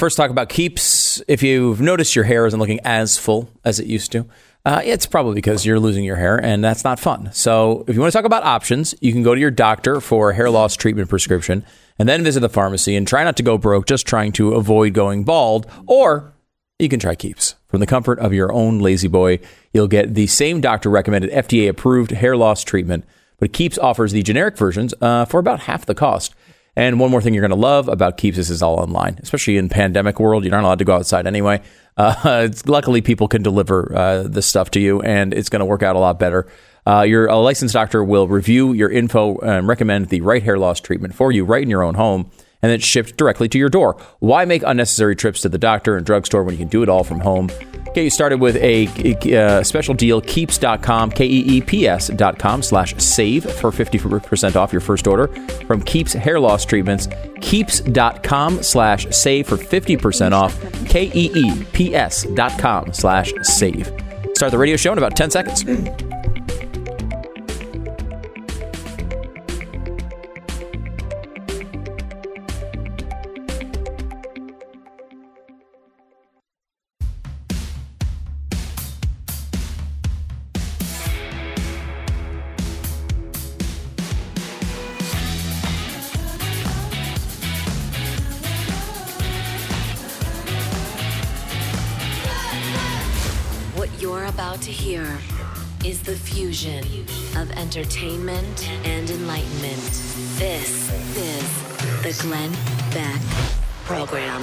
first talk about keeps. If you've noticed your hair isn't looking as full as it used to, uh, it's probably because you're losing your hair, and that's not fun. So, if you want to talk about options, you can go to your doctor for a hair loss treatment prescription, and then visit the pharmacy and try not to go broke, just trying to avoid going bald. Or you can try Keeps from the comfort of your own lazy boy. You'll get the same doctor recommended, FDA approved hair loss treatment, but Keeps offers the generic versions uh, for about half the cost. And one more thing you're going to love about Keeps is is all online, especially in pandemic world. You're not allowed to go outside anyway. Uh, luckily, people can deliver uh, this stuff to you, and it's going to work out a lot better. Uh, your a licensed doctor will review your info and recommend the right hair loss treatment for you right in your own home, and it's shipped directly to your door. Why make unnecessary trips to the doctor and drugstore when you can do it all from home? Get you started with a, uh, special deal, keeps.com, K-E-E-P-S.com slash save for 50% off your first order from Keeps Hair Loss Treatments. Keeps.com slash save for 50% off, K-E-E-P-S.com slash save. Start the radio show in about 10 seconds. Entertainment and enlightenment. This is the Glenn Beck Program.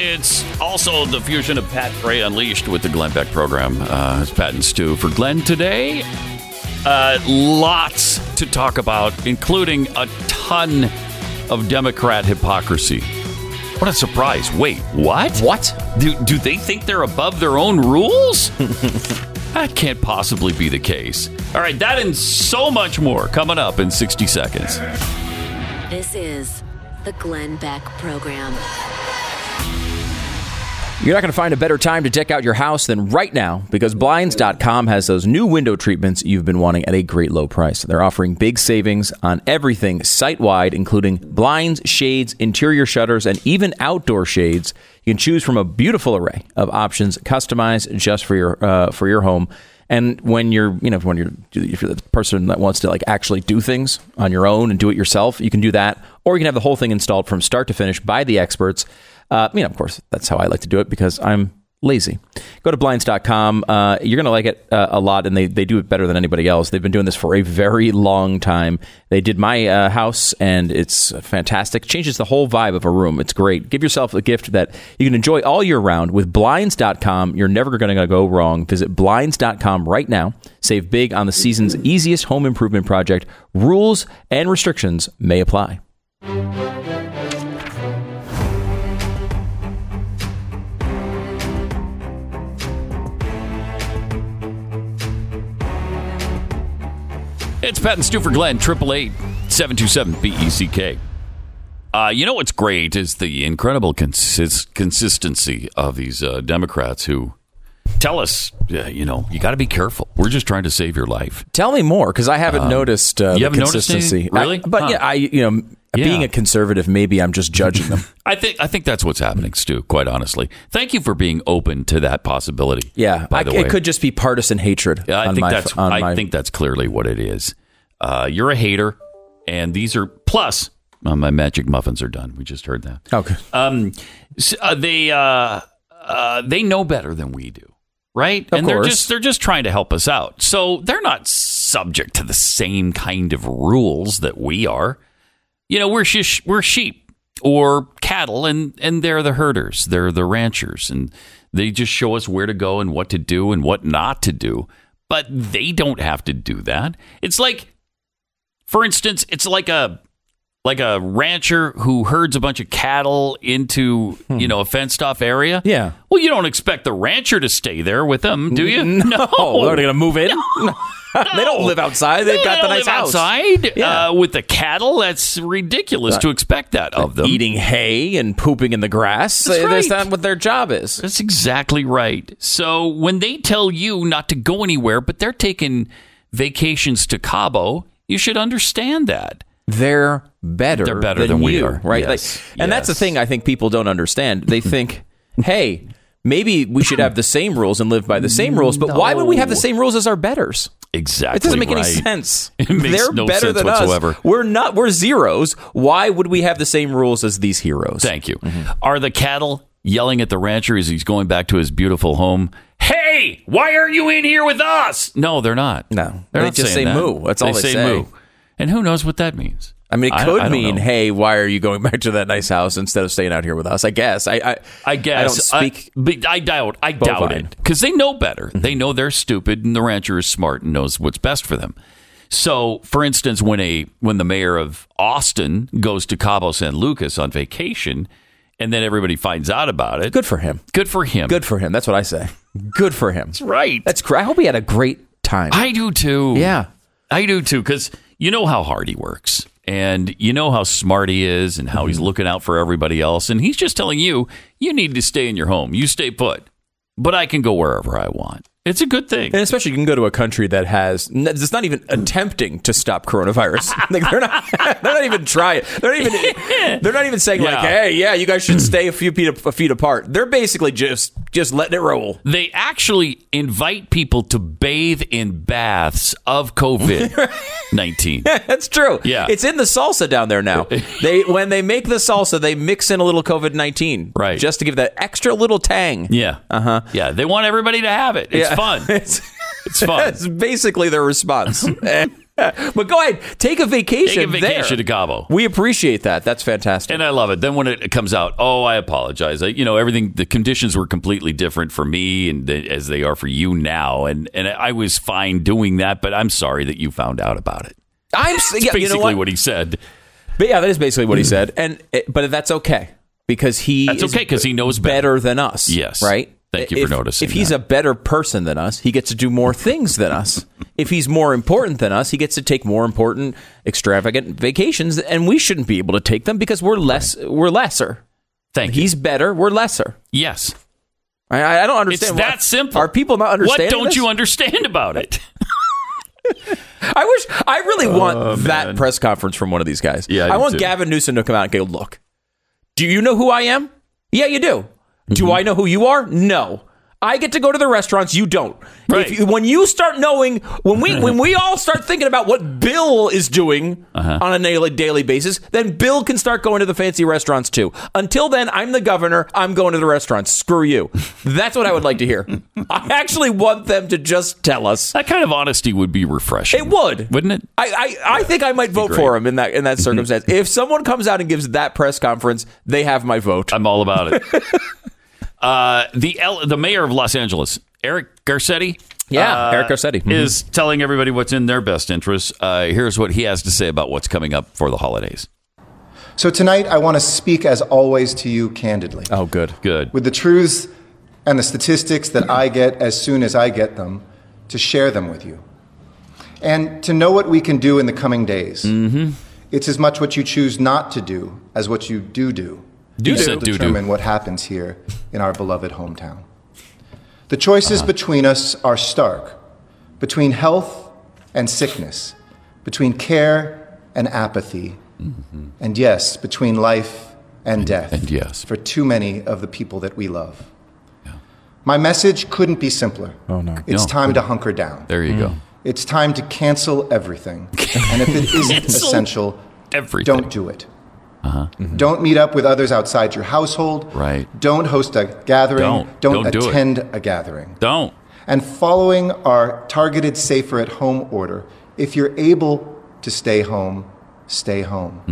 It's also the fusion of Pat Gray Unleashed with the Glenn Beck program. Uh, it's Pat and Stu for Glenn today. Uh, lots to talk about, including a ton of Democrat hypocrisy. What a surprise. Wait, what? What? Do, do they think they're above their own rules? that can't possibly be the case. All right, that and so much more coming up in 60 seconds. This is the Glenn Beck Program. You're not going to find a better time to deck out your house than right now because Blinds.com has those new window treatments you've been wanting at a great low price. They're offering big savings on everything site wide, including blinds, shades, interior shutters, and even outdoor shades. You can choose from a beautiful array of options customized just for your uh, for your home. And when you're, you know, when you're, if you're the person that wants to like actually do things on your own and do it yourself, you can do that. Or you can have the whole thing installed from start to finish by the experts. Uh, you know, of course, that's how I like to do it because I'm lazy. Go to blinds.com. Uh, you're going to like it uh, a lot, and they, they do it better than anybody else. They've been doing this for a very long time. They did my uh, house, and it's fantastic. Changes the whole vibe of a room. It's great. Give yourself a gift that you can enjoy all year round with blinds.com. You're never going to go wrong. Visit blinds.com right now. Save big on the season's easiest home improvement project. Rules and restrictions may apply. It's Pat and Stu for Glenn, 888 727 BECK. Uh, you know what's great is the incredible consist- consistency of these uh, Democrats who tell us, uh, you know, you got to be careful. We're just trying to save your life. Tell me more because I haven't noticed uh, Um, you haven't consistency. any? Really? I- but Huh. yeah, I you know, Yeah. being a conservative, maybe I'm just judging them. I think I think that's what's happening, Stu. Quite honestly, thank you for being open to that possibility. Yeah, by I, the way, it could just be partisan hatred. Yeah, I think my, that's I my, think that's clearly what it is. Uh, you're a hater, and these are plus. my magic muffins are done. We just heard that. okay. Um, s- uh, they uh, uh, they know better than we do, right? Of and they're just they're just trying to help us out. So they're not subject to the same kind of rules that we are. You know, we're shish, we're sheep or cattle, and and they're the herders. They're the ranchers, and they just show us where to go and what to do and what not to do. But they don't have to do that. It's like, for instance, it's like a like a rancher who herds a bunch of cattle into you know a fenced off area. Hmm. Yeah. Well, you don't expect the rancher to stay there with them, do you? No, oh, are they going to move in? they don't live outside. They've They got the nice house. outside Yeah. uh, with the cattle. That's ridiculous to expect that of them. Eating hay and pooping in the grass. That's That's right. not what their job is. That's exactly right. So when they tell you not to go anywhere, but they're taking vacations to Cabo, you should understand that. They're better. They're better than, than we you, are. right? Yes. Like, and that's the thing I think people don't understand. They think, hey. Maybe we should have the same rules and live by the same rules, but why would we have the same rules as our betters? Exactly. It doesn't make any sense. It makes They're no better sense than whatsoever. us. We're not. We're zeros. Why would we have the same rules as these heroes? Thank you. Mm-hmm. Are the cattle yelling at the rancher as he's going back to his beautiful home? Hey, why are you in here with us? No, they're not. No. they're They not just saying say that. moo. That's all they say. moo. And who knows what that means? I mean, it could I don't mean, know. "Hey, why are you going back to that nice house instead of staying out here with us?" I guess. I. I, I guess I don't speak. but I doubt. I doubt it because they know better. Mm-hmm. They know they're stupid, and the rancher is smart and knows what's best for them. So, for instance, when a when the mayor of Austin goes to Cabo San Lucas on vacation, and then everybody finds out about it, good for him. good for him. Good for him. That's what I say. Good for him. That's right? That's great. I hope he had a great time. I do too. yeah. I do too, because you know how hard he works, and you know how smart he is, and how he's Mm-hmm. looking out for everybody else. And he's just telling you, you need to stay in your home. You stay put, but I can go wherever I want. It's a good thing. And especially you can go to a country that has it's not even attempting to stop coronavirus. like they're not they're not even trying. They're not even they're not even saying like, "Hey, yeah, you guys should stay a few feet a feet apart." They're basically just just letting it roll. They actually invite people to bathe in baths of COVID nineteen. That's true. Yeah. it's in the salsa down there now. They when they make the salsa, they mix in a little COVID nineteen, Right. just to give that extra little tang. Yeah, uh huh. Yeah, they want everybody to have it. It's Yeah. Fun. It's, It's fun. that's basically their response. but go ahead, take a vacation. Take a vacation there. to Cabo. We appreciate that. That's fantastic. And I love it. Then when it comes out, oh, I apologize. I, you know, everything. The conditions were completely different for me, and the, as they are for you now. And and I was fine doing that, but I'm sorry that you found out about it. I'm That's yeah, basically you know what? what? he said. But yeah, that is basically what he hmm. said, and but that's okay because he That's okay because he knows better. better than us. Yes. right. Thank you for If- noticing If he's that. a better person than us, he gets to do more things than us. if he's more important than us, he gets to take more important, extravagant vacations, and we shouldn't be able to take them because we're less. We're lesser. Thank you. He's better. We're lesser. Yes, I, I don't it's understand. that why- simple. Are people not understanding? What don't this? you understand about it? I wish I really oh, want that press conference from one of these guys. Oh, Yeah, I I, want too. Gavin Newsom to come out and go, look, do you know who I am? Yeah, you do. Mm-hmm. Do I know who you are? No. I get to go to the restaurants. You don't. Right. If you, when you start knowing, when we when we all start thinking about what Bill is doing Uh-huh. on a daily, daily basis, then Bill can start going to the fancy restaurants too. Until then, I'm the governor. I'm going to the restaurants. Screw you. That's what I would like to hear. I actually want them to just tell us. That kind of honesty would be refreshing. It would, wouldn't it? I, I, I think I might vote for him in that in that circumstance. if someone comes out and gives that press conference, they have my vote. I'm all about it. uh, the L- the mayor of Los Angeles, Eric Garcetti. Yeah, uh, Eric Garcetti. Mhm. is telling everybody what's in their best interest. Uh, here's what he has to say about what's coming up for the holidays. So tonight, I want to speak, as always, to you candidly, Oh, good. Good. with the truths and the statistics that I get as soon as I get them, to share them with you. And to know what we can do in the coming days. Mm-hmm. It's as much what you choose not to do as what you do do. Do that said will do do. determine what happens here in our beloved hometown. The choices between us are stark between health and sickness, between care and apathy, mm-hmm. and yes, between life and death and yes. for too many of the people that we love. My message couldn't be simpler. Oh, no. It's No. time to hunker down. There you go. Mm. It's time to cancel everything. and if it isn't essential, Everything. don't do it. Don't meet up with others outside your household. Right. Don't host a gathering. Don't. Don't do it. attend a gathering. Don't. And following our targeted safer at home order, if you're able to stay home, stay home.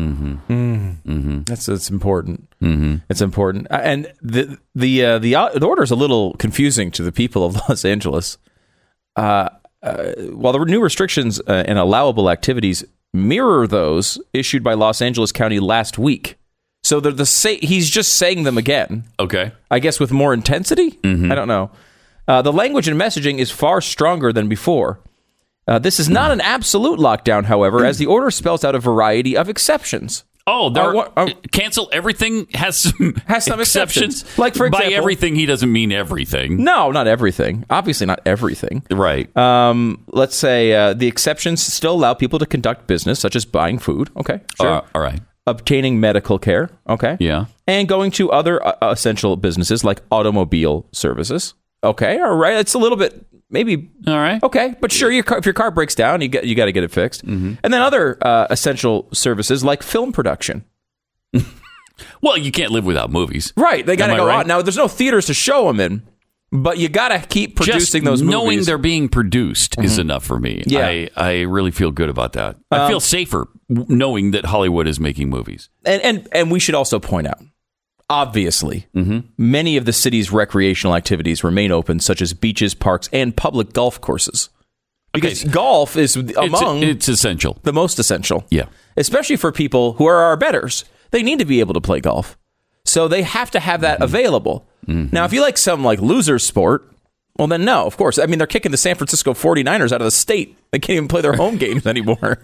That's it's important. Mm-hmm. It's important, and the the uh, the, uh, the order is a little confusing to the people of Los Angeles. Uh, uh, while the new restrictions uh, and allowable activities mirror those issued by Los Angeles County last week, so they're the sa- He's just saying them again. Okay. I guess with more intensity. I don't know. Uh, the language and messaging is far stronger than before. Uh, this is not an absolute lockdown, however, as the order spells out a variety of exceptions. Oh, there Are what- are- cancel everything has some Has some exceptions. Like, for by everything he doesn't mean everything. No, not everything. Obviously, not everything. Right. Um, let's say uh, the exceptions still allow people to conduct business, such as buying food. Okay, sure. Uh, all right. Obtaining medical care. Okay. Yeah. And going to other uh, essential businesses like automobile services. Okay. All right. It's a little bit maybe All right. Okay, but sure, your car, if your car breaks down, you get you got to get it fixed. Mm-hmm. And then other uh, essential services like film production. Well, you can't live without movies. Right, they got to Am go right? out now. There's no theaters to show them in, but you got to keep producing Just those movies. Mm-hmm. knowing they're being produced is enough for me. Yeah. Um, I, I really feel good about that. I feel safer knowing that Hollywood is making movies. and and and we should also point out, obviously, Mm-hmm. many of the city's recreational activities remain open, such as beaches, parks, and public golf courses. Because golf is among it's, it's essential. the most essential. Yeah. especially for people who are our betters. They need to be able to play golf. So they have to have that mm-hmm. available. Mm-hmm. Now, if you like some like loser sport, well, then no, of course. I mean, they're kicking the San Francisco 49ers out of the state. They can't even play their home games anymore.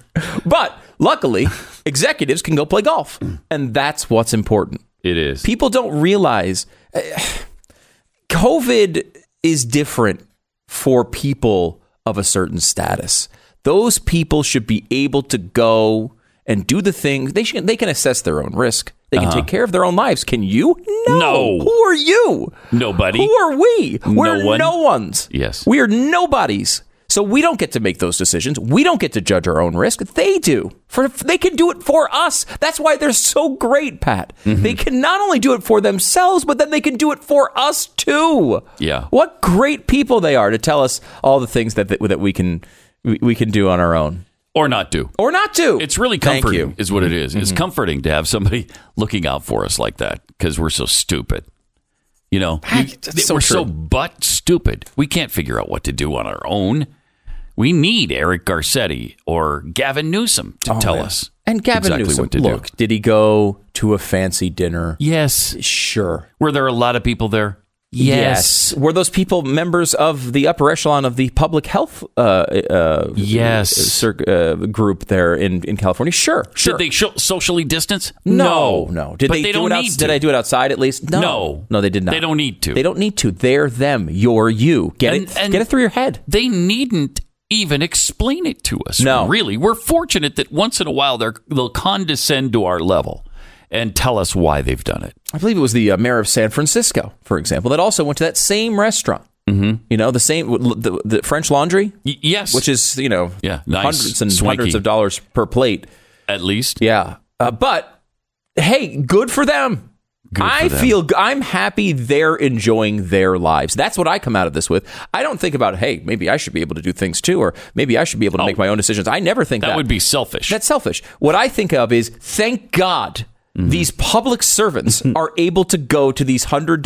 But luckily, executives can go play golf. Mm. And that's what's important. It is. People don't realize uh, COVID is different for people of a certain status. Those people should be able to go and do the things they should. They can assess their own risk. They can take care of their own lives. Can you? No. Uh-huh. No. Who are you? Nobody. Who are we? We're one. no ones. Yes. We are nobodies. So we don't get to make those decisions. We don't get to judge our own risk. They do. For they can do it for us. That's why they're so great, Pat. Mm-hmm. They can not only do it for themselves, but then they can do it for us too. Yeah. What great people they are to tell us all the things that that, that we can we, can do on our own or not do. or not do. It's really comforting. Mm-hmm. is what it is. It's comforting to have somebody looking out for us like that because we're so stupid. You know, you- we're so butt stupid. We can't figure out what to do on our own. We need Eric Garcetti or Gavin Newsom to tell Oh, Yeah. us And Gavin exactly Newsom, look, do. did he go to a fancy dinner? Yes. Sure. Were there a lot of people there? Yes. Were those people members of the upper echelon of the public health uh, uh, Yes. uh, group there in, in California? Sure. Sure. Did they sh- socially distance? no, no. Did but they, they do outs- need to. Did I do it outside at least? No. No. No, they did not. They don't need to. They don't need to. They're them. You're you. Get And- it and- get it through your head. They needn't even explain it to us. No. Really. We're fortunate that once in a while they're, they'll condescend to our level and tell us why they've done it. I believe it was the uh, mayor of San Francisco, for example, that also went to that same restaurant. Mm-hmm. You know, the same the, the French Laundry, Y- yes. which is you know Yeah, nice. hundreds and Swanky. hundreds of dollars per plate. at least. Yeah, uh, but hey, good for them. Good I feel I'm happy they're enjoying their lives. That's what I come out of this with. I don't think about hey, maybe I should be able to do things too, or maybe I should be able to oh. make my own decisions. I never think that, Oh. That would be selfish. That's selfish. What I think of is thank God Mm-hmm. these public servants are able to go to these $100,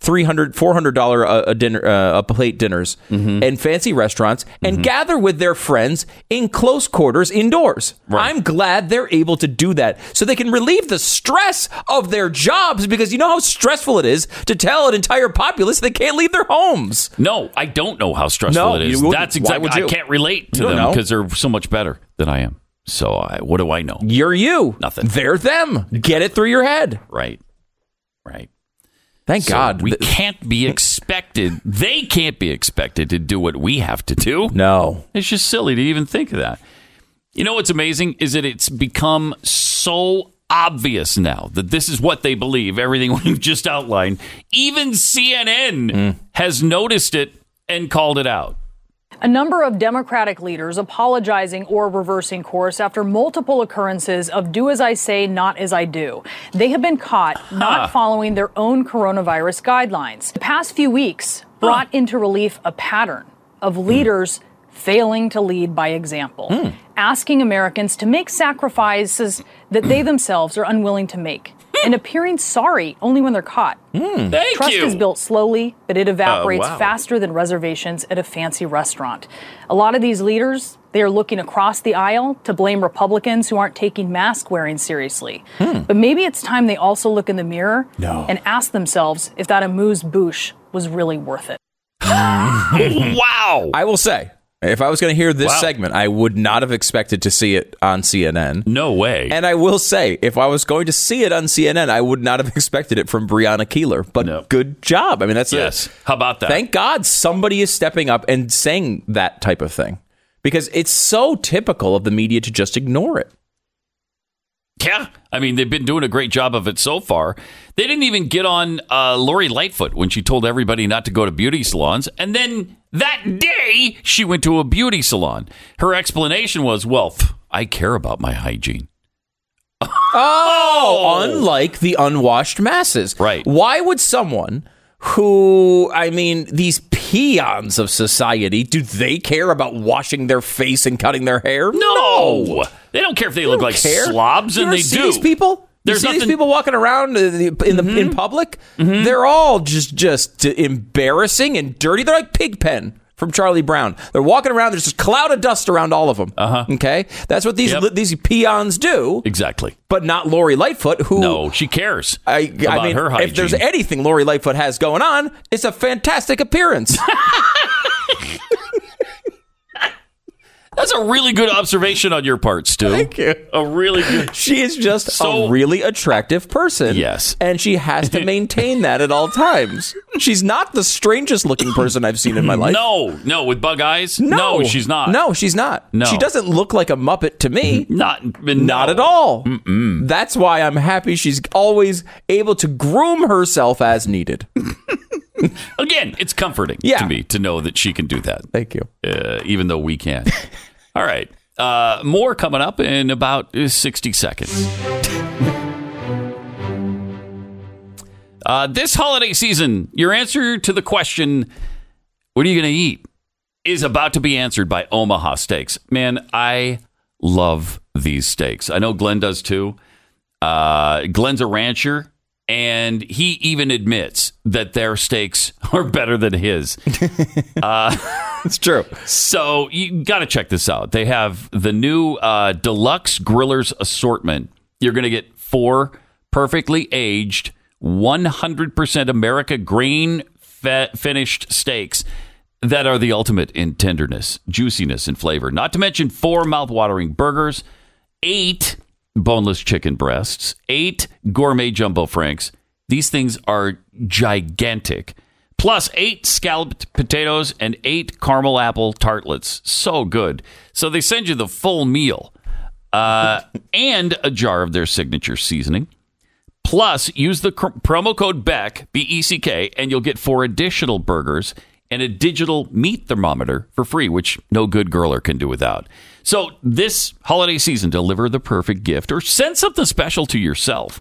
$300, $400 a, a dinner uh, a plate dinners Mm-hmm. and fancy restaurants and gather with their friends in close quarters indoors. I'm glad they're able to do that so they can relieve the stress of their jobs because you know how stressful it is to tell an entire populace they can't leave their homes. no, I don't know how stressful No, it is. That's exactly. I can't relate to them because they're so much better than I am. So I, what do I know? You're you. Nothing. They're them. Get it through your head. Right. Right. Thank So God. we can't be expected. They can't be expected to do what we have to do. no. It's just silly to even think of that. You know what's amazing is that it's become so obvious now that this is what they believe, everything we've just outlined. Even CNN hmm. has noticed it and called it out. A number of Democratic leaders apologizing or reversing course after multiple occurrences of do as I say, not as I do. They have been caught not following their own coronavirus guidelines. The past few weeks brought into relief a pattern of hmm. leaders failing to lead by example, hmm. asking Americans to make sacrifices that they themselves are unwilling to make, and appearing sorry only when they're caught. Hmm. Thank Trust you. is built slowly, but it evaporates oh, wow. faster than reservations at a fancy restaurant. A lot of these leaders, they are looking across the aisle to blame Republicans who aren't taking mask wearing seriously. Hmm. But maybe it's time they also look in the mirror No. and ask themselves if that amuse bouche was really worth it. Hmm. wow. I will say, If I was going to hear this Wow. segment, I would not have expected to see it on CNN. No way. And I will say, if I was going to see it on CNN, I would not have expected it from Brianna Keilar. But No. good job. I mean, that's yes. How about that? Thank God somebody is stepping up and saying that type of thing because it's so typical of the media to just ignore it. Yeah, I mean they've been doing a great job of it so far. They didn't even get on uh, Lori Lightfoot when she told everybody not to go to beauty salons, and then that day she went to a beauty salon. Her explanation was, "Well, I care about my hygiene." Oh, unlike the unwashed masses. Right. Why would someone who, I mean, these peons of society, do they care about washing their face and cutting their hair? No, they don't care if they, look like care. slobs, You and ever they see do. These people. There's you see these nothing- Mm-hmm. people walking around uh, the- in the in public. They're all just just embarrassing and dirty. They're like Pigpen from Charlie Brown. They're walking around. There's just a cloud of dust around all of them. Uh-huh. Okay, that's what these Yep. these peons do. Exactly. But not Lori Lightfoot, who No, she cares I, about I mean, her hygiene. if there's anything Lori Lightfoot has going on, it's a fantastic appearance. That's a really good observation on your part, Stu. Thank you. A really good. she is just So- a really attractive person. Yes. And she has to maintain that at all times. She's not the strangest looking person I've seen in my life. No, no, with bug eyes. No, she's not. No, she's not. No. She doesn't look like a Muppet to me. not Not at all. That's why I'm happy she's always able to groom herself as needed. Again, it's comforting Yeah. to me to know that she can do that. Thank you. uh, even though we can't. All right. Uh, more coming up in about uh, 60 seconds. Uh, this holiday season, your answer to the question, what are you going to eat, is about to be answered by Omaha Steaks. Man, I love these steaks. I know Glenn does too. Uh, Glenn's a rancher, and he even admits that their steaks are better than his. It's true. So you got to check this out. They have the new uh, deluxe grillers assortment. You're going to get four perfectly aged, 100% America grain fe- finished steaks that are the ultimate in tenderness, juiciness, and flavor. Not to mention four mouthwatering burgers, eight boneless chicken breasts, eight gourmet jumbo franks. These things are gigantic. Plus eight scalloped potatoes and eight caramel apple tartlets. So good. So they send you the full meal uh, and a jar of their signature seasoning. Plus, use the cr- promo code BECK, B E C K, and you'll get four additional burgers and a digital meat thermometer for free, which no good girler can do without. So, this holiday season, deliver the perfect gift or send something special to yourself.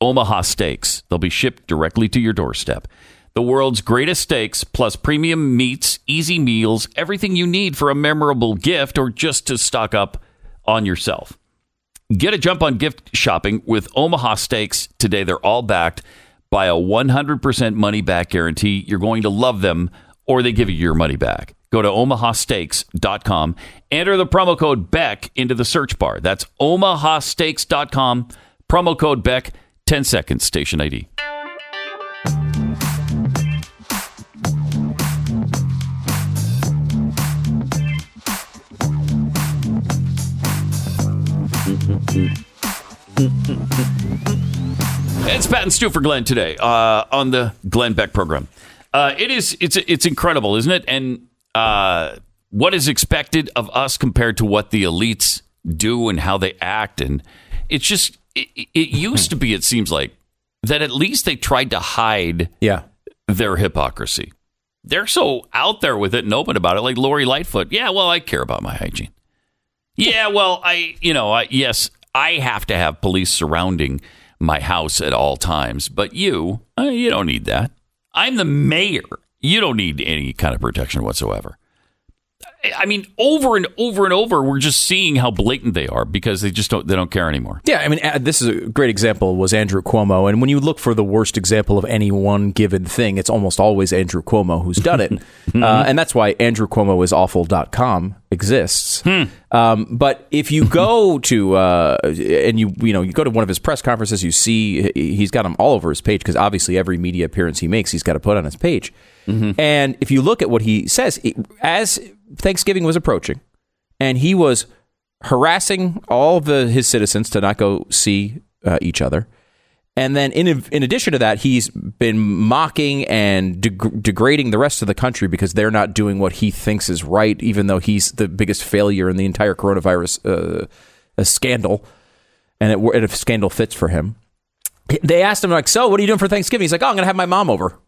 Omaha Steaks. They'll be shipped directly to your doorstep. The world's greatest steaks, plus premium meats, easy meals, everything you need for a memorable gift or just to stock up on yourself. Get a jump on gift shopping with Omaha Steaks today. They're all backed by a 100% money back guarantee. You're going to love them or they give you your money back. Go to omahasteaks.com, enter the promo code BECK into the search bar. That's omahasteaks.com, promo code BECK, 10 seconds, station ID. It's Pat and Stu for Glenn today uh, on the Glenn Beck program. Uh, it is it's it's incredible, isn't it? And uh, what is expected of us compared to what the elites do and how they act, and it's just it, it used to be. It seems like that at least they tried to hide Yeah. their hypocrisy. They're so out there with it and open about it, like Lori Lightfoot. Yeah, well, I care about my hygiene. Yeah, well, I, you know, I, yes, I have to have police surrounding my house at all times, but you, uh, you don't need that. I'm the mayor. You don't need any kind of protection whatsoever. I- mean, over and over and over, we're just seeing how blatant they are because they just don't they don't care anymore. Yeah, I mean, uh, this is a great example was Andrew Cuomo, and when you look for the worst example of any one given thing, it's almost always Andrew Cuomo who's done it, uh, and that's why Andrew Cuomo is awful.com exists. Um, but if you go to uh, and you you know you go to one of his press conferences, you see he's got them all over his page because obviously every media appearance he makes, he's got to put on his page. And if you look at what he says, it- as Thanksgiving was approaching, and he was harassing all the, his citizens to not go see uh, each other. And then, in in addition to that, he's been mocking and deg- degrading the rest of the country because they're not doing what he thinks is right, even though he's the biggest failure in the entire coronavirus uh, uh, scandal, and it, if scandal fits for him. They asked him like, "So, what are you doing for Thanksgiving?" He's like, "Oh, I'm going to have my mom over."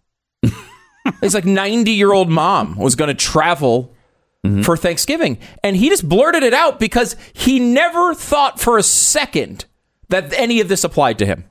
His like 90 year old mom was going to travel Mm-hmm. for Thanksgiving. And he just blurted it out because he never thought for a second that any of this applied to him.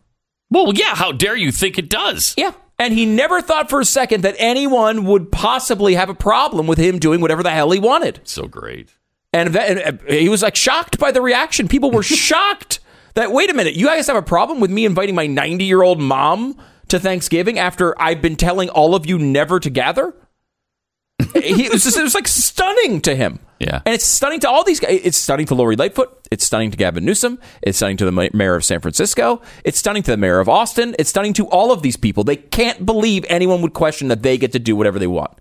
Well, yeah. How dare you think it does? Yeah. And he never thought for a second that anyone would possibly have a problem with him doing whatever the hell he wanted. So great. And, that, and he was like shocked by the reaction. People were shocked that, wait a minute, you guys have a problem with me inviting my 90 year old mom to Thanksgiving after I've been telling all of you never to gather? He, it, was just, it was like stunning to him. Yeah. And it's stunning to all these guys. It's stunning to Lori Lightfoot. It's stunning to Gavin Newsom. It's stunning to the mayor of San Francisco. It's stunning to the mayor of Austin. It's stunning to all of these people. They can't believe anyone would question that they get to do whatever they want.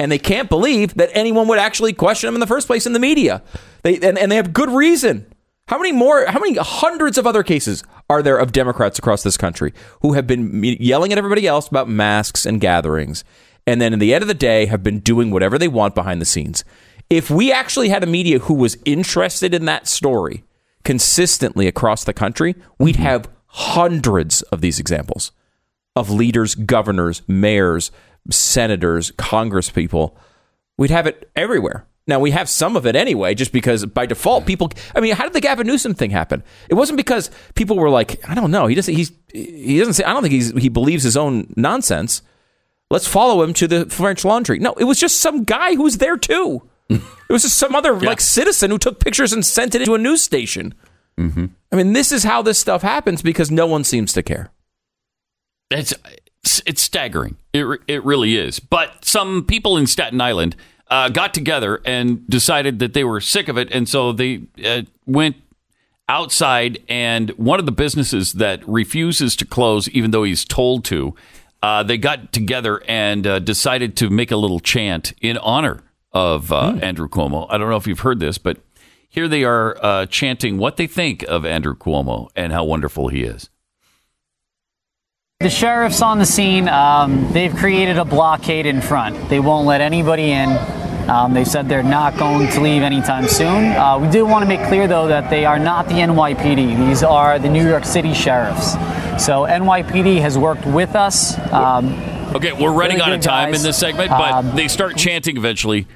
And they can't believe that anyone would actually question them in the first place in the media. They and, and they have good reason. How many more? How many hundreds of other cases are there of Democrats across this country who have been yelling at everybody else about masks and gatherings, and then in the end of the day have been doing whatever they want behind the scenes? If we actually had a media who was interested in that story consistently across the country, we'd mm-hmm. have hundreds of these examples of leaders, governors, mayors, senators, congresspeople. We'd have it everywhere. Now we have some of it anyway, just because by default people. I mean, how did the Gavin Newsom thing happen? It wasn't because people were like, I don't know. He doesn't. He's he doesn't say. I don't think he's he believes his own nonsense. Let's follow him to the French Laundry. No, it was just some guy who was there too. it was just some other like citizen who took pictures and sent it to a news station. I mean, this is how this stuff happens because no one seems to care. It's it's, it's staggering. It it really is. But some people in Staten Island uh, got together and decided that they were sick of it, and so they uh, went outside. And one of the businesses that refuses to close, even though he's told to, uh, they got together and uh, decided to make a little chant in honor of uh, Andrew Cuomo. I don't know if you've heard this, but here they are uh, chanting what they think of Andrew Cuomo and how wonderful he is. The sheriff's on the scene. Um, they've created a blockade in front. They won't let anybody in. Um, they said they're not going to leave anytime soon. Uh, we do want to make clear, though, that they are not the NYPD. These are the New York City sheriffs. So NYPD has worked with us. Um, Okay, we're running Really out of time guys. in this segment, but Um, they start chanting eventually.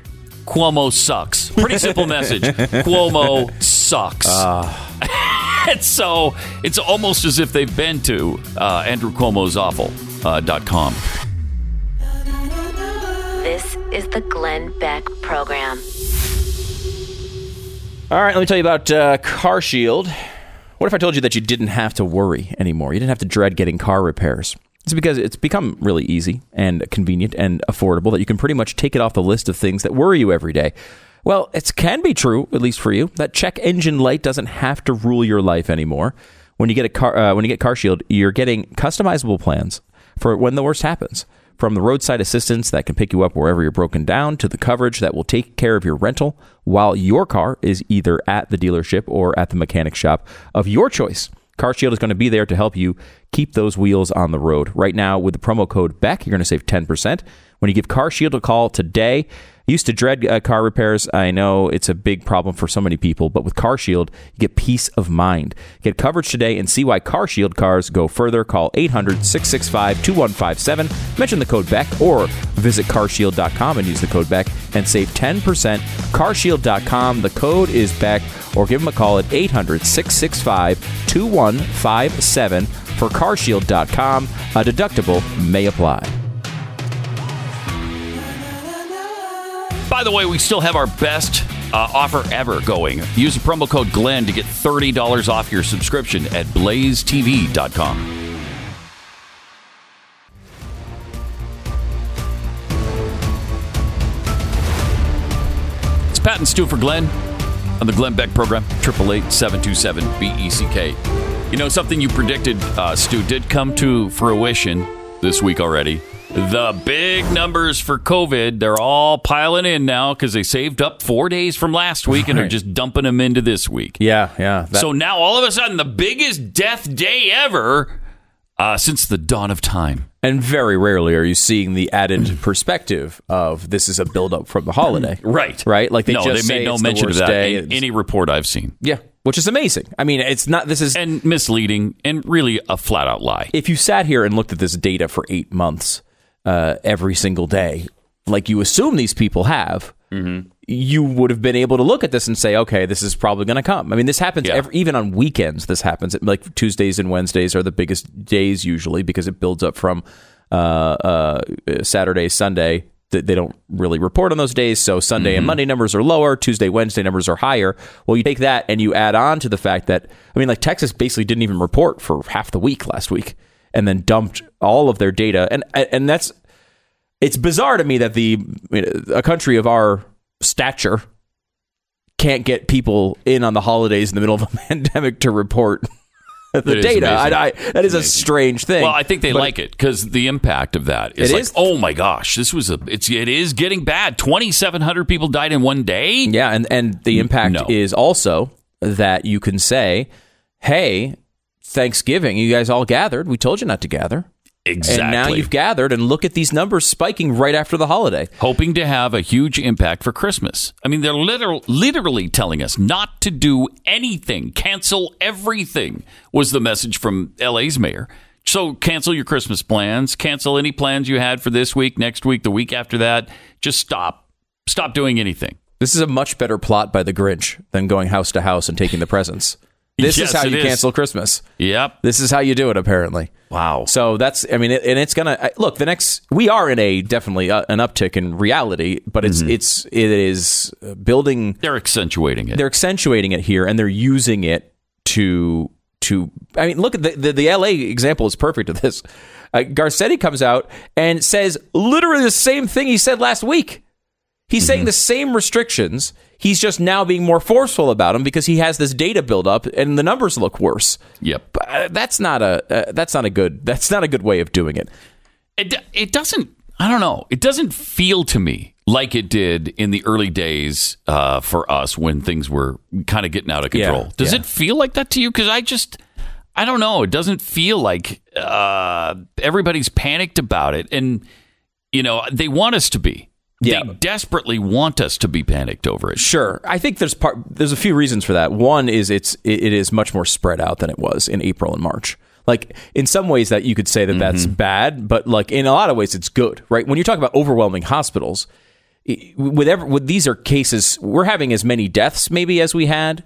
Cuomo sucks. Pretty simple message. Cuomo sucks. and so it's almost as if they've been to uh, Andrew Cuomo's awful uh, dot com. This is the Glenn Beck Program. All right, let me tell you about uh, CarShield. What if I told you that you didn't have to worry anymore? You didn't have to dread getting car repairs. It's because it's become really easy and convenient and affordable that you can pretty much take it off the list of things that worry you every day. Well, it can be true, at least for you, that check engine light doesn't have to rule your life anymore. When you get a car, uh, when you get CarShield, you're getting customizable plans for when the worst happens. From the roadside assistance that can pick you up wherever you're broken down to the coverage that will take care of your rental while your car is either at the dealership or at the mechanic shop of your choice. CarShield is going to be there to help you keep those wheels on the road. Right now, with the promo code BECK, you're going to save 10%. When you give CarShield a call today, used to dread uh, car repairs. I know it's a big problem for so many people, but with CarShield, you get peace of mind. Get coverage today and see why CarShield cars go further. Call 800 665 2157. Mention the code BECK or visit carshield.com and use the code BECK and save 10%. Carshield.com. The code is BECK or give them a call at 800 665 2157 for carshield.com. A deductible may apply. By the way, we still have our best uh, offer ever going. Use the promo code Glenn to get $30 off your subscription at blazetv.com. It's Pat and Stu for Glenn on the Glenn Beck program, 888 BECK. You know, something you predicted, uh, Stu, did come to fruition this week already. The big numbers for COVID, they're all piling in now because they saved up four days from last week and are just dumping them into this week. Yeah, yeah. That- so now all of a sudden, the biggest death day ever uh, since the dawn of time. and very rarely are you seeing the added perspective of this is a buildup from the holiday. Right. Right? Like they no, just they made say no mention of that day. in any report I've seen. yeah, which is amazing. I mean, it's not. This is And misleading and really a flat out lie. if you sat here and looked at this data for eight months uh, every single day, like you assume these people have, Mm-hmm. you would have been able to look at this and say, okay, this is probably going to come. I mean, this happens Yeah. every, even on weekends. This happens. Like Tuesdays and Wednesdays are the biggest days usually because it builds up from uh, uh, Saturday, Sunday. They don't really report on those days. So Sunday Mm-hmm. and Monday numbers are lower. Tuesday, Wednesday numbers are higher. Well, you take that and you add on to the fact that, I mean, like Texas basically didn't even report for half the week last week and then dumped all of their data. And, and that's, it's bizarre to me that the a country of our stature can't get people in on the holidays in the middle of a pandemic to report the It data. I, I, that is a strange thing. Well, I think they But like it because the impact of that is It like, is? oh my gosh, this was a, it's, it is getting bad. Twenty seven hundred people died in one day. Yeah, and and the impact no. is also that you can say, "Hey, Thanksgiving, you guys all gathered. We told you not to gather." Exactly. And now you've gathered and look at these numbers spiking right after the holiday. hoping to have a huge impact for Christmas. I mean, they're literal, literally telling us not to do anything, cancel everything, was the message from LA's mayor. So cancel your Christmas plans, cancel any plans you had for this week, next week, the week after that. Just stop. Stop doing anything. This is a much better plot by the Grinch than going house to house and taking the presents. This Yes, is how you is. cancel Christmas. Yep. This is how you do it, apparently. Wow. So that's, I mean, it, and it's gonna look. The next, we are in a definitely uh, an uptick in reality, but it's it's it is uh, building. They're accentuating it. They're accentuating it here, and they're using it to to. I mean, look at the the, the LA example is perfect of this. Uh, Garcetti comes out and says literally the same thing he said last week. He's saying the same restrictions. He's just now being more forceful about them because he has this data build up and the numbers look worse. yep. But uh, that's not a uh, that's not a good that's not a good way of doing it. It, it doesn't, I don't know, it doesn't feel to me like it did in the early days uh, for us when things were kind of getting out of Yeah, control. Does yeah. it feel like that to you? Because I just, I don't know. It doesn't feel like uh, everybody's panicked about it. And, you know, they want us to be. Yeah. They desperately want us to be panicked over it. Sure, I think there's part there's a few reasons for that. One is it's it, is much more spread out than it was in April and March. Like in some ways that you could say that that's bad, but like in a lot of ways it's good, right? When you talk about overwhelming hospitals, with ever, with these are cases we're having as many deaths maybe as we had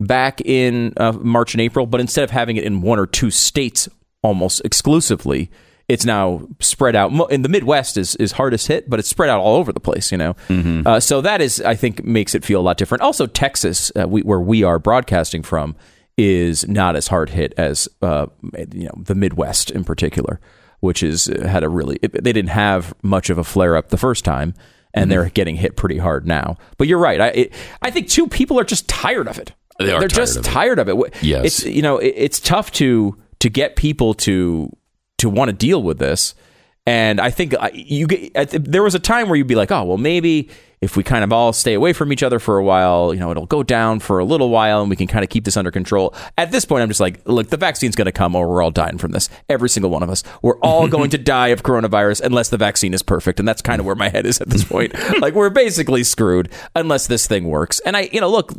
back in uh, March and April, but instead of having it in one or two states almost exclusively, it's now spread out. In the Midwest is is hardest hit, but it's spread out all over the place. You know, uh, so that is I think makes it feel a lot different. Also, Texas, uh, we, where we are broadcasting from, is not as hard hit as uh, you know the Midwest in particular, which is uh, had a really it, they didn't have much of a flare up the first time. And they're getting hit pretty hard now. But you're right. I it, I think too people are just tired of it. They are They're tired just of tired of it. Yes. It's you know it, it's tough to to get people to to want to deal with this. And I think you get, there was a time where you'd be like, oh well, maybe if we kind of all stay away from each other for a while, you know, it'll go down for a little while, and we can kind of keep this under control. At this point, I'm just like, look, the vaccine's going to come, or we're all dying from this. Every single one of us, we're all going to die of coronavirus unless the vaccine is perfect, and that's kind of where my head is at this point. like we're basically screwed unless this thing works. And I, you know, look,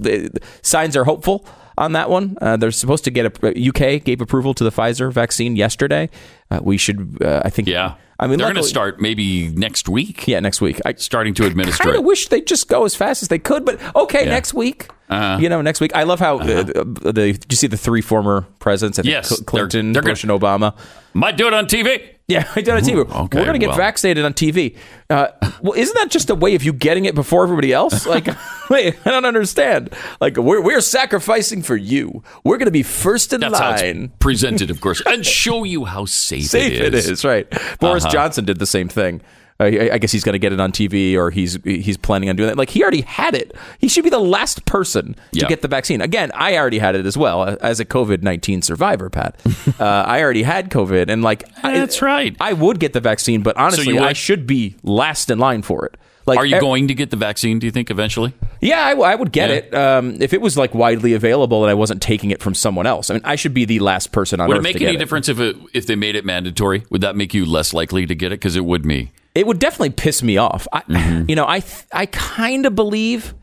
signs are hopeful on that one. Uh, they're supposed to get a UK gave approval to the Pfizer vaccine yesterday. Uh, we should, uh, I think. Yeah. I mean, they're going to start maybe next week. Yeah, next week. I Starting to administer I kind of it. wish they'd just go as fast as they could, but okay, next week. Uh-huh. You know, next week. I love how uh, the, did you see the three former presidents? I think Yes, Cl- they're- Clinton, they're Bush, and Obama. Might do it on TV. Yeah, I did on TV. okay, We're going to get well. vaccinated on TV. Uh, well, isn't that just a way of you getting it before everybody else? Like, wait, I don't understand. Like, we're, we're sacrificing for you. We're going to be first in That's line. presented, of course, and show you how safe, Safe it is. it is, right? Boris Uh-huh. Johnson did the same thing. I, I guess he's going to get it on TV or he's he's planning on doing that. Like he already had it. He should be the last person to get the vaccine. Again, I already had it as well as a COVID nineteen survivor, Pat. uh, I already had COVID, and like I- That's right. I would get the vaccine, but honestly, would? I should be last in line for it. Like, Are you going to get the vaccine? Do you think eventually? Yeah, I, w- I would get Yeah. it um, if it was like widely available and I wasn't taking it from someone else. I mean, I should be the last person on Would it make any it. difference if it if they made it mandatory? Would that make you less likely to get it? Because it would me. It would definitely piss me off. I, Mm-hmm. You know, I th- I kind of believe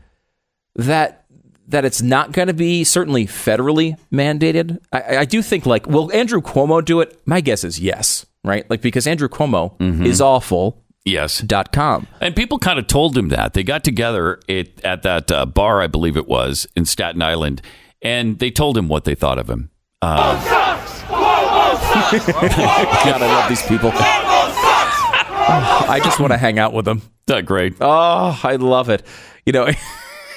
that that it's not going to be certainly federally mandated. I, I do think like, will Andrew Cuomo do it? My guess is yes, right? Like because Andrew Cuomo Mm-hmm. is awful. Yes. Dot com. And people kind of told him that. They got together it, at that uh, bar, I believe it was, in Staten Island, and they told him what they thought of him. God, I love these people. Oh, I just want to hang out with them. That great. Oh, I love it. You know,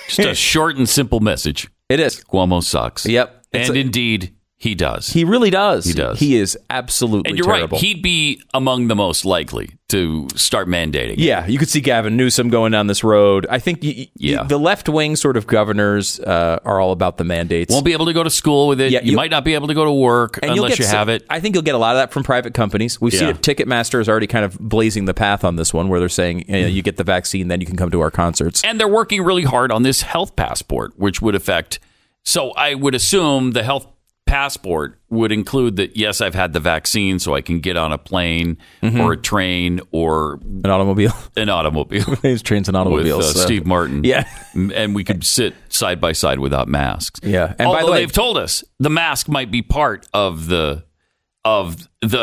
Just a short and simple message. it is. Cuomo sucks. Yep. It's And a- indeed, he does. He really does. He does. He is absolutely and you're terrible. right. He'd be among the most likely to start mandating. yeah, you could see Gavin Newsom going down this road. I think Yeah. the left wing sort of governors uh, are all about the mandates. Won't be able to go to school with it. Yeah, you, might not be able to go to work unless you some- have it. I think you'll get a lot of that from private companies. We see Yeah. it. Ticketmaster is already kind of blazing the path on this one, where they're saying you, know, you get the vaccine, then you can come to our concerts. And they're working really hard on this health passport, which would affect. So I would assume the health passport would include that, yes, I've had the vaccine, so I can get on a plane Mm-hmm. or a train or An automobile. an automobile These trains and with automobiles. uh, so- Steve Martin. Yeah. and we could sit side by side without masks. Yeah. And Although by the way- they've told us the mask might be part of the of the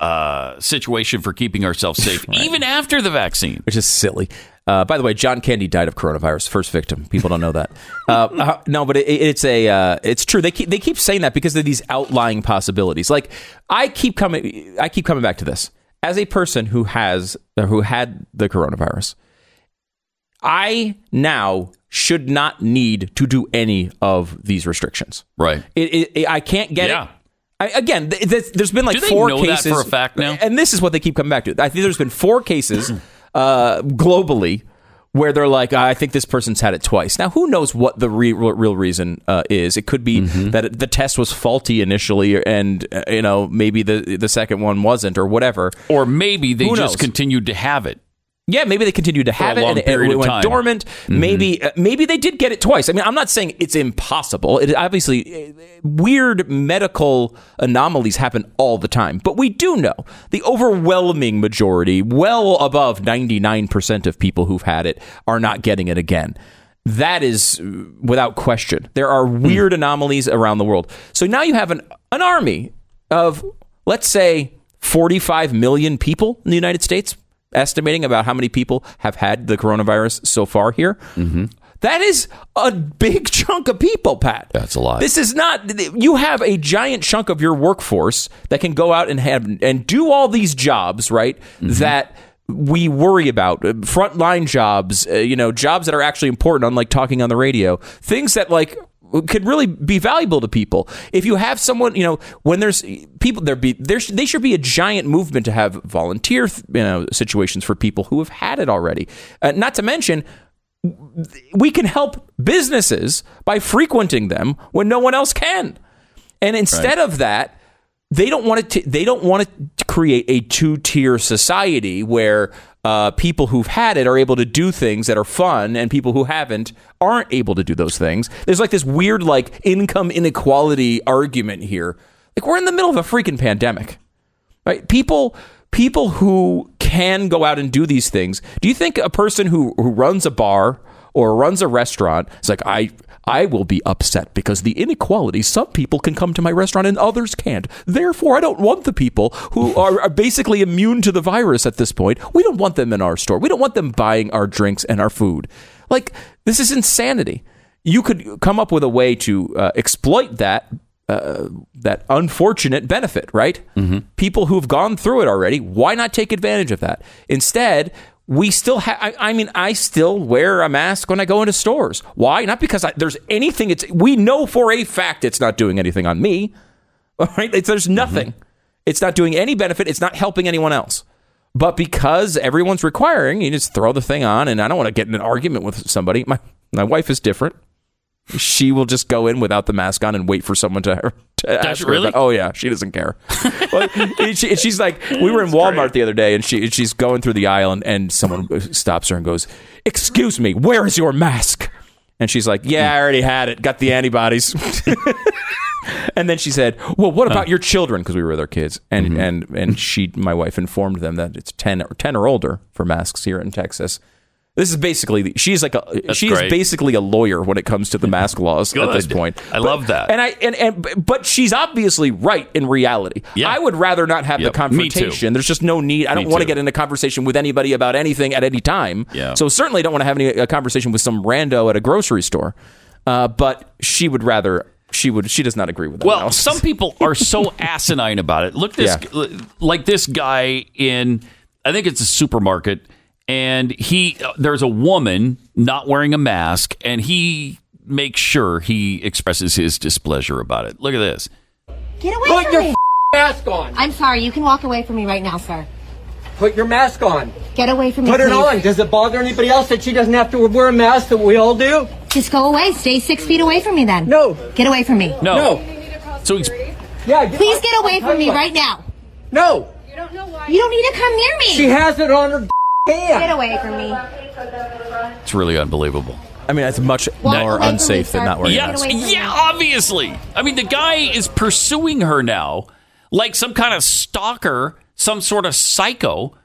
uh, situation for keeping ourselves safe, even after the vaccine. which is silly. Uh, by the way, John Candy died of coronavirus, first victim. People don't know that. Uh, uh, no, but it, it's a uh, it's true. They keep they keep saying that because of these outlying possibilities. Like I keep coming, I keep coming back to this as a person who has uh, who had the coronavirus. I now should not need to do any of these restrictions. Right. It, it, it- I can't get Yeah. it. I, again, th- th- there's been like four know that cases for a fact now? and this is what they keep coming back to. I think there's been four cases uh, globally where they're like, I think this person's had it twice. Now, who knows what the re- real reason uh, is? It could be Mm-hmm. that it- the test was faulty initially, and uh, you know maybe the the second one wasn't, or whatever. Or maybe they Who just knows? continued to have it. Yeah, maybe they continued to have it and it, went time. dormant. Maybe uh, maybe they did get it twice. I mean, I'm not saying it's impossible. It obviously uh, weird medical anomalies happen all the time, but we do know the overwhelming majority, well above 99% of people who've had it are not getting it again. That is uh, without question. There are weird anomalies around the world. So now you have an an army of let's say 45 million people in the United States estimating about how many people have had the coronavirus so far here. That is a big chunk of people, Pat. That's a lot. This is not. You have a giant chunk of your workforce that can go out and have and do all these jobs, right? That we worry about uh, frontline jobs, uh, you know, jobs that are actually important, unlike talking on the radio. Things that like could really be valuable to people. If you have someone, you know, when there's people, there be there sh- they should be a giant movement to have volunteer, you know, situations for people who have had it already. Uh, not to mention we can help businesses by frequenting them when no one else can. And instead of that, they don't want to. They don't want to create a two-tier society where uh, people who've had it are able to do things that are fun, and people who haven't aren't able to do those things. There's like this weird like income inequality argument here. Like we're in the middle of a freaking pandemic right people people who can go out and do these things do you think a person who, who runs a bar or runs a restaurant is like i i will be upset because the inequality some people can come to my restaurant and others can't therefore i don't want the people who are, are basically immune to the virus at this point we don't want them in our store we don't want them buying our drinks and our food like this is insanity you could come up with a way to uh, exploit that uh, that unfortunate benefit, right? Mm-hmm. People who've gone through it already, why not take advantage of that? Instead, we still have. I, I mean, I still wear a mask when I go into stores. Why? Not because I, there's anything. It's we know for a fact it's not doing anything on me. All right, it's, there's mm-hmm. nothing. It's not doing any benefit. It's not helping anyone else. But because everyone's requiring, you just throw the thing on, and I don't want to get in an argument with somebody. My my wife is different. She will just go in without the mask on and wait for someone to, to ask her. really? about- oh yeah, she doesn't care. Well, she, she's like, we were in Walmart the other day, and she she's going through the aisle, and, and someone stops her and goes, "Excuse me, where is your mask?" And she's like, "Yeah, I already had it. Got the antibodies." And then she said, "Well, what about your children?" Because we were with our kids, and Mm-hmm. and and she, my wife, informed them that it's ten or ten or older for masks here in Texas. This is basically she's like a she is great. basically a lawyer when it comes to the mask laws at this point. I love that. And I and, and but she's obviously right in reality. Yeah. I would rather not have Yep. the confrontation. There's just no need. I don't want to get in a conversation with anybody about anything at any time. Yeah. So certainly don't want to have any a conversation with some rando at a grocery store. Uh, but she would rather. She would. She does not agree with that. Well, analysis. some people are so asinine about it. Look this like this guy in I think it's a supermarket and he uh, there's a woman not wearing a mask and he makes sure he expresses his displeasure about it. Look at this. Get away from me. Put from your me! f- mask on. I'm sorry. You can walk away from me right now, sir. Put your mask on. Get away from me, Put it please. on. Does it bother anybody else that she doesn't have to wear a mask that we all do? Just go away. Stay six feet away from me, then. No. Get away from me. No. No. So he's Yeah. Get, Please get away from me right now. No. You don't know why. You don't need to come near me. She has it on her Get away from me. it's really unbelievable. I mean, it's much Walk more away from me, unsafe than sir. not wearing a Yeah, mask. yeah, obviously. I mean, the guy is pursuing her now like some kind of stalker, some sort of psycho.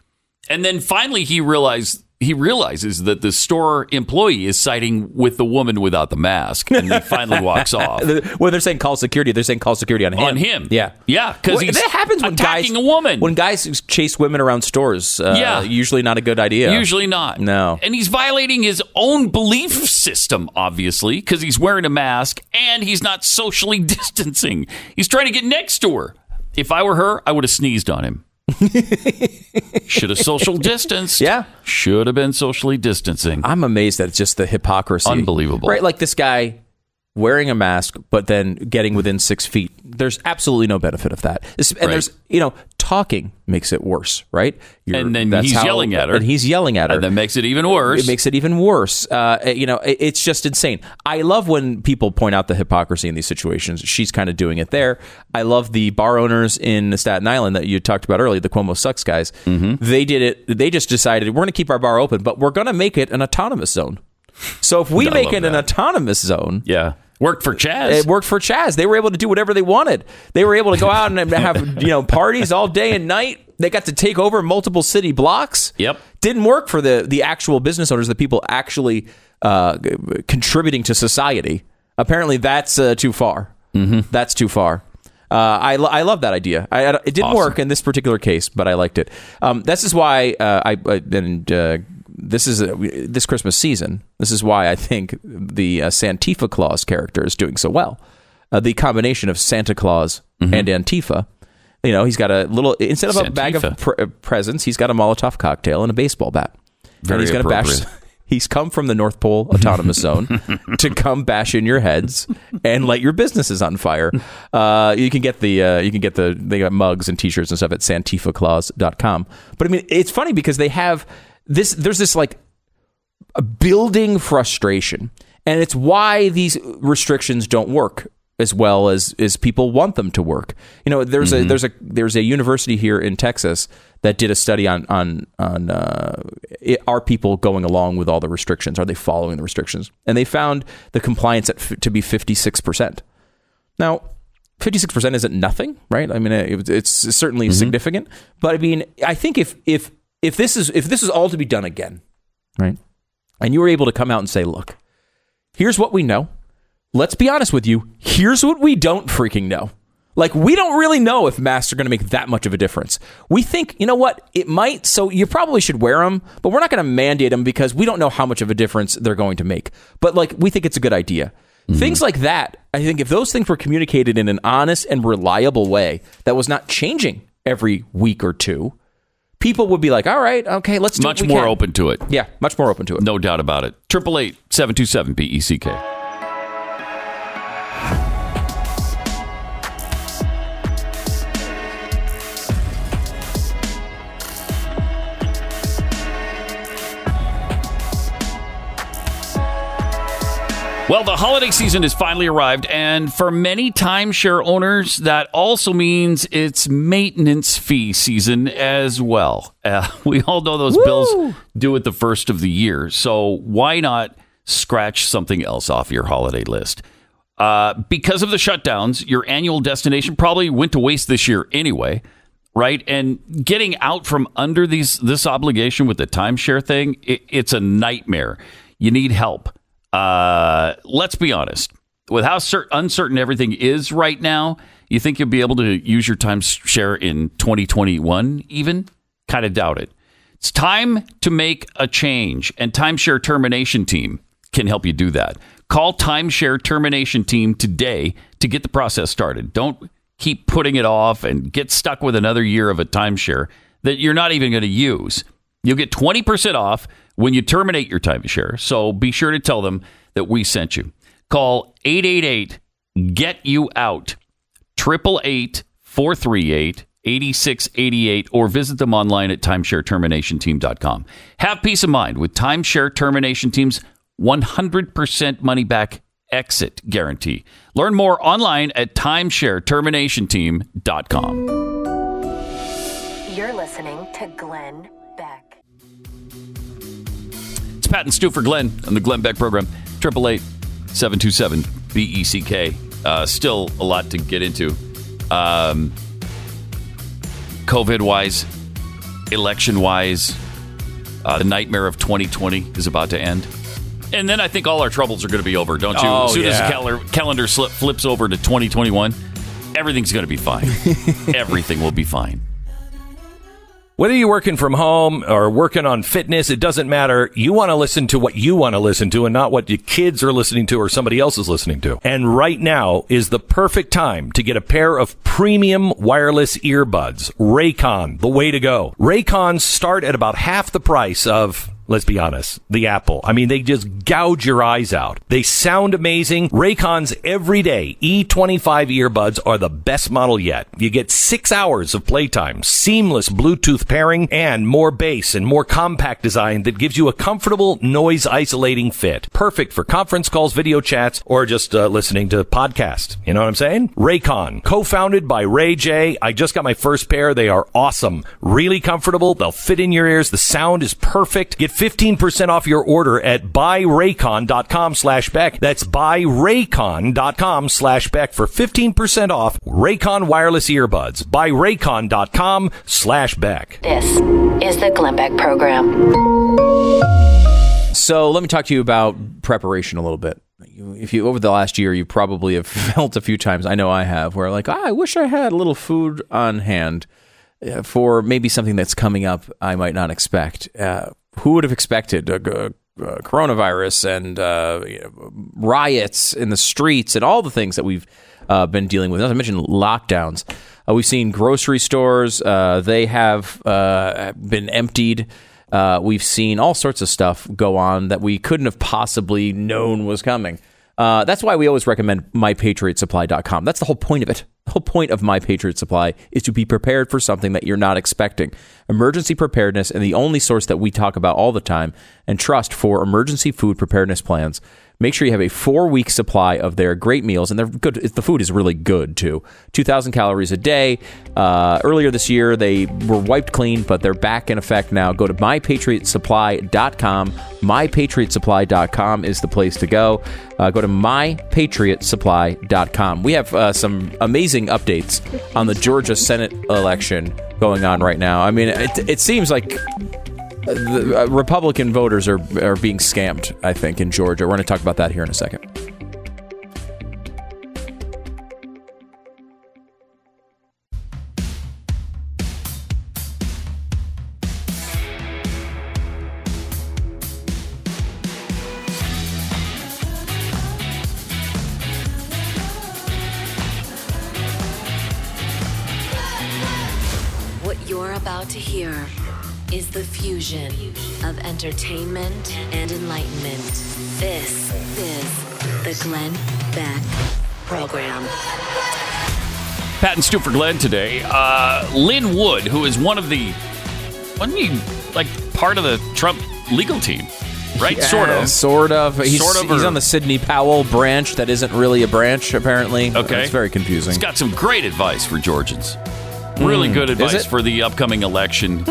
And then finally he realized he realizes that the store employee is siding with the woman without the mask and he finally walks off. When they're saying call security, they're saying call security on him. On him. Yeah. Yeah, 'cause Well, that happens when guys attacking a woman. When guys chase women around stores. Uh, Yeah. Usually not a good idea. Usually not. No. And he's violating his own belief system, obviously, because he's wearing a mask and he's not socially distancing. He's trying to get next to her. If I were her, I would have sneezed on him. Should have social distanced. Yeah. Should have been socially distancing. I'm amazed at just the hypocrisy. Unbelievable. Right? Like this guy wearing a mask, but then getting within six feet. There's absolutely no benefit of that. And Right. there's, you know, talking makes it worse, right? You're- And then he's yelling at her. And he's yelling at her. And that makes it even worse. It makes it even worse. Uh, you know, it- it's just insane. I love when people point out the hypocrisy in these situations. She's kind of doing it there. I love the bar owners in Staten Island that you talked about earlier, the Cuomo sucks guys. Mm-hmm. They did it. They just decided we're going to keep our bar open, but we're going to make it an autonomous zone. So if we make it an that. autonomous zone, yeah. Worked for Chaz. it worked for Chaz. They were able to do whatever they wanted. They were able to go out and have you know parties all day and night. They got to take over multiple city blocks. Yep. Didn't work for the the actual business owners, the people actually uh, contributing to society. Apparently, that's uh, too far. Mm-hmm. That's too far. Uh, I, lo- I love that idea. I, I- it didn't Awesome. work in this particular case, but I liked it. Um, this is why uh, I I- and uh, this is uh, this Christmas season. This is why I think the uh, Santifa Claus character is doing so well. Uh, the combination of Santa Claus Mm-hmm. and Antifa. You know, he's got a little instead of a bag of Santifa. pre- uh, presents, he's got a Molotov cocktail and a baseball bat. Very and he's gonna bash. He's come from the North Pole Autonomous Zone to come bash in your heads and light your businesses on fire. Uh, you can get the uh, you can get the they got mugs and T-shirts and stuff at santifaclaus.com. But I mean, it's funny because they have this. There's this like a building frustration, and it's why these restrictions don't work as well as as people want them to work. You know, there's a there's a there's a university here in Texas that did a study on on on uh, it, are people going along with all the restrictions? Are they following the restrictions? And they found the compliance at f- to be 56 percent. Now, 56% isn't nothing, right? I mean, it, it's certainly significant, but I mean, I think if if if this is if this is all to be done again, right? And you were able to come out and say, "Look, here's what we know. Let's be honest with you. Here's what we don't freaking know." Like we don't really know if masks are going to make that much of a difference. We think, you know what, it might. So you probably should wear them, but we're not going to mandate them because we don't know how much of a difference they're going to make. But like we think it's a good idea. Mm-hmm. Things like that, I think if those things were communicated in an honest and reliable way that was not changing every week or two, people would be like, "All right, okay, let's do Much more can." open to it. Yeah, much more open to it. No doubt about it. Triple eight seven Well, the holiday season has finally arrived, and for many timeshare owners, that also means it's maintenance fee season as well. Uh, we all know those bills due at the first of the year, so why not scratch something else off your holiday list? Uh, because of the shutdowns, your annual destination probably went to waste this year anyway, right? And getting out from under these this obligation with the timeshare thing, it, it's a nightmare. You need help. Uh, let's be honest. With how cer- uncertain everything is right now, you think you'll be able to use your timeshare in 2021 even? Kind of doubt it. It's time to make a change, and Timeshare Termination Team can help you do that. Call Timeshare Termination Team today to get the process started. Don't keep putting it off and get stuck with another year of a timeshare that you're not even going to use. You'll get 20% off when you terminate your timeshare. So be sure to tell them that we sent you. Call 888 Get You Out, 888 438 8688, or visit them online at timeshareterminationteam.com. Have peace of mind with Timeshare Termination Team's 100% money back exit guarantee. Learn more online at timeshareterminationteam.com. You're listening to Glenn Pat and Stu for Glenn on the Glenn Beck program. 888 727 BECK. Uh, still a lot to get into. Um, COVID wise, election wise, uh, the nightmare of 2020 is about to end. And then I think all our troubles are going to be over, don't you? Oh, as soon as the calendar, calendar slip, flips over to 2021, everything's going to be fine. Everything will be fine. Whether you're working from home or working on fitness, it doesn't matter. You want to listen to what you want to listen to and not what your kids are listening to or somebody else is listening to. And right now is the perfect time to get a pair of premium wireless earbuds. Raycon, the way to go. Raycons start at about half the price of Let's be honest. The Apple. I mean, they just gouge your eyes out. They sound amazing. Raycon's everyday E25 earbuds are the best model yet. You get six hours of playtime, seamless Bluetooth pairing, and more bass and more compact design that gives you a comfortable noise isolating fit. Perfect for conference calls, video chats, or just uh, listening to podcasts. You know what I'm saying? Raycon, co-founded by Ray J. I just got my first pair. They are awesome. Really comfortable. They'll fit in your ears. The sound is perfect. Get 15% off your order at buyraycon.com slash Beck. That's buyraycon.com slash Beck for 15% off Raycon wireless earbuds. Buyraycon.com slash Beck. This is the Glenn Beck program. So let me talk to you about preparation a little bit. If you over the last year, you probably have felt a few times. I know I have, where like, ah, I wish I had a little food on hand uh, for maybe something that's coming up I might not expect. Uh, who would have expected a, a, a coronavirus and uh, you know, riots in the streets and all the things that we've uh, been dealing with? As I mentioned, lockdowns. Uh, we've seen grocery stores; uh, they have uh, been emptied. Uh, we've seen all sorts of stuff go on that we couldn't have possibly known was coming. Uh, that's why we always recommend mypatriotsupply.com. That's the whole point of it. The whole point of My Patriot Supply is to be prepared for something that you're not expecting. Emergency preparedness and the only source that we talk about all the time and trust for emergency food preparedness plans. Make sure you have a four week supply of their great meals, and they're good. The food is really good too. 2,000 calories a day. Uh, earlier this year, they were wiped clean, but they're back in effect now. Go to mypatriotsupply.com. Mypatriotsupply.com is the place to go. Uh, go to mypatriotsupply.com. We have uh, some amazing updates on the Georgia Senate election going on right now. I mean, it, it seems like Uh, Republican voters are are being scammed. I think in Georgia. We're going to talk about that here in a second. Entertainment and enlightenment. This is the Glenn Beck program. Pat and Stu for Glenn today. Uh, Lin Wood, who is one of the, wasn't he like part of the Trump legal team? right? Yeah, sort of. Sort of. He's, Sort of, he's or- on the Sidney Powell branch that isn't really a branch, apparently. Okay. It's very confusing. He's got some great advice for Georgians. Really Hmm. good advice it? Hmm. for the upcoming election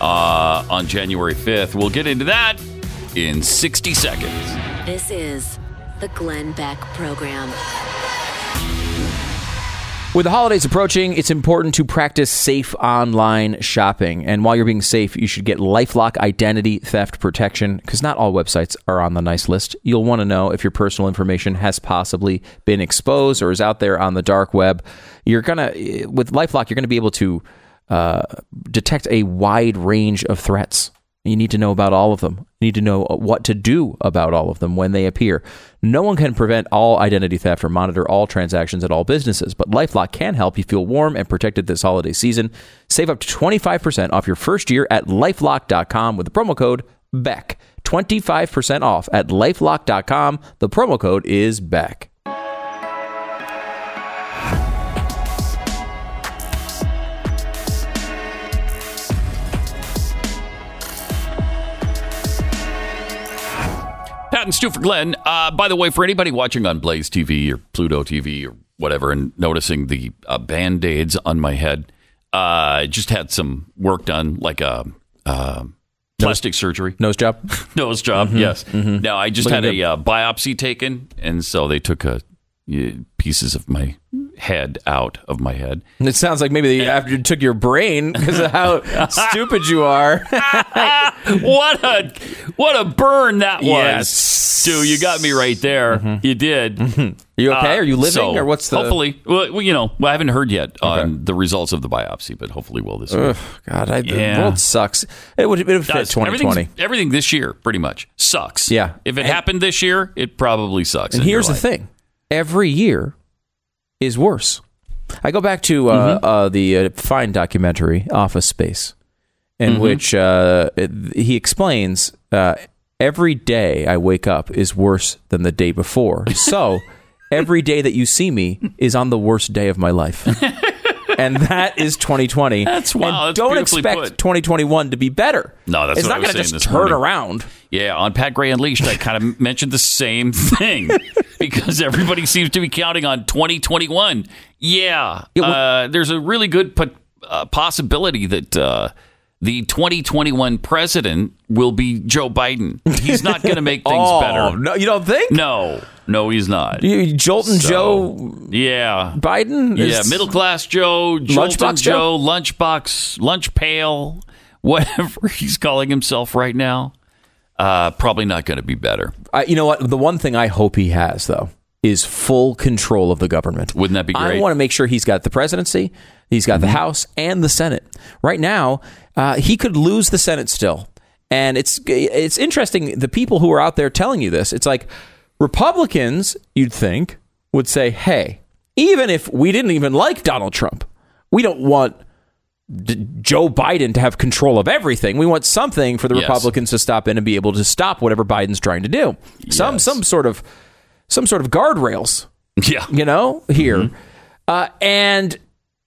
uh, on January 5th. We'll get into that in 60 seconds. This is the Glenn Beck Program. With the holidays approaching, it's important to practice safe online shopping. And while you're being safe, you should get Lifelock identity theft protection because not all websites are on the nice list. You'll want to know if your personal information has possibly been exposed or is out there on the dark web. You're gonna with Lifelock, you're gonna be able to uh, detect a wide range of threats. You need to know about all of them. You need to know what to do about all of them when they appear. No one can prevent all identity theft or monitor all transactions at all businesses, but Lifelock can help you feel warm and protected this holiday season. Save up to 25% off your first year at lifelock.com with the promo code BECK. 25% off at lifelock.com. The promo code is BECK. Pat and Stu for Glenn. Uh, by the way, for anybody watching on Blaze TV or Pluto TV or whatever and noticing the uh, band aids on my head, uh, I just had some work done, like a uh, plastic surgery. Nose job? Nose job, Mhm, yes. mhm. Now, I just Looking had good. a uh, biopsy taken, and so they took a, uh, pieces of my head out of my head. It sounds like maybe they, after you took your brain because of how stupid you are. what a what a burn that was, Yes. Stu. You got me right there. You did. You okay? Uh, Are you living, so or what's the? Hopefully, well, well, you know, well, I haven't heard yet on the results of the biopsy, but hopefully, will this week. God, I, the Yeah. world sucks. It would, it would fit Does. 2020. Everything's- Everything this year, pretty much, sucks. Yeah. If it And- happened this year, it probably sucks. And in your here's the life. thing: every year is worse. I go back to uh, Mm-hmm. uh, the uh, fine documentary Office Space, in Mhm. which uh, it, he explains uh, every day I wake up is worse than the day before. So every day that you see me is on the worst day of my life. And that is 2020. That's- wow, that's don't expect put. 2021 to be better. No, that's it's not gonna saying just turn morning. around. Yeah, on Pat Gray Unleashed, I kind of mentioned the same thing because everybody seems to be counting on 2021. Yeah, uh, there's a really good po- uh, possibility that uh, the 2021 president will be Joe Biden. He's not going to make things Oh, better. No, you don't think? No, no, he's not. You, Jolton So, Joe Yeah. Biden? Yeah, middle class Joe, Jolton Lunchbox Joe? Joe, lunchbox, lunch pail, whatever he's calling himself right now. Uh, probably not going to be better. I, you know what? The one thing I hope he has, though, is full control of the government. Wouldn't that be I great? Mm-hmm. want to make sure he's got the presidency, he's got the House and the Senate. Right now, uh, he could lose the Senate still, and it's it's interesting. The people who are out there telling you this, it's like Republicans, you'd think, would say, "Hey, even if we didn't even like Donald Trump, we don't want." D- Joe Biden to have control of everything. We want something for the Yes. Republicans to stop in and be able to stop whatever Biden's trying to do. Some some sort of some sort of guardrails. Yeah. You know, here. Uh, and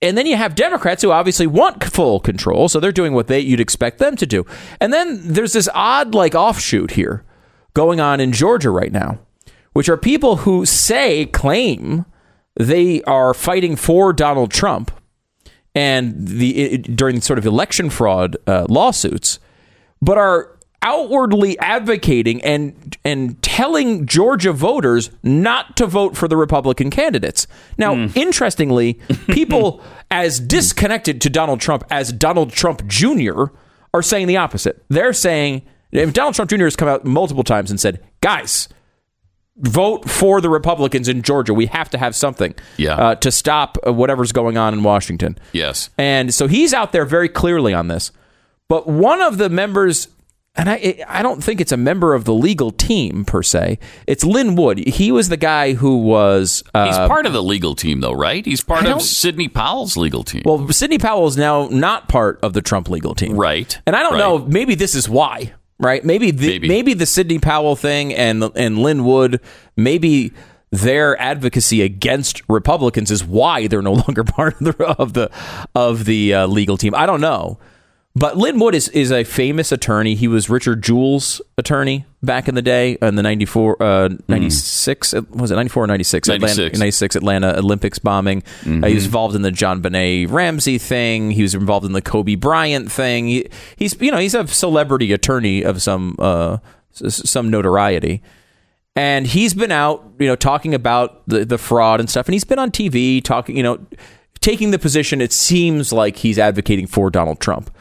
and then you have Democrats who obviously want full control, so they're doing what they you'd expect them to do. And then there's this odd like offshoot here going on in Georgia right now, which are people who say claim they are fighting for Donald Trump and the it, during sort of election fraud uh, lawsuits, but are outwardly advocating and and telling Georgia voters not to vote for the Republican candidates. Now, interestingly, people as disconnected to Donald Trump as Donald Trump Jr. are saying the opposite. They're saying if Donald Trump Jr. has come out multiple times and said, "Guys, vote for the Republicans in Georgia. We have to have something Yeah. uh, to stop uh, whatever's going on in Washington." Yes. And so he's out there very clearly on this. But one of the members, and I, I don't think it's a member of the legal team per se. It's Lin Wood. He was the guy who was. Uh, He's part of the legal team, though, right? He's part of Sidney Powell's legal team. well, Sidney Powell is now not part of the Trump legal team, right. And I don't Right. know. Maybe this is why. Right? Maybe the, Maybe. maybe the Sidney Powell thing and and Lin Wood. Maybe their advocacy against Republicans is why they're no longer part of the of the of the uh, legal team. I don't know. But Lin Wood is, is a famous attorney. He was Richard Jewell's attorney back in the day in the 94, uh, 96, uh, was it 94 or 96? 96. Atlanta, 96 Atlanta Olympics bombing. Uh, he was involved in the JonBenét Ramsey thing. He was involved in the Kobe Bryant thing. He, he's, you know, he's a celebrity attorney of some, uh, some notoriety. And he's been out, you know, talking about the, the fraud and stuff. And he's been on TV talking, you know, taking the position it seems like he's advocating for Donald Trump.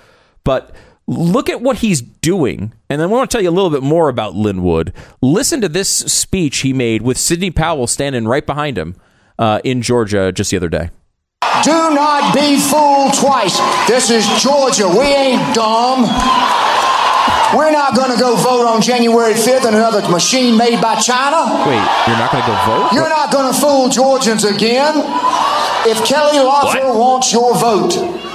But look at what he's doing. And then I want to tell you a little bit more about Lin Wood. Listen to this speech he made with Sidney Powell standing right behind him uh, in Georgia just the other day. Do not be fooled twice. This is Georgia. We ain't dumb. We're not going to go vote on January 5th in another machine made by China. Wait, you're not going to go vote? You're not going to fool Georgians again. If Kelly Loeffler wants your vote,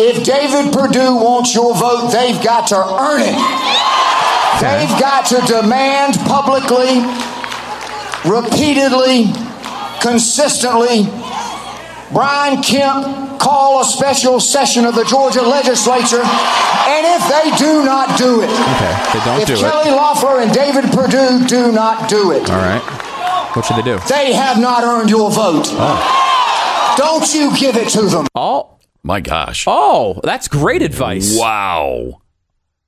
if David Perdue wants your vote, they've got to earn it. They've got to demand publicly, repeatedly, consistently. Brian Kemp call a special session of the Georgia legislature, and if they do not do it, Okay, they don't if do Kelly it. Loeffler and David Perdue do not do it, All right. What should they do? they have not earned your vote. Oh. Don't you give it to them. Oh, My gosh. oh, that's great advice. Wow.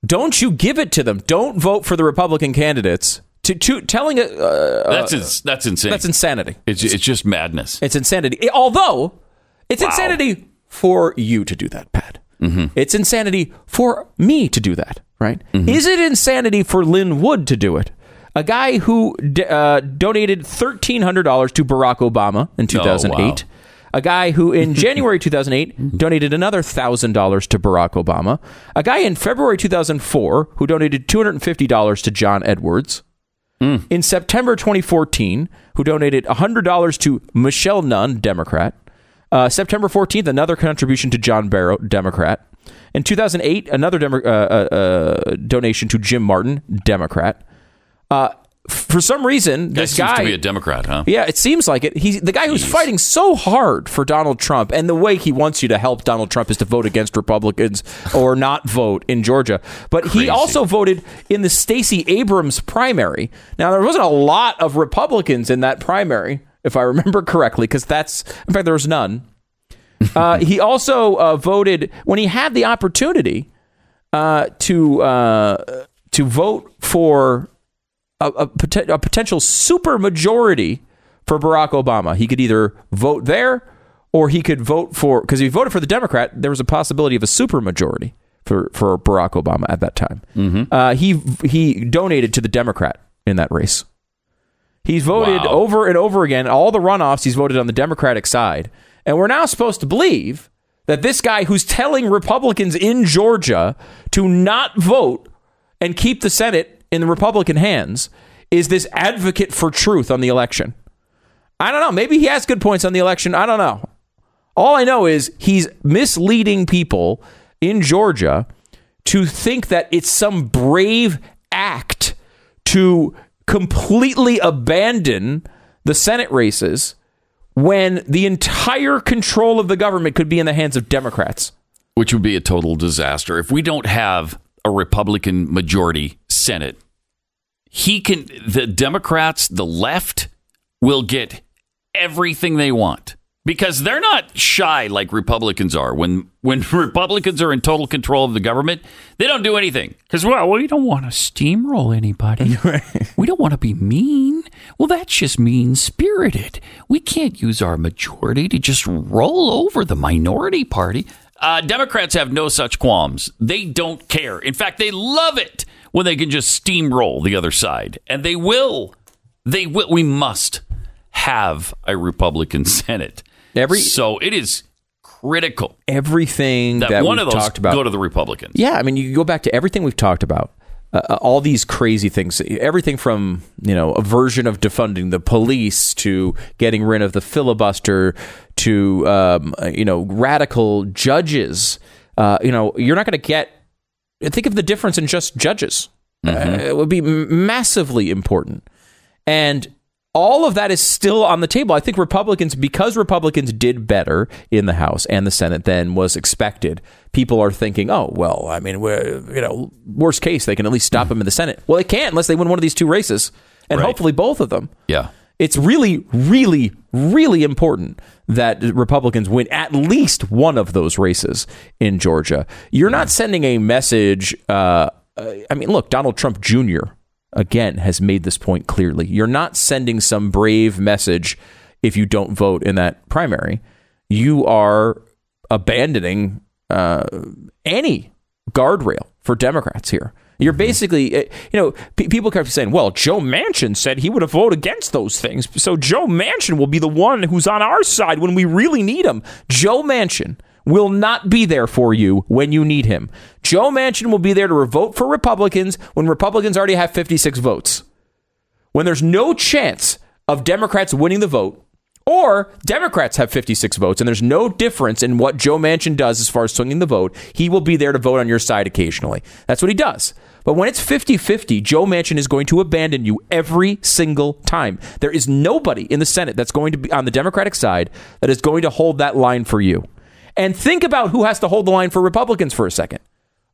Don't you give it to them. Don't vote for the Republican candidates. To, to telling it, uh, That's ins- that's insane. that's insanity. It's it's just madness. It's insanity. Although it's Wow. insanity for you to do that, Pat. It's insanity for me to do that, right? Is it insanity for Lin Wood to do it? A guy who d- uh, donated $1,300 to Barack Obama in 2008. A guy who in January 2008 donated another $1,000 to Barack Obama. A guy in February 2004 who donated $250 to John Edwards in September 2014, who donated $100 to Michelle Nunn, Democrat. Uh, September 14th, another contribution to John Barrow, Democrat. In 2008, another Demo- uh, uh, uh, donation to Jim Martin, Democrat. For some reason, Guy this seems guy. to be a Democrat, huh? Yeah, it seems like it. He's the guy who's fighting so hard for Donald Trump, and the way he wants you to help Donald Trump is to vote against Republicans or not vote in Georgia. But he also voted in the Stacey Abrams primary. Now there wasn't a lot of Republicans in that primary, if I remember correctly, because that's in fact there was none. Uh, he also uh, voted when he had the opportunity uh, to uh, to vote for a, a, poten- a potential super majority for Barack Obama. He could either vote there or he could vote for because if he voted for the Democrat, there was a possibility of a super majority for, for Barack Obama at that time. Uh, he he donated to the Democrat in that race. He's voted Wow. over and over again. All the runoffs, he's voted on the Democratic side. And we're now supposed to believe that this guy who's telling Republicans in Georgia to not vote and keep the Senate in the Republican hands is this advocate for truth on the election. I don't know. Maybe he has good points on the election. I don't know. All I know is he's misleading people in Georgia to think that it's some brave act to completely abandon the Senate races when the entire control of the government could be in the hands of Democrats. Which would be a total disaster if we don't have a Republican majority Senate. He can the Democrats, the left will get everything they want because they're not shy like Republicans are. When when Republicans are in total control of the government, they don't do anything because well, we don't want to steamroll anybody. we don't want to be mean. Well, that's just mean spirited. We can't use our majority to just roll over the minority party. Uh, Democrats have no such qualms. They don't care. In fact, they love it when they can just steamroll the other side, and they will. They will. We must have a Republican Senate. Every- so it is critical Everything that, that, one we've of those talked about go to the Republicans. Yeah, I mean, you go back to everything we've talked about. Uh, uh, all these crazy things, everything from you know a version of defunding the police to getting rid of the filibuster to um, you know radical judges. Uh, you know, you're not going to get. Think of the difference in just judges. Uh, it would be massively important, and all of that is still on the table. I think Republicans, because Republicans did better in the House and the Senate than was expected, people are thinking, oh, well, I mean, we're, you know, worst case, they can at least stop them in the Senate. Well, they can't unless they win one of these two races, and Right. hopefully both of them. Yeah. It's really, really, really important that Republicans win at least one of those races in Georgia. You're not sending a message. Uh, uh, I mean, look, Donald Trump Jr. again has made this point clearly. You're not sending some brave message if you don't vote in that primary. You are abandoning uh, any guardrail for Democrats here. You're basically, uh, you know, pe people kept saying, well, Joe Manchin said he would have voted against those things. So Joe Manchin will be the one who's on our side when we really need him. Joe Manchin will not be there for you when you need him. Joe Manchin will be there to vote for Republicans when Republicans already have 56 votes. When there's no chance of Democrats winning the vote, or Democrats have 56 votes and there's no difference in what Joe Manchin does as far as swinging the vote, he will be there to vote on your side occasionally. That's what he does. But when it's 50 50, Joe Manchin is going to abandon you every single time. There is nobody in the Senate that's going to be on the Democratic side that is going to hold that line for you. And think about who has to hold the line for Republicans for a second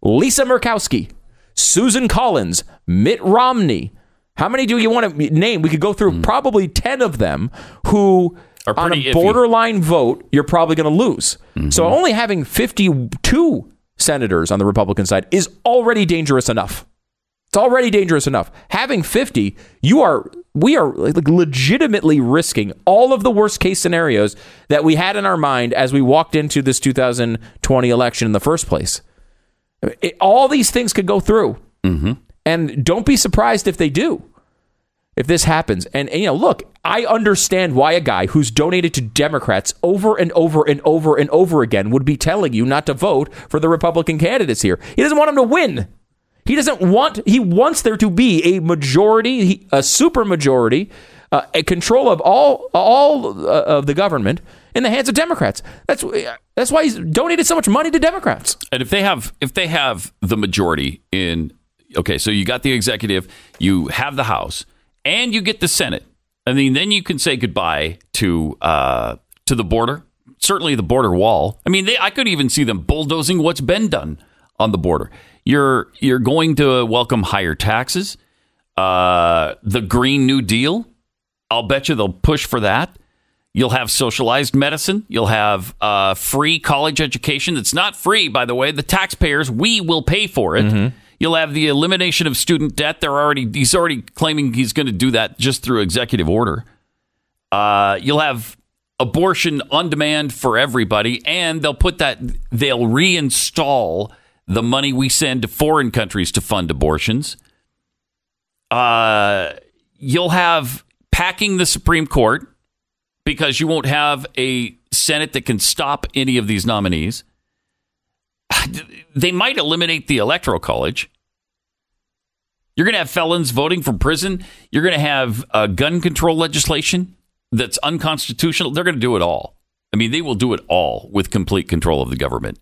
Lisa Murkowski, Susan Collins, Mitt Romney. How many do you want to name? We could go through hmm. probably 10 of them who, Are on a pretty iffy. borderline vote, you're probably going to lose. So mm-hmm. only having 52 senators on the Republican side is already dangerous enough. It's already dangerous enough. Having 50, you are we are like legitimately risking all of the worst case scenarios that we had in our mind as we walked into this 2020 election in the first place. It- all these things could go through. And don't be surprised if they do. If this happens. And, and, you know, look, I understand why a guy who's donated to Democrats over and over and over and over again would be telling you not to vote for the Republican candidates here. He doesn't want them to win. He doesn't want. He wants there to be a majority, a super majority, uh, a control of all all uh, of the government in the hands of Democrats. That's that's why he's donated so much money to Democrats. And if they have if they have the majority in okay, so you got the executive, you have the House, and you get the Senate. I mean, then you can say goodbye to uh, to the border. Certainly, the border wall. I mean, they, I could even see them bulldozing what's been done on the border. You're you're going to welcome higher taxes, uh, the Green New Deal. I'll bet you they'll push for that. You'll have socialized medicine. You'll have uh, free college education. That's not free, by the way. The taxpayers, we will pay for it. You'll have the elimination of student debt. They're already he's already claiming he's going to do that just through executive order. Uh, you'll have abortion on demand for everybody, and they'll put that they'll reinstall the money we send to foreign countries to fund abortions. Uh, you'll have packing the Supreme Court because you won't have a Senate that can stop any of these nominees. They might eliminate the Electoral College. You're going to have felons voting from prison. You're going to have uh, gun control legislation that's unconstitutional. They're going to do it all. I mean, they will do it all with complete control of the government.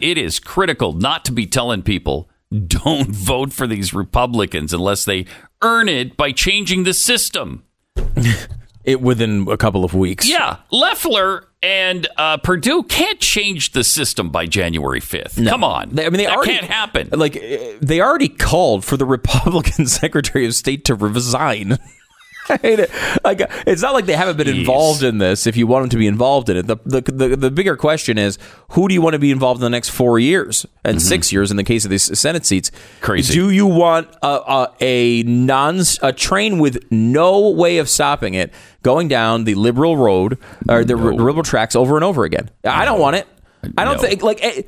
It is critical not to be telling people don't vote for these Republicans unless they earn it by changing the system. It within a couple of weeks. Yeah, Loeffler and uh, Perdue can't change the system by January 5th. Come on. They- I mean, they that already can't happen. Like uh, they already called for the Republican Secretary of State to resign. I hate it. Like it's not like they haven't been Jeez. involved in this. If you want them to be involved in it, the, the the the bigger question is who do you want to be involved in the next four years and six years in the case of these Senate seats? Mm-hmm. Crazy. Do you want a, a, a non a train with no way of stopping it going down the liberal road or the liberal tracks over and over again? I don't want it. I don't No. think like eh,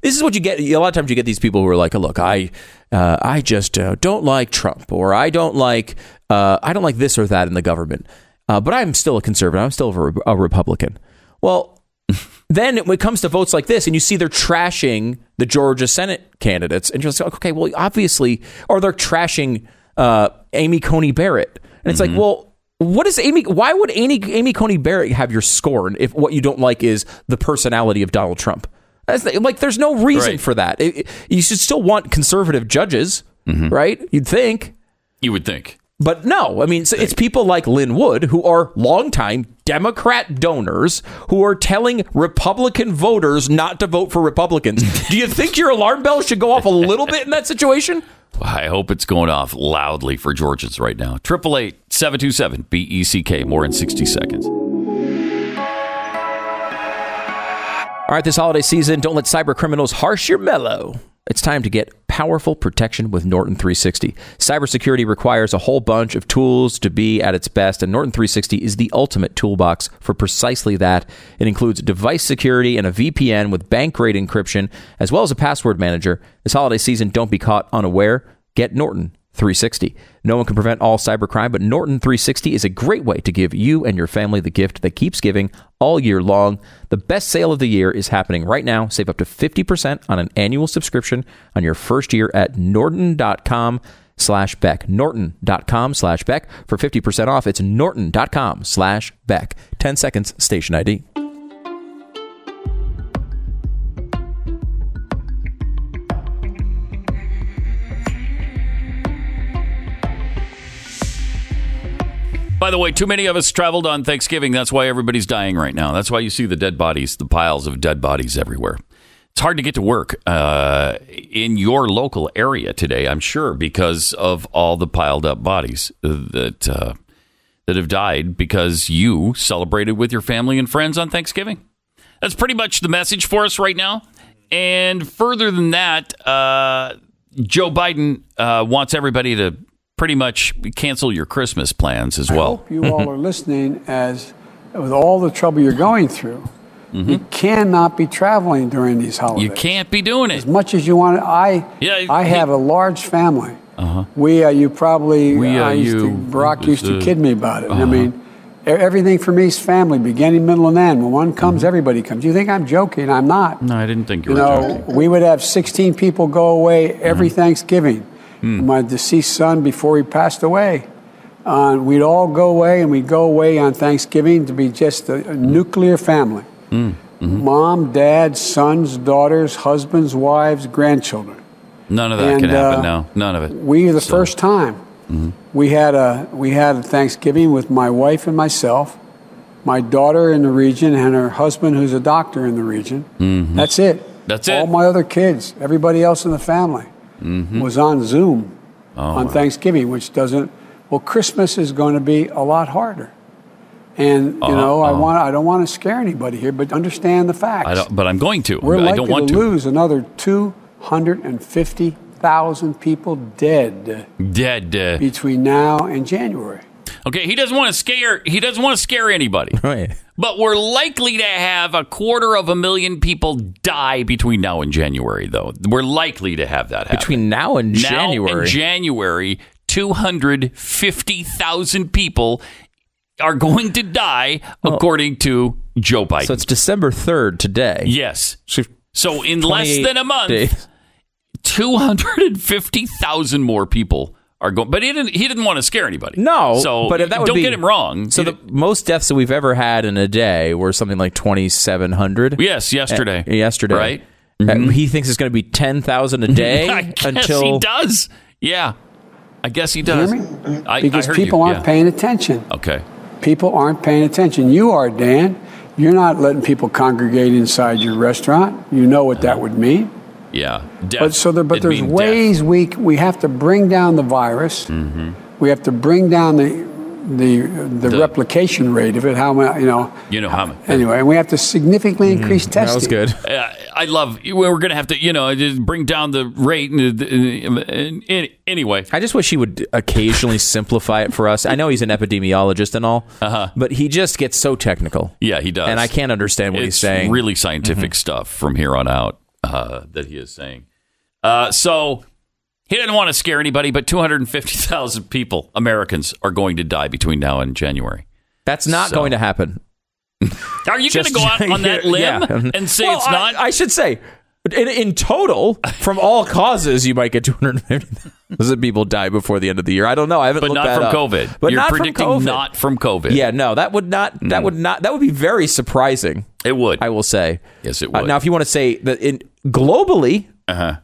this is what you get. A lot of times you get these people who are like, "Look, I, uh, I just uh, don't like Trump, or I don't like, uh, I don't like this or that in the government, uh, but I'm still a conservative. I'm still a, re- a Republican." Well, then when it comes to votes like this, and you see they're trashing the Georgia Senate candidates, and you're just like, "Okay, well, obviously," or they're trashing uh, Amy Coney Barrett, and it's like, well. What is Amy? Why would Amy Amy Coney Barrett have your scorn if what you don't like is the personality of Donald Trump? The- like, there's no reason Right. for that. It- it- you should still want conservative judges, right? You'd think. you would think. But no, I mean, so it's people like Lin Wood who are longtime Democrat donors who are telling Republican voters not to vote for Republicans. Do you think your alarm bell should go off a little bit in that situation? I hope it's going off loudly for Georgians right now. Triple eight seven two seven B E C K. More in sixty seconds. All right, this holiday season, don't let cyber criminals harsh your mellow. It's time to get powerful protection with Norton 360. Cybersecurity requires a whole bunch of tools to be at its best, and Norton 360 is the ultimate toolbox for precisely that. It includes device security and a VPN with bank grade encryption, as well as a password manager. This holiday season, don't be caught unaware. Get Norton 360. No one can prevent all cybercrime, but Norton 360 is a great way to give you and your family the gift that keeps giving all year long. The best sale of the year is happening right now. Save up to 50% on an annual subscription on your first year at norton.com slash Beck. Norton.com slash Beck for 50% off. It's norton.com slash Beck. 10 seconds, station ID. By the way, too many of us traveled on Thanksgiving. That's why everybody's dying right now. That's why you see the dead bodies, the piles of dead bodies everywhere. It's hard to get to work uh, in your local area today, I'm sure, because of all the piled up bodies that uh, that have died because you celebrated with your family and friends on Thanksgiving. That's pretty much the message for us right now. And further than that, uh, Joe Biden uh, wants everybody to pretty much cancel your Christmas plans as I well. hope you all are listening as with all the trouble you're going through. You cannot be traveling during these holidays. Mm-hmm. You can't be doing it. As much as you want. I Yeah, I have a large family. Uh-huh. We uh, you probably We, uh, I used you- to, Barack used to uh, kid me about it. I uh-huh. mean, e- everything for me is family, beginning, middle, and end. When one comes, everybody comes. You think I'm joking? I'm not. Mm-hmm. No, I didn't think you You were know, joking. Mm-hmm. we would have 16 people go away every Thanksgiving. Hmm. My deceased son, before he passed away, uh, we'd all go away, and we'd go away on Thanksgiving to be just a, a nuclear family Hmm. Mm-hmm. mom, dad, sons, daughters, husbands, wives, grandchildren. None of that And, can happen uh, now. None of it. We the first time Mm-hmm. we had a we had a Thanksgiving with my wife and myself, my daughter in the region, and her husband, who's a doctor in the region. Mhm. That's it. That's All it. All my other kids, everybody else in the family, Mhm. was on Zoom Oh, on wow. Thanksgiving, which doesn't. Well, Christmas is going to be a lot harder. And you Uh-huh, know, I uh-huh. want I don't want to scare anybody here, but understand the facts. I don't, but I'm going to. We're I likely don't want to to. lose another 250,000 people dead Dead. uh, between now and January. Okay, he doesn't want to scare. He doesn't want to scare anybody. Right. But we're likely to have a quarter of a million people die between now and January, though. We're likely to have that happen. Between now and Now January. and January, 250,000 people are going to die, oh. according to Joe Biden. So it's December 3rd today. Yes. So in less than a month, days. 250,000 more people are going. But he didn't. He didn't want to scare anybody. No, So but if that would don't be, get him wrong. So the most deaths that we've ever had in a day were something like twenty seven hundred. Yes, yesterday. yesterday, Right. Mm-hmm. Uh, he thinks it's going to be ten thousand a day I guess until he does. Yeah, I guess he does. hear I, because I heard people you. aren't yeah. paying attention. Okay. People aren't paying attention. You are, Dan. You're not letting people congregate inside your restaurant. You know what that would mean. Yeah. Death. But so there, but It'd there's mean ways we we have to bring down the virus. Mm-hmm. We have to bring down the the the, The- replication rate of it. How mu- you know? You know how. Anyway, and we have to significantly increase testing. That was good. Uh, I love. We're going to have to, you know, just bring down the rate. And, and- and- anyway, I just wish he would occasionally simplify it for us. I know he's an epidemiologist and all, uh-huh. but he just gets so technical. Yeah, he does. and I can't understand what it's he's saying. Really scientific Mhm. stuff from here on out uh, that he is saying. Uh, so he didn't want to scare anybody, but 250,000 people, Americans, are going to die between now and January. That's not So- going to happen. Are you going to go out on that limb Yeah. and say Well, it's I- not? I, should say, in, in total, from all causes, you might get 250,000 people die before the end of the year. I don't know. I haven't but not from up. COVID. But You're not predicting from COVID. not from COVID. Yeah, no, that would not. That would not. That would be very surprising. It would. I will say. Yes, it Uh, would. now, if you want to say that in globally, uh-huh.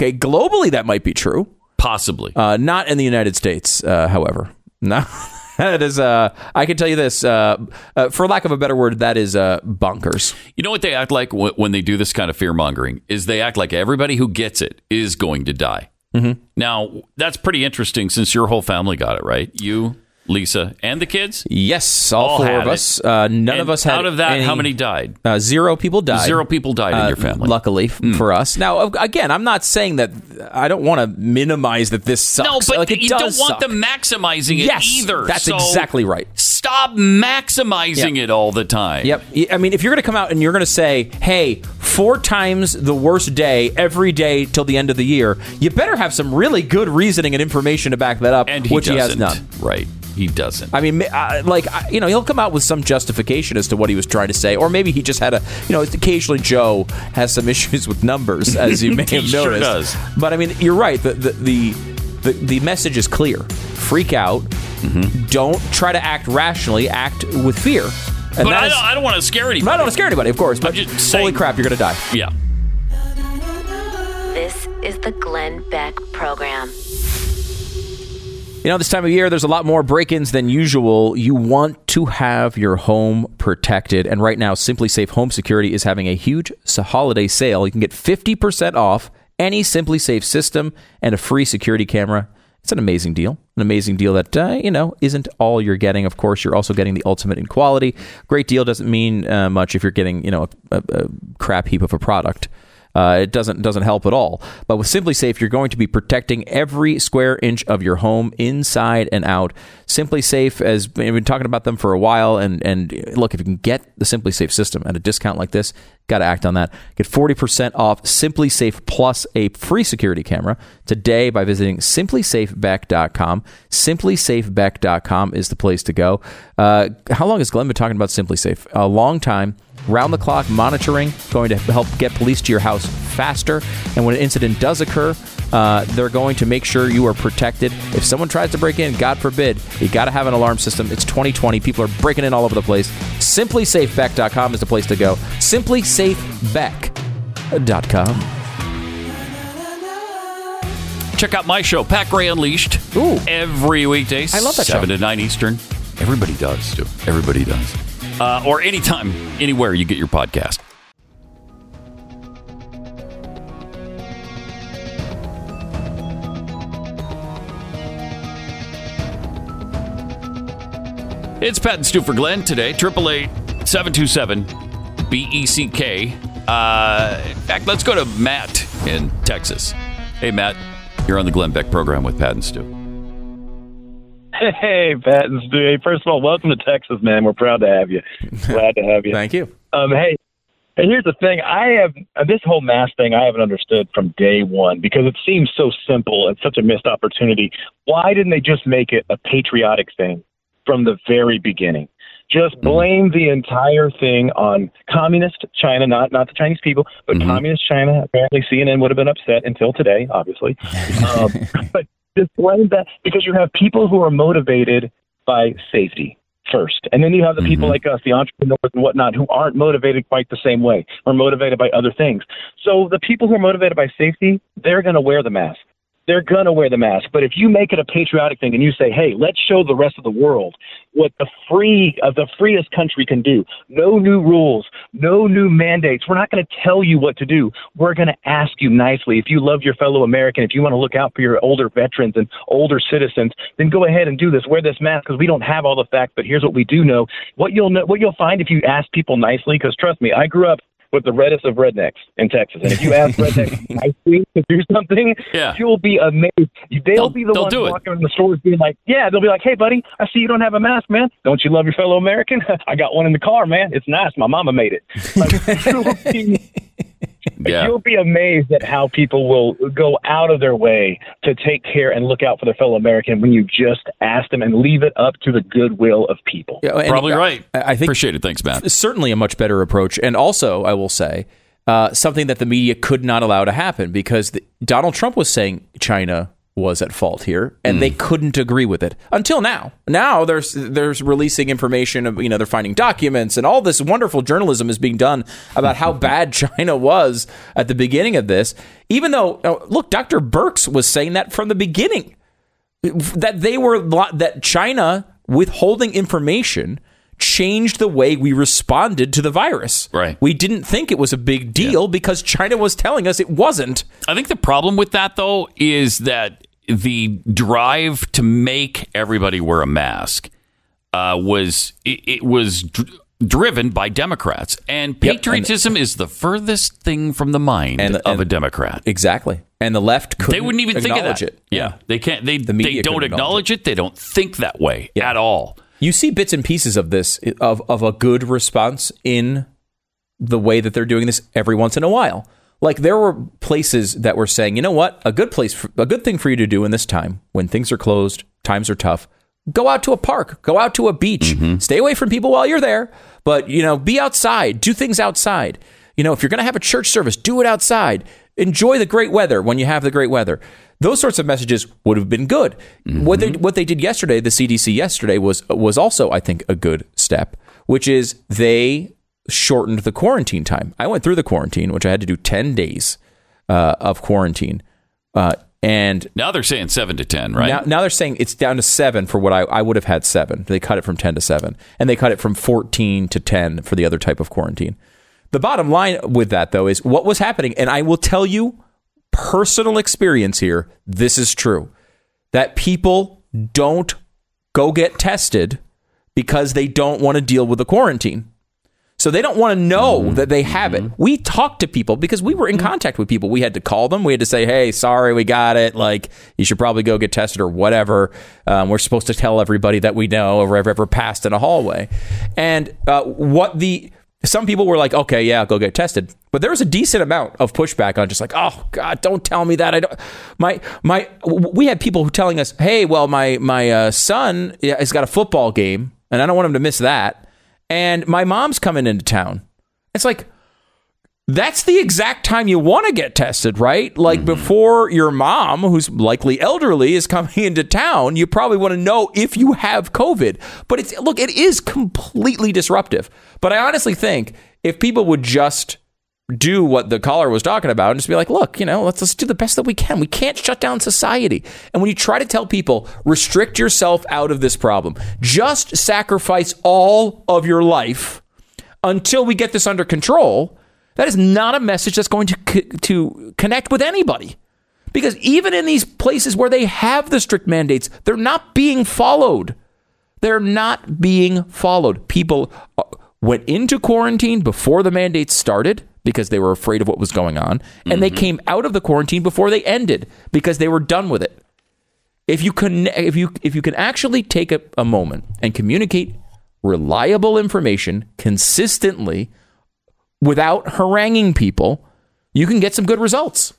okay, globally that might be true. Possibly. Uh, not in the United States, uh, however. No, that is. Uh, I can tell you this, uh, uh, for lack of a better word, that is uh, bonkers. You know what they act like when they do this kind of fear mongering is they act like everybody who gets it is going to die. Mm-hmm. Now that's pretty interesting since your whole family got it, right? You, Lisa, and the kids. Yes, all, All four of us. Uh, none And of us had. out of that, any- how many died? Uh, zero people died. Zero people died in Uh, your family. Luckily f- for us. Now, again, I'm not saying that. I don't want to minimize that this sucks. No, but like, you don't does want suck. them maximizing it Yes, either. that's So exactly right. Stop maximizing Yep. it all the time. Yep. I mean, if you're going to come out and you're going to say, "Hey, four times the worst day every day till the end of the year," you better have some really good reasoning and information to back that up, And he which he has none. Right. He doesn't. I mean, uh, like uh, you know, he'll come out with some justification as to what he was trying to say, or maybe he just had a you know. Occasionally, Joe has some issues with numbers, as you may He have sure noticed. does. But I mean, you're right. The the the, the, the message is clear. Freak out. Mm-hmm. Don't try to act rationally. Act with fear. And but I is- don't, I don't want to scare anybody. I don't want to scare anybody, of course. But just holy saying- crap, you're going to die. Yeah. This is the Glenn Beck Program. You know, this time of year, there's a lot more break ins than usual. You want to have your home protected. And right now, SimpliSafe Home Security is having a huge holiday sale. You can get 50% off any SimpliSafe system and a free security camera. It's an amazing deal. An amazing deal that, uh, you know, isn't all you're getting. Of course, you're also getting the ultimate in quality. Great deal doesn't mean uh, much if you're getting, you know, a, a, a crap heap of a product. Uh, it doesn't doesn't help at all. But with SimpliSafe, you're going to be protecting every square inch of your home, inside and out. SimpliSafe, as we've been talking about them for a while, and and look, if you can get the SimpliSafe system at a discount like this, got to act on that. Get 40% off SimpliSafe plus a free security camera today by visiting simplisafebeck.com. Simplisafebeck.com is the place to go. Uh, how long has Glenn been talking about SimpliSafe? A long time round the clock monitoring, going to help get police to your house faster. And when an incident does occur, uh, they're going to make sure you are protected. If someone tries to break in, God forbid, you got to have an alarm system. It's 2020. People are breaking in all over the place. SimpliSafeBeck.com is the place to go. SimpliSafeBeck.com. Check out my show, Pat Gray Unleashed. Ooh. Every weekday. I love that 7 show. to 9 Eastern. Everybody does, too. Everybody does. Uh, or anytime, anywhere you get your podcast. It's Pat and Stu for Glenn today. 888 727 BECK. Uh, in fact, let's go to Matt in Texas. Hey, Matt. You're on the Glenn Beck program with Pat and Stu. Hey, Pat and Stu. Hey, first of all, welcome to Texas, man. We're proud to have you. Glad to have you. Thank you. Um, hey, and here's the thing: I have uh, this whole mask thing. I haven't understood from day one because it seems so simple and such a missed opportunity. Why didn't they just make it a patriotic thing from the very beginning? Just blame the entire thing on communist China, not not the Chinese people, but communist China. Apparently, CNN would have been upset until today, obviously. um, but just blame that because you have people who are motivated by safety first, and then you have the people mm-hmm. like us, the entrepreneurs and whatnot, who aren't motivated quite the same way, or motivated by other things. So the people who are motivated by safety, they're going to wear the mask they're going to wear the mask. But if you make it a patriotic thing and you say, hey, let's show the rest of the world what the free of the freest country can do. No new rules, no new mandates. We're not going to tell you what to do. We're going to ask you nicely. If you love your fellow American, if you want to look out for your older veterans and older citizens, then go ahead and do this. Wear this mask because we don't have all the facts, but here's what we do know. What you'll know, what you'll find if you ask people nicely, because trust me, I grew up with the reddest of rednecks in Texas. And if you ask rednecks nicely to do something, Yeah. you'll be amazed. They'll, They'll- be the they'll ones it. walking in the stores being like, yeah, they'll be like, hey, buddy, I see you don't have a mask, man. Don't you love your fellow American? I got one in the car, man. It's nice. My mama made it. Like, Yeah. you'll be amazed at how people will go out of their way to take care and look out for their fellow American when you just ask them and leave it up to the goodwill of people. Yeah, Probably I- right. I I think Appreciate it. Thanks, Matt. certainly a much better approach. And also, I will say, uh, something that the media could not allow to happen because the, Donald Trump was saying China was at fault here, and they couldn't agree with it until now. Now there's there's releasing information of you know they're finding documents and all this wonderful journalism is being done about how bad China was at the beginning of this. Even though uh, look, Dr. Birx was saying that from the beginning. that they were that China withholding information changed the way we responded to the virus. Right. We didn't think it was a big deal because China was telling us it wasn't. I think the problem with that, though, is that the drive to make everybody wear a mask uh, was it, it was dr- driven by Democrats, and patriotism is the furthest thing from the mind of a Democrat. Exactly, and the left couldn't they wouldn't even think of acknowledge that. it. Yeah, they can't. They The they don't acknowledge it. They don't think that way at all. You see bits and pieces of this of of a good response in the way that they're doing this every once in a while. Like there were places that were saying, you know what, a good place, for, a good thing for you to do in this time when things are closed, times are tough. Go out to a park, go out to a beach, mm-hmm. stay away from people while you're there, but you know, be outside, do things outside. You know, if you're going to have a church service, do it outside. Enjoy the great weather when you have the great weather. Those sorts of messages would have been good. What they mm-hmm. what they did yesterday, the CDC yesterday was was also, I think, a good step, which is they shortened the quarantine time. I went through the quarantine, which I had to do ten days uh, of quarantine, uh, and Now they're saying seven to ten, right? now, now they're saying it's down to seven for what I, I would have had seven. They cut it from 10 to seven, and they cut it from 14 to 10 for the other type of quarantine. The bottom line with that, though, is what was happening, and I will tell you personal experience here, this is true that people don't go get tested because they don't want to deal with the quarantine. So they don't want to know that they have it. We talked to people because we were in contact with people. We had to call them. We had to say, "Hey, sorry, we got it. Like, you should probably go get tested or whatever." Um, we're supposed to tell everybody that we know or have ever passed in a hallway. And uh, what the some people were like, "Okay, yeah, go get tested," but there was a decent amount of pushback on just like, "Oh God, don't tell me that." I don't. My my. We had people who telling us, "Hey, well, my my uh, son has got a football game, and I don't want him to miss that." And my mom's coming into town. It's like that's the exact time you want to get tested, right? Like mm-hmm. before your mom, who's likely elderly, is coming into town, you probably want to know if you have COVID. But it's look, it is completely disruptive. But I honestly think if people would just do what the caller was talking about and just be like, look, you know, let's let's do the best that we can. We can't shut down society. And when you try to tell people, restrict yourself out of this problem, just sacrifice all of your life until we get this under control, that is not a message that's going to to connect with anybody. Because even in these places where they have the strict mandates, they're not being followed. They're not being followed. People uh, went into quarantine before the mandates started because they were afraid of what was going on, and they came out of the quarantine before they ended because they were done with it. If you can, if you if you can actually take a, a moment and communicate reliable information consistently without haranguing people, you can get some good results.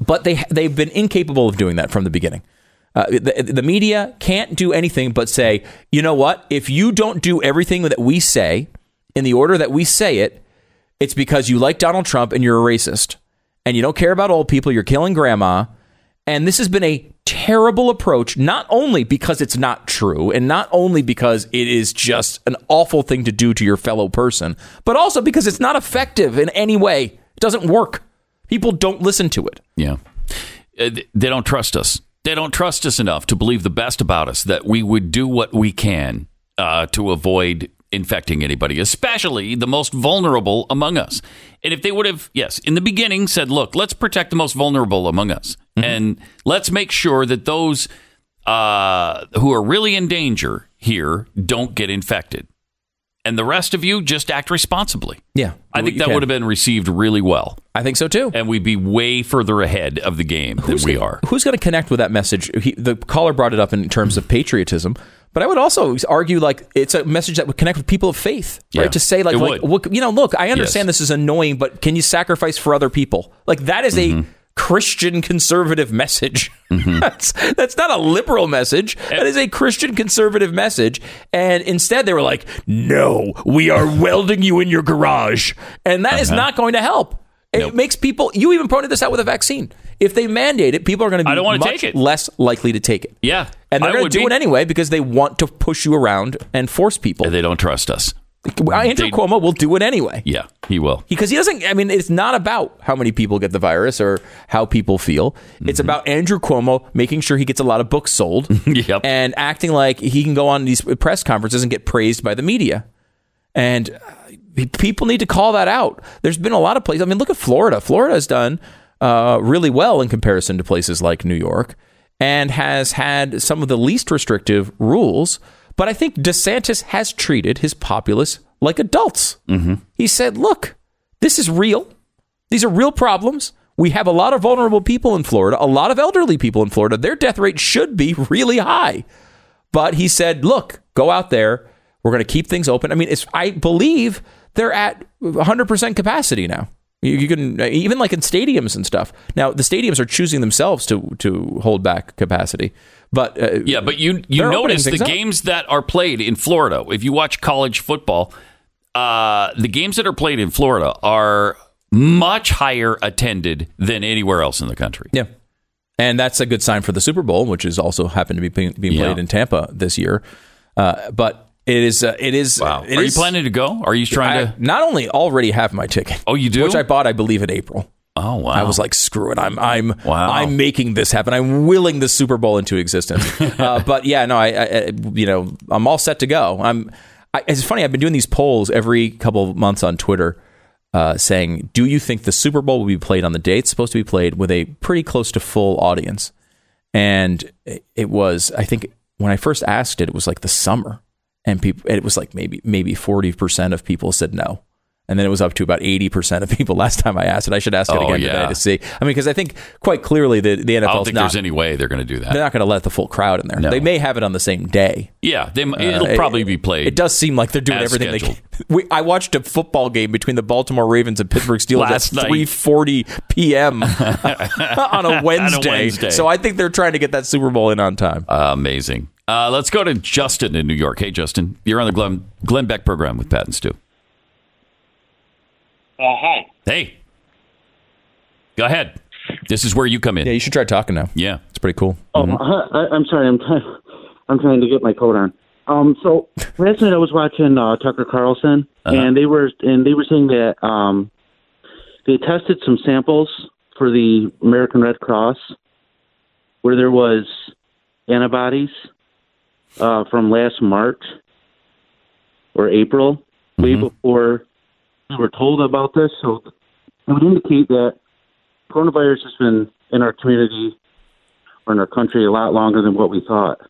But they they've been incapable of doing that from the beginning. Uh, the, the media can't do anything but say, you know what? If you don't do everything that we say in the order that we say it, it's because you like Donald Trump and you're a racist and you don't care about old people. You're killing grandma. And this has been a terrible approach, not only because it's not true and not only because it is just an awful thing to do to your fellow person, but also because it's not effective in any way. It doesn't work. People don't listen to it. Yeah. Uh, They don't trust us. They don't trust us enough to believe the best about us, that we would do what we can uh, to avoid infecting anybody, especially the most vulnerable among us. And if they would have, yes, in the beginning said, look, let's protect the most vulnerable among us and let's make sure that those uh, who are really in danger here don't get infected. And the rest of you just act responsibly. Yeah. I think that can. would have been received really well. I think so too. And we'd be way further ahead of the game than we gonna- are. Who's going to connect with that message? He, the caller brought it up in terms of patriotism, but I would also argue like it's a message that would connect with people of faith, right? Yeah, to say like, like look, you know, look, I understand this is annoying, but can you sacrifice for other people? Like that is Mm-hmm. a Christian conservative message. that's that's not a liberal message. That is a Christian conservative message. And instead, they were like, "No, we are welding you in your garage," and that is Uh-huh. not going to help. It makes people. You even pointed this out with a vaccine. If they mandate it, people are going to be I don't take it. less likely to take it. Yeah. And they're I going to do be. it anyway because they want to push you around and force people. They don't trust us. Andrew They- Cuomo will do it anyway. Yeah, he will. Because he doesn't, I mean, it's not about how many people get the virus or how people feel. Mm-hmm. It's about Andrew Cuomo making sure he gets a lot of books sold yep. and acting like he can go on these press conferences and get praised by the media. And uh, people need to call that out. There's been a lot of places. I mean, look at Florida. Florida has done uh, really well in comparison to places like New York and has had some of the least restrictive rules. But I think DeSantis has treated his populace like adults. Mm-hmm. He said, look, this is real. These are real problems. We have a lot of vulnerable people in Florida, a lot of elderly people in Florida. Their death rate should be really high. But he said, look, go out there. We're going to keep things open. I mean, it's, I believe they're at 100% capacity now. You, you can even like in stadiums and stuff. Now the stadiums are choosing themselves to to hold back capacity, but uh, Yeah, but you you notice the up. games that are played in Florida. If you watch college football, uh, the games that are played in Florida are much higher attended than anywhere else in the country. Yeah. And that's a good sign for the Super Bowl, which is also happened to be being, being Yeah. played in Tampa this year. Uh, but it is, uh, it is. Wow. it Are is- you planning to go? Are you trying I to? not only already have my ticket. Oh, you do? Which I bought, I believe, in April. Oh wow! I was like, screw it. I'm, I'm, Wow. I'm making this happen. I'm willing the Super Bowl into existence. uh, but yeah, no, I, I, you know, I'm all set to go. I'm. I, it's funny. I've been doing these polls every couple of months on Twitter, uh, saying, "Do you think the Super Bowl will be played on the day it's supposed to be played with a pretty close to full audience?" And it- it was, I think, when I first asked it, it was like the summer, and people, it was like maybe maybe forty percent of people said no. And then it was up to about 80% of people last time I asked it. I should ask it Oh, again yeah. today to see. I mean, because I think quite clearly the, the I don't think not, there's any way they're going to do that. they're not going to let the full crowd in there. No. They may have it on the same day. Yeah, they, it'll Uh, probably be played. It does seem like they're doing everything they can. We, I watched a football game between the Baltimore Ravens and Pittsburgh Steelers Last at 3:40 p.m. on a Wednesday. Wednesday. So I think they're trying to get that Super Bowl in on time. Amazing. Uh, let's go to Justin in New York. Hey, Justin, you're on the Glenn, Glenn Beck program with Pat and Stu. Uh, hi. Hey, go ahead. This is where you come in. Yeah, you should try talking now. Yeah, it's pretty cool. Oh, hi, I, I'm sorry. I'm trying. I'm trying to get my coat on. Um, so last night I was watching uh, Tucker Carlson, Uh-huh. and they were and they were saying that um, they tested some samples for the American Red Cross, where there was antibodies uh, from last March or April, way before we were told about this. So it would indicate that coronavirus has been in our community or in our country a lot longer than what we thought.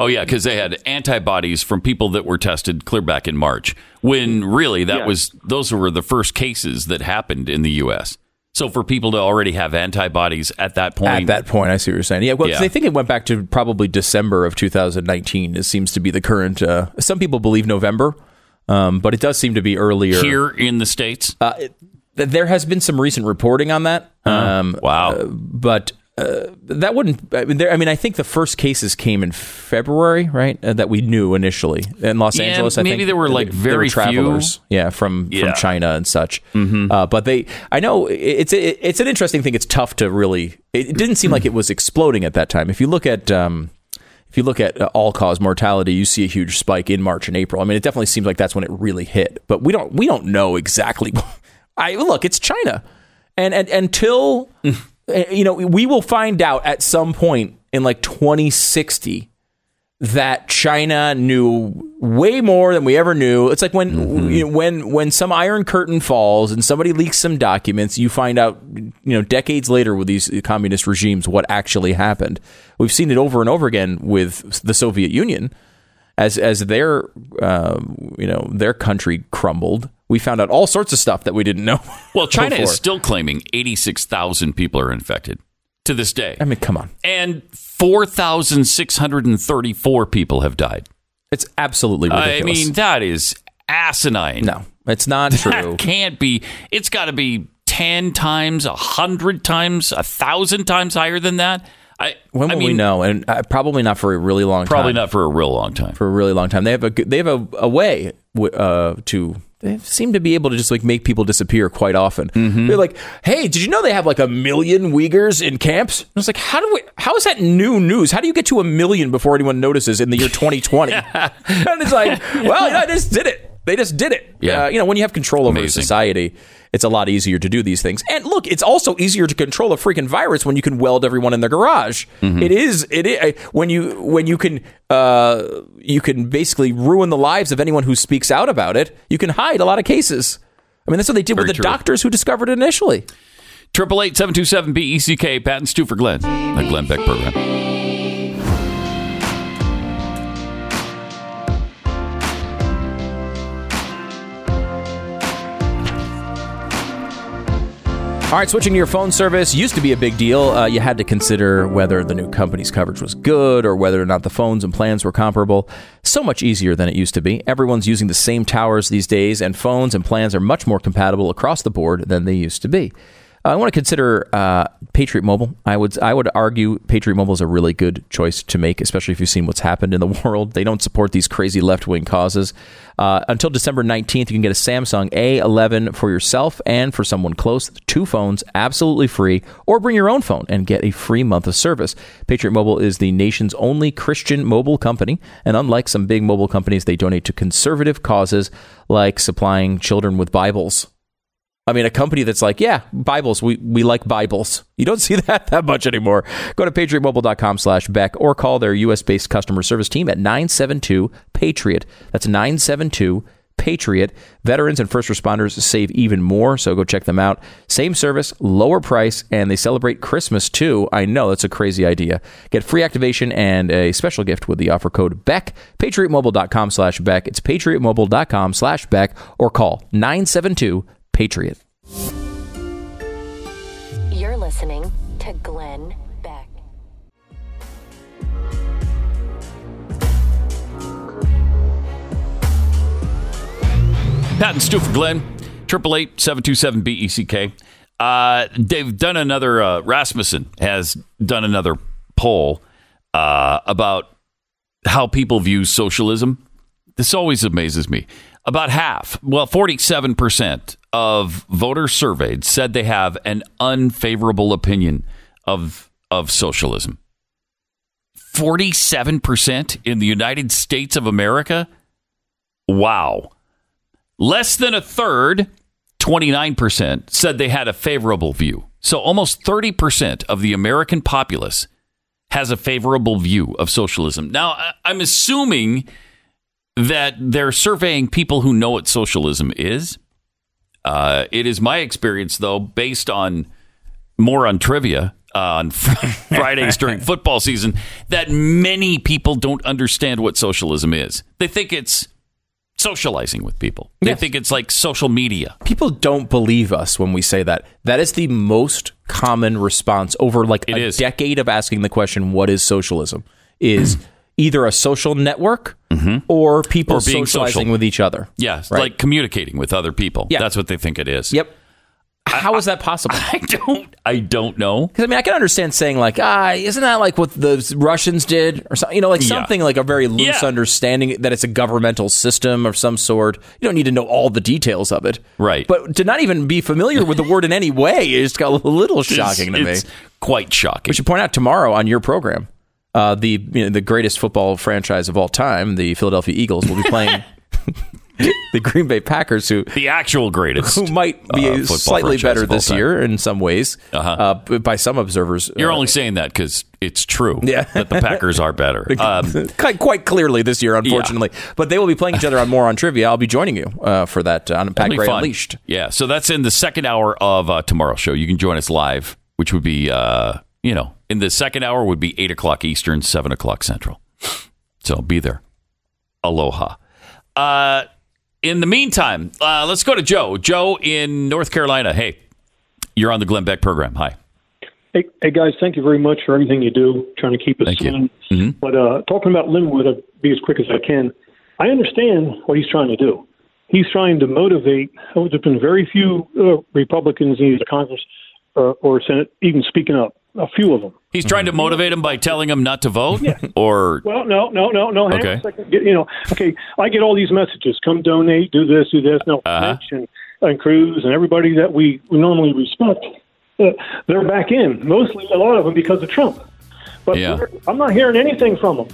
Oh yeah, because they had antibodies from people that were tested clear back in March. When really that Yeah. was those were the first cases that happened in the U.S. So for people to already have antibodies at that point, At that point, I see what you're saying. Yeah, well, Yeah. they think it went back to probably December of 2019. It seems to be the current. Uh, some people believe November, um, but it does seem to be earlier here in the states. Uh, it, there has been some recent reporting on that. Um, wow, uh, but. Uh, that wouldn't. I mean, there, I mean, I think the first cases came in February, right? Uh, that we knew initially in Los Yeah, Angeles. I maybe think there were, like, very few. travelers, yeah, from Yeah. from China and such. Mhm. Uh, but they, I know it's it, it's an interesting thing. It's tough to really. It, didn't seem like it was exploding at that time. If you look at um, if you look at uh, all cause mortality, you see a huge spike in March and April. I mean, it definitely seems like that's when it really hit. But we don't we don't know exactly. I look, it's China, and and until you know, we will find out at some point in like 2060 that China knew way more than we ever knew. It's like when you know, when when some iron curtain falls and somebody leaks some documents, you find out you know decades later with these communist regimes what actually happened. We've seen it over and over again with the Soviet Union as as their uh, you know their country crumbled. We found out all sorts of stuff that we didn't know. Well, China before. is still claiming 86,000 people are infected to this day. I mean, come on. And 4,634 people have died. It's absolutely ridiculous. I mean, that is asinine. No, it's not true. That can't be. It's got to be 10 times, 100 times, 1,000 times higher than that. I, When I will mean, we know? And uh, probably not for a really long time. Probably not for a real long time. For a really long time. They have a they have a, a way uh, to. They seem to be able to just like make people disappear quite often. Mm-hmm. They're like, "Hey, did you know they have like a million Uyghurs in camps?" And I was like, "How do we? How is that new news? How do you get to a million before anyone notices in the year 2020?" and it's like, "Well, yeah, I just did it." They just did it. Yeah. Uh, you know, when you have control over Amazing. society, it's a lot easier to do these things. And look, it's also easier to control a freaking virus when you can weld everyone in their garage. Mm-hmm. It is. It is when you when you can uh, you can basically ruin the lives of anyone who speaks out about it. You can hide a lot of cases. I mean, that's what they did Very with the true. doctors who discovered it initially. Triple eight seven two seven B E C K. Pat and Stu for Glenn. The Glenn Beck program. All right, switching to your phone service used to be a big deal. Uh, you had to consider whether the new company's coverage was good or whether or not the phones and plans were comparable. So much easier than it used to be. Everyone's using the same towers these days, and phones and plans are much more compatible across the board than they used to be. I want to consider uh, Patriot Mobile. I would I would argue Patriot Mobile is a really good choice to make, especially if you've seen what's happened in the world. They don't support these crazy left wing causes. Uh, until December 19th, you can get a Samsung A11 for yourself and for someone close. Two phones, absolutely free, or bring your own phone and get a free month of service. Patriot Mobile is the nation's only Christian mobile company, and unlike some big mobile companies, they donate to conservative causes like supplying children with Bibles. I mean, a company that's like, yeah, Bibles, we, we like Bibles. You don't see that that much anymore. Go to patriotmobile.com slash Beck or call their U.S. based customer service team at 972 Patriot. That's 972 Patriot. Veterans and first responders save even more, so go check them out. Same service, lower price, and they celebrate Christmas too. I know that's a crazy idea. Get free activation and a special gift with the offer code BECK. PatriotMobile.com slash Beck. It's PatriotMobile.com slash Beck or call 972 Patriot. You're listening to Glenn Beck. Pat and Stu for Glenn. Triple eight seven two seven B E C K. Uh, they've done another. Uh, Rasmussen has done another poll uh, about how people view socialism. This always amazes me. About half, well, forty-seven percent of voters surveyed said they have an unfavorable opinion of of socialism. Forty-seven percent in the United States of America. Wow. Less than a third, 29%, said they had a favorable view. So almost 30% of the American populace has a favorable view of socialism. Now, I'm assuming that they're surveying people who know what socialism is. Uh, it is my experience, though, based on more on trivia uh, on Fridays during football season, that many people don't understand what socialism is. They think it's socializing with people. They think it's like social media. People don't believe us when we say that. That is the most common response over like a decade of asking the question, "What is socialism?" Is either a social network or people Mm-hmm. Or being socializing social. with each other. Yeah, Right. like communicating with other people. Yeah. That's what they think it is. Yep. How is that possible? I don't. I don't know. Because I mean, I can understand saying like, ah, isn't that like what the Russians did, or something? You know, like Yeah. something like a very loose Yeah. understanding that it's a governmental system of some sort. You don't need to know all the details of it, Right. But to not even be familiar with the word in any way is a little shocking to it's me. Quite shocking. We should point out tomorrow on your program, uh, the you know, the greatest football franchise of all time, the Philadelphia Eagles, will be playing the Green Bay Packers, who the actual greatest, who might be uh, slightly better this time. year in some ways, Uh-huh. uh, by some observers. You're uh, only saying that because it's true. Yeah. that the Packers are better. Um, quite, quite clearly this year, unfortunately. But they will be playing each other on more on trivia. I'll be joining you uh, for that uh, on Gray fun. Unleashed. Yeah, so that's in the second hour of uh, tomorrow's show. You can join us live, which would be, uh, you know, in the second hour would be eight o'clock Eastern, seven o'clock Central. So be there. Aloha. Uh, in the meantime, uh, let's go to Joe. Joe in North Carolina. Hey, you're on the Glenn Beck program. Hi. Hey, hey guys, thank you very much for everything you do, trying to keep us Thank you. sane. Mm-hmm. But uh, talking about Lin Wood, I'll be as quick as I can. I understand what he's trying to do. He's trying to motivate. Oh, there's been very few uh, Republicans in either Congress uh, or Senate even speaking up. A few of them. He's trying to motivate him by telling him not to vote, or Well, no, no, no, no. Hang on Okay. a second. Get- You know, okay, I get all these messages. Come donate, do this, do this. No, Uh-huh. Mitch and, and Cruz and everybody that we, we normally respect, uh, they're back in. Mostly, a lot of them because of Trump. But Yeah. I'm not hearing anything from them.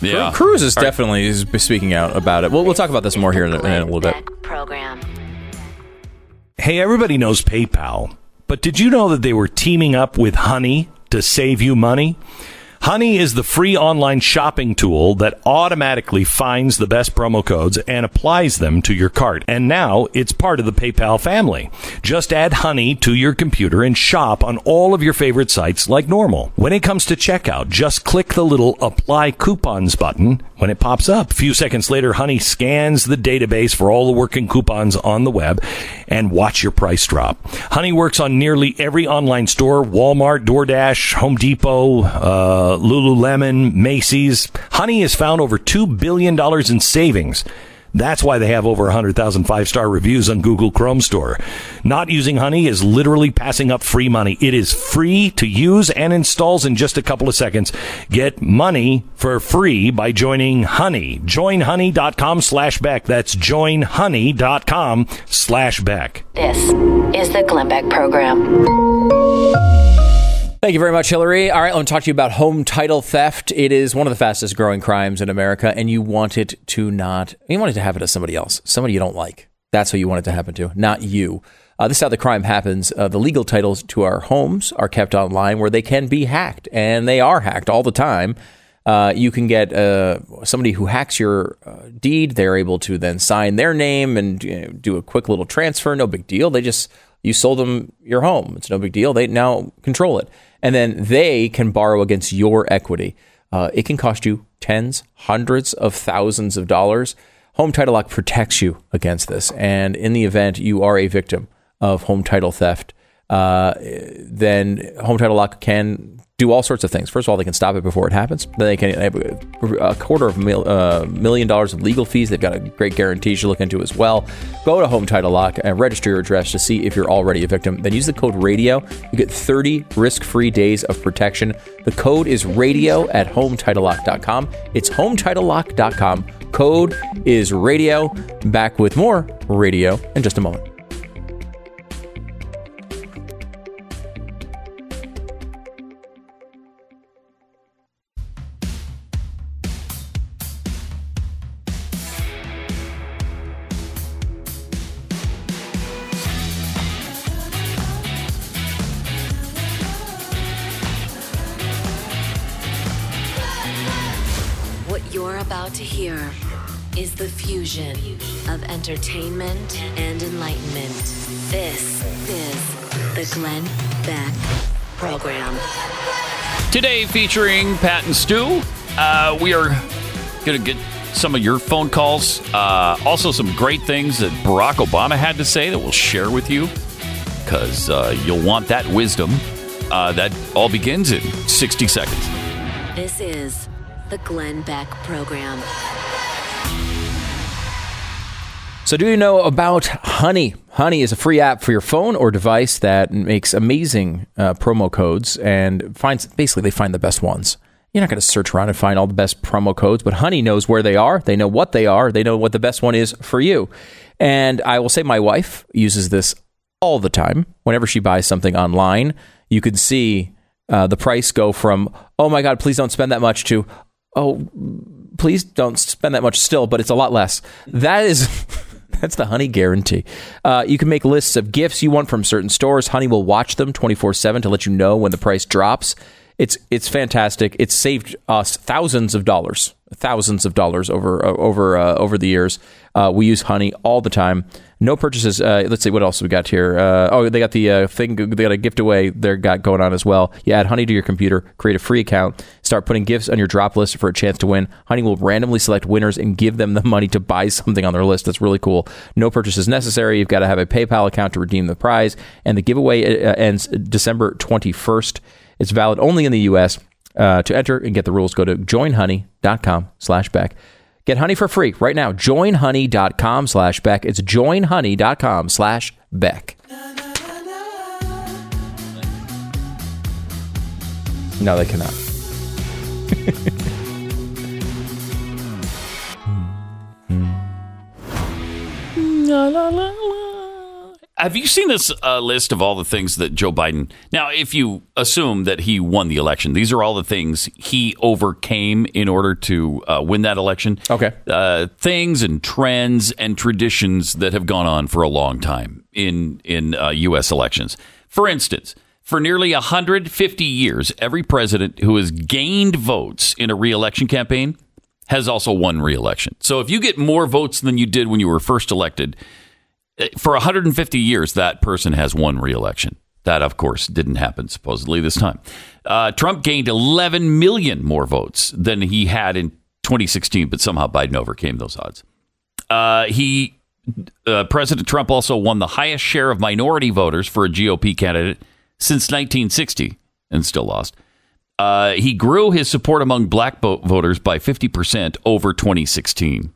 Yeah. Cruz is All right. definitely is speaking out about it. We'll, we'll talk about this more here in a, in a little bit. Program. Hey, everybody knows PayPal, but did you know that they were teaming up with Honey to save you money? Honey is the free online shopping tool that automatically finds the best promo codes and applies them to your cart. And now it's part of the PayPal family. Just add Honey to your computer and shop on all of your favorite sites like normal. When it comes to checkout, just click the little apply coupons button when it pops up. A few seconds later, Honey scans the database for all the working coupons on the web and watch your price drop. Honey works on nearly every online store Walmart, DoorDash, Home Depot, uh, Lululemon, Macy's. Honey has found over $2 billion in savings. That's why they have over 100,000 five star reviews on Google Chrome Store. Not using Honey is literally passing up free money. It is free to use and installs in just a couple of seconds. Get money for free by joining Honey. Joinhoney.com slash back. That's joinhoney.com slash back. This is the Glenn Beck Program. Thank you very much, Hillary. All right, let me talk to you about home title theft. It is one of the fastest growing crimes in America, and you want it to not, you want it to happen to somebody else, somebody you don't like. That's who you want it to happen to, not you. Uh, this is how the crime happens. Uh, the legal titles to our homes are kept online where they can be hacked, and they are hacked all the time. Uh, you can get uh, somebody who hacks your uh, deed. They're able to then sign their name and you know, do a quick little transfer. No big deal. They just you sold them your home. It's no big deal. They now control it, and then they can borrow against your equity. Uh, it can cost you tens, hundreds of thousands of dollars. Home Title Lock protects you against this, and in the event you are a victim of home title theft, uh, then Home Title Lock can do all sorts of things. First of all, they can stop it before it happens. Then they can have a quarter of a mil, uh, million dollars of legal fees. They've got a great guarantee to look into as well. Go to Home Title Lock and register your address to see if you're already a victim. Then use the code RADIO. You get 30 risk-free days of protection. The code is RADIO at HomeTitleLock.com. It's HomeTitleLock.com. Code is RADIO. Back with more Radio in just a moment. Entertainment and enlightenment. This is the Glenn Beck Program. Today, featuring Pat and Stu, uh, we are going to get some of your phone calls. Uh, also, some great things that Barack Obama had to say that we'll share with you because uh, you'll want that wisdom. Uh, that all begins in 60 seconds. This is the Glenn Beck Program. So, do you know about Honey? Honey is a free app for your phone or device that makes amazing uh, promo codes and finds basically they find the best ones. You're not going to search around and find all the best promo codes, but Honey knows where they are. They know what they are. They know what the best one is for you. And I will say my wife uses this all the time. Whenever she buys something online, you can see uh, the price go from, oh my God, please don't spend that much to, oh, please don't spend that much still, but it's a lot less. That is. That's the Honey guarantee. Uh, you can make lists of gifts you want from certain stores. Honey will watch them 24 7 to let you know when the price drops. It's it's fantastic. It's saved us thousands of dollars, thousands of dollars over uh, over uh, over the years. Uh, we use Honey all the time. No purchases. Uh, let's see what else we got here. Uh, oh, they got the uh, thing. They got a gift away. They got going on as well. You add Honey to your computer, create a free account, start putting gifts on your drop list for a chance to win. Honey will randomly select winners and give them the money to buy something on their list. That's really cool. No purchases necessary. You've got to have a PayPal account to redeem the prize, and the giveaway ends December twenty first. It's valid only in the U.S. Uh, to enter and get the rules, go to joinhoney.com slash Beck. Get honey for free right now. Joinhoney.com slash Beck. It's joinhoney.com slash Beck. No, they cannot. have you seen this uh, list of all the things that Joe Biden? Now, if you assume that he won the election, these are all the things he overcame in order to uh, win that election. Okay. Uh, things and trends and traditions that have gone on for a long time in in uh, U.S. elections. For instance, for nearly 150 years, every president who has gained votes in a reelection campaign has also won reelection. So if you get more votes than you did when you were first elected, for 150 years, that person has won re-election. That, of course, didn't happen supposedly this time. Uh, Trump gained 11 million more votes than he had in 2016, but somehow Biden overcame those odds. Uh, he, uh, President Trump also won the highest share of minority voters for a GOP candidate since 1960 and still lost. Uh, he grew his support among black voters by 50% over 2016. Has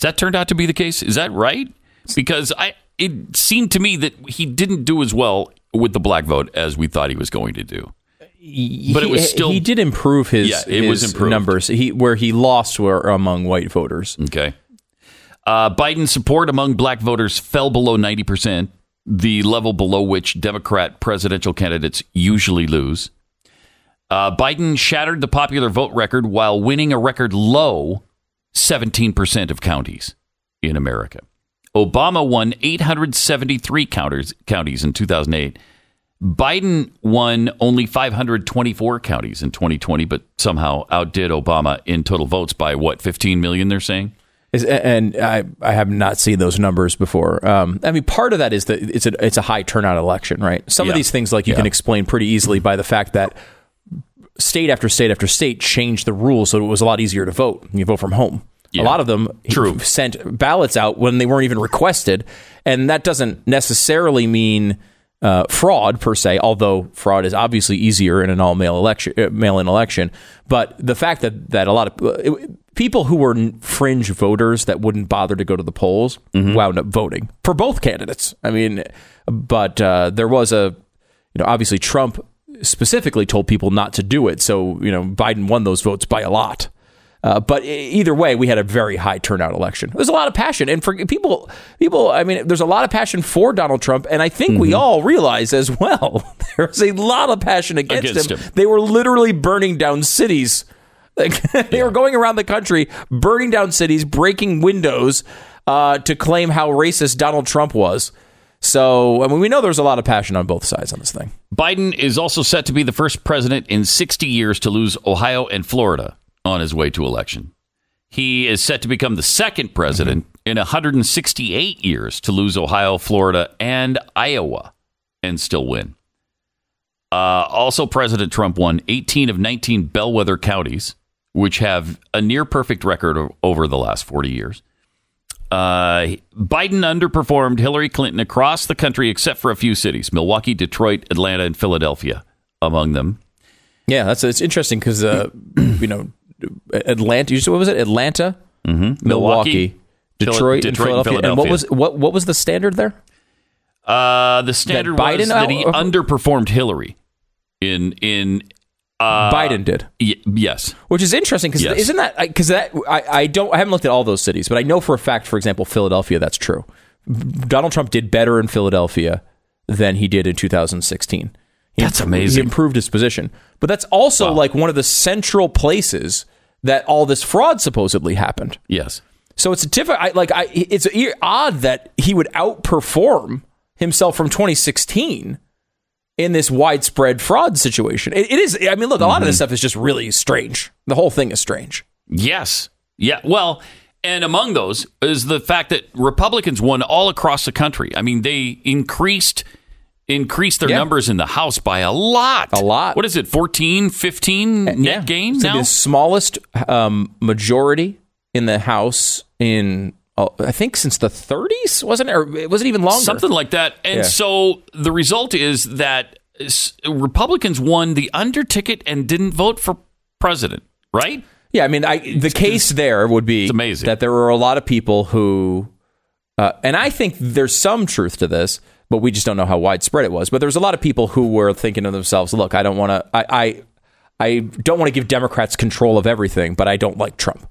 that turned out to be the case? Is that right? Because I it seemed to me that he didn't do as well with the black vote as we thought he was going to do. But it was still he did improve his, Yeah, it was his improved. numbers. He where he lost were among white voters. Okay. Uh, Biden's support among black voters fell below 90%, the level below which Democrat presidential candidates usually lose. Uh, Biden shattered the popular vote record while winning a record low 17% of counties in America. Obama won 873 counters, counties in 2008. Biden won only 524 counties in 2020, but somehow outdid Obama in total votes by what, 15 million, they're saying? Is, and I, I have not seen those numbers before. Um, I mean, part of that is that it's a it's a high turnout election, right? Some Yeah. of these things, like you Yeah. can explain pretty easily by the fact that state after state after state changed the rules, so it was a lot easier to vote. You vote from home. A lot of them True. sent ballots out when they weren't even requested, and that doesn't necessarily mean uh, fraud per se. Although fraud is obviously easier in an all mail election, uh, mail-in election. But the fact that that a lot of uh, it- people who were fringe voters that wouldn't bother to go to the polls wound up voting for both candidates. I mean, but uh, there was a you know obviously Trump specifically told people not to do it. So you know Biden won those votes by a lot. Uh, but either way, we had a very high turnout election. There's a lot of passion, and for people, people. I mean, there's a lot of passion for Donald Trump, and I think we all realize as well there's a lot of passion against, Against him. him. They were literally burning down cities. Like they were going around the country, burning down cities, breaking windows uh, to claim how racist Donald Trump was. So, I mean, we know there's a lot of passion on both sides on this thing. Biden is also set to be the first president in 60 years to lose Ohio and Florida on his way to election. He is set to become the second president in 168 years to lose Ohio, Florida, and Iowa and still win. Uh, also, President Trump won 18 of 19 bellwether counties, which have a near perfect record over the last 40 years. Uh, Biden underperformed Hillary Clinton across the country except for a few cities Milwaukee, Detroit, Atlanta, and Philadelphia among them. Yeah, that's it's interesting because uh, you know Atlanta. you said- What was it? Atlanta, Mm-hmm. Milwaukee, Phila- Detroit, Detroit and and Philadelphia. And what was what what was the standard there? Uh, the standard Biden was that he underperformed Hillary in in uh, Biden did. y- yes, Which is interesting because Yes. isn't that because that I, I don't I haven't looked at all those cities, but I know for a fact, for example, Philadelphia, that's true. Donald Trump did better in Philadelphia than he did in 2016. He That's impro- amazing. He improved his position, but that's also like one of the central places that all this fraud supposedly happened. yes. So it's a different. I, like I, it's odd that he would outperform himself from 2016 in this widespread fraud situation. It, it is. I mean, look, a lot Mm-hmm. of this stuff is just really strange. The whole thing is strange. Yes. Yeah. Well, and among those is the fact that Republicans won all across the country. I mean, they increased increased their Yeah. numbers in the House by a lot. A lot. What is it? 14, 15 net gain It's now? the smallest um, majority in the House in. uh, I think since the 30s, wasn't it? Or it wasn't even longer. Something like that. And Yeah. so the result is that Republicans won the under ticket and didn't vote for president, right? Yeah, I mean, I, the case there would be amazing. that there were a lot of people who, uh, and I think there's some truth to this, but we just don't know how widespread it was. But there was a lot of people who were thinking to themselves, "Look, I don't want to, I, I, I don't want to give Democrats control of everything, but I don't like Trump."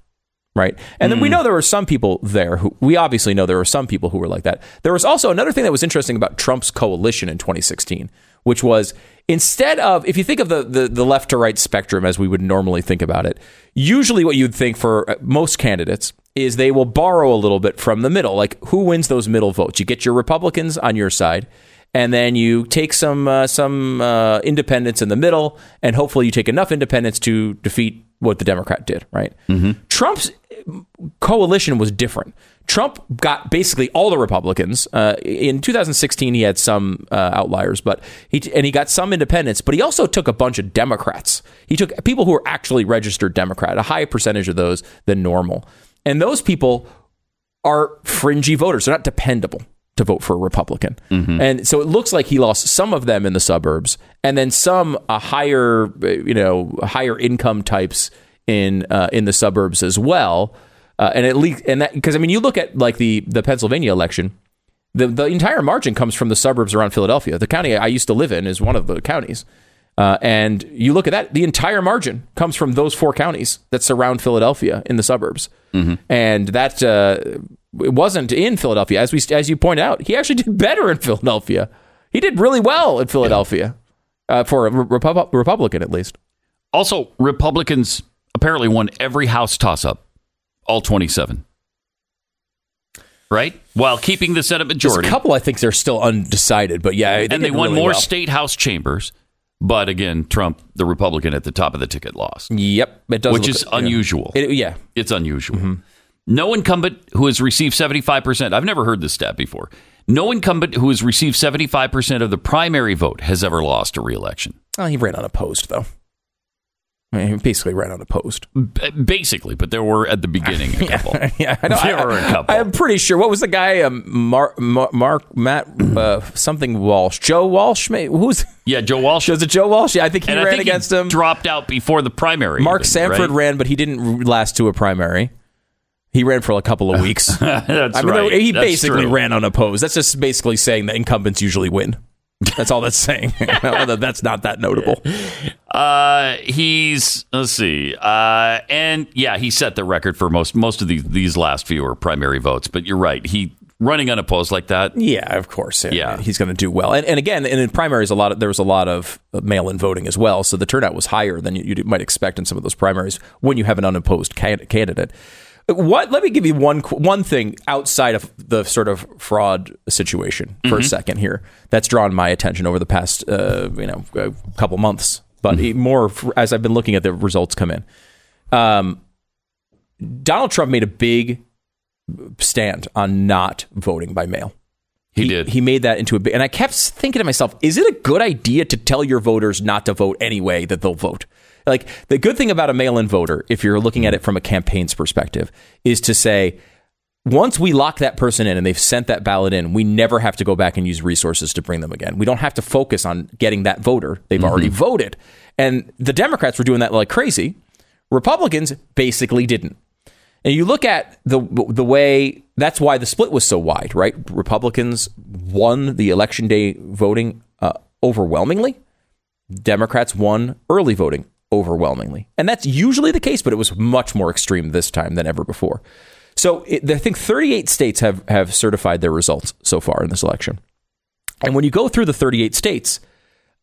Right? And then we know there were some people there who we obviously know there were some people who were like that. There was also another thing that was interesting about Trump's coalition in 2016, which was instead of if you think of the the, the left to right spectrum as we would normally think about it, usually what you'd think for uh, most candidates is they will borrow a little bit from the middle. Like who wins those middle votes? You get your Republicans on your side. And then you take some uh, some uh, independents in the middle, and hopefully you take enough independents to defeat what the Democrat did. Right? Trump's coalition was different. Trump got basically all the Republicans. Uh, in 2016, he had some uh, outliers, but he and he got some independents. But he also took a bunch of Democrats. He took people who were actually registered Democrat, a higher percentage of those than normal. And those people are fringy voters. They're not dependable to vote for a Republican. And so it looks like he lost some of them in the suburbs, and then some a higher, you know, higher income types in uh, in the suburbs as well. Uh, and at least, and that because I mean, you look at like the the Pennsylvania election, the the entire margin comes from the suburbs around Philadelphia. The county I used to live in is one of the counties. Uh, and you look at that, the entire margin comes from those four counties that surround Philadelphia in the suburbs. And that uh, it wasn't in Philadelphia, as we as you point out. He actually did better in Philadelphia. He did really well in Philadelphia uh, for a Repu- Republican, at least. Also, Republicans apparently won every House toss up, all 27. Right? While keeping the Senate There's majority. a couple I think they're still undecided, but yeah, and they won really more well. state House chambers. But again, Trump, the Republican at the top of the ticket, lost. Yep, it does which look- is yeah. unusual. It- yeah, it's unusual. No incumbent who has received seventy five percent. I've never heard this stat before. No incumbent who has received seventy five percent of the primary vote has ever lost a reelection. Oh, he ran unopposed though. I mean, he basically ran on unopposed. B- Basically, but there were at the beginning a couple. yeah, I know. There I, were a couple. I, am pretty sure. What was the guy? Um, Mark, Mark, Mark, Matt, uh, something Walsh, Joe Walsh. Who's? Yeah, Joe Walsh. Was it Joe Walsh? Yeah, I think he and I ran think against he him. Dropped out before the primary. Mark even, Sanford right? ran, but he didn't last to a primary. He ran for a couple of weeks. That's I mean, right. he That's basically true. ran unopposed. That's just basically saying that incumbents usually win. That's all that's saying. That's not that notable. Uh, he's let's see. Uh, and yeah, he set the record for most most of these these last few are primary votes. But you're right. He running unopposed like that. Yeah, of course. Yeah, Yeah. he's going to do well. And, and again, and in primaries, a lot of there was a lot of mail-in voting as well, so the turnout was higher than you, you might expect in some of those primaries when you have an unopposed can- candidate. What? Let me give you one one thing outside of the sort of fraud situation for a Mhm. second here that's drawn my attention over the past uh, you know a couple months, but more as I've been looking at the results come in. Um, Donald Trump made a big stand on not voting by mail. He, did. He made that into a big, and I kept thinking to myself, is it a good idea to tell your voters not to vote anyway that they'll vote? Like the good thing about a mail-in voter, if you're looking at it from a campaign's perspective, is to say, once we lock that person in and they've sent that ballot in, we never have to go back and use resources to bring them again. We don't have to focus on getting that voter. They've already voted. And the Democrats were doing that like crazy. Republicans basically didn't. And you look at the the way that's why the split was so wide, right? Republicans won the election day voting uh, overwhelmingly. Democrats won early voting overwhelmingly, and that's usually the case, but it was much more extreme this time than ever before. So it, I think 38 states have have certified their results so far in this election, and when you go through the 38 states,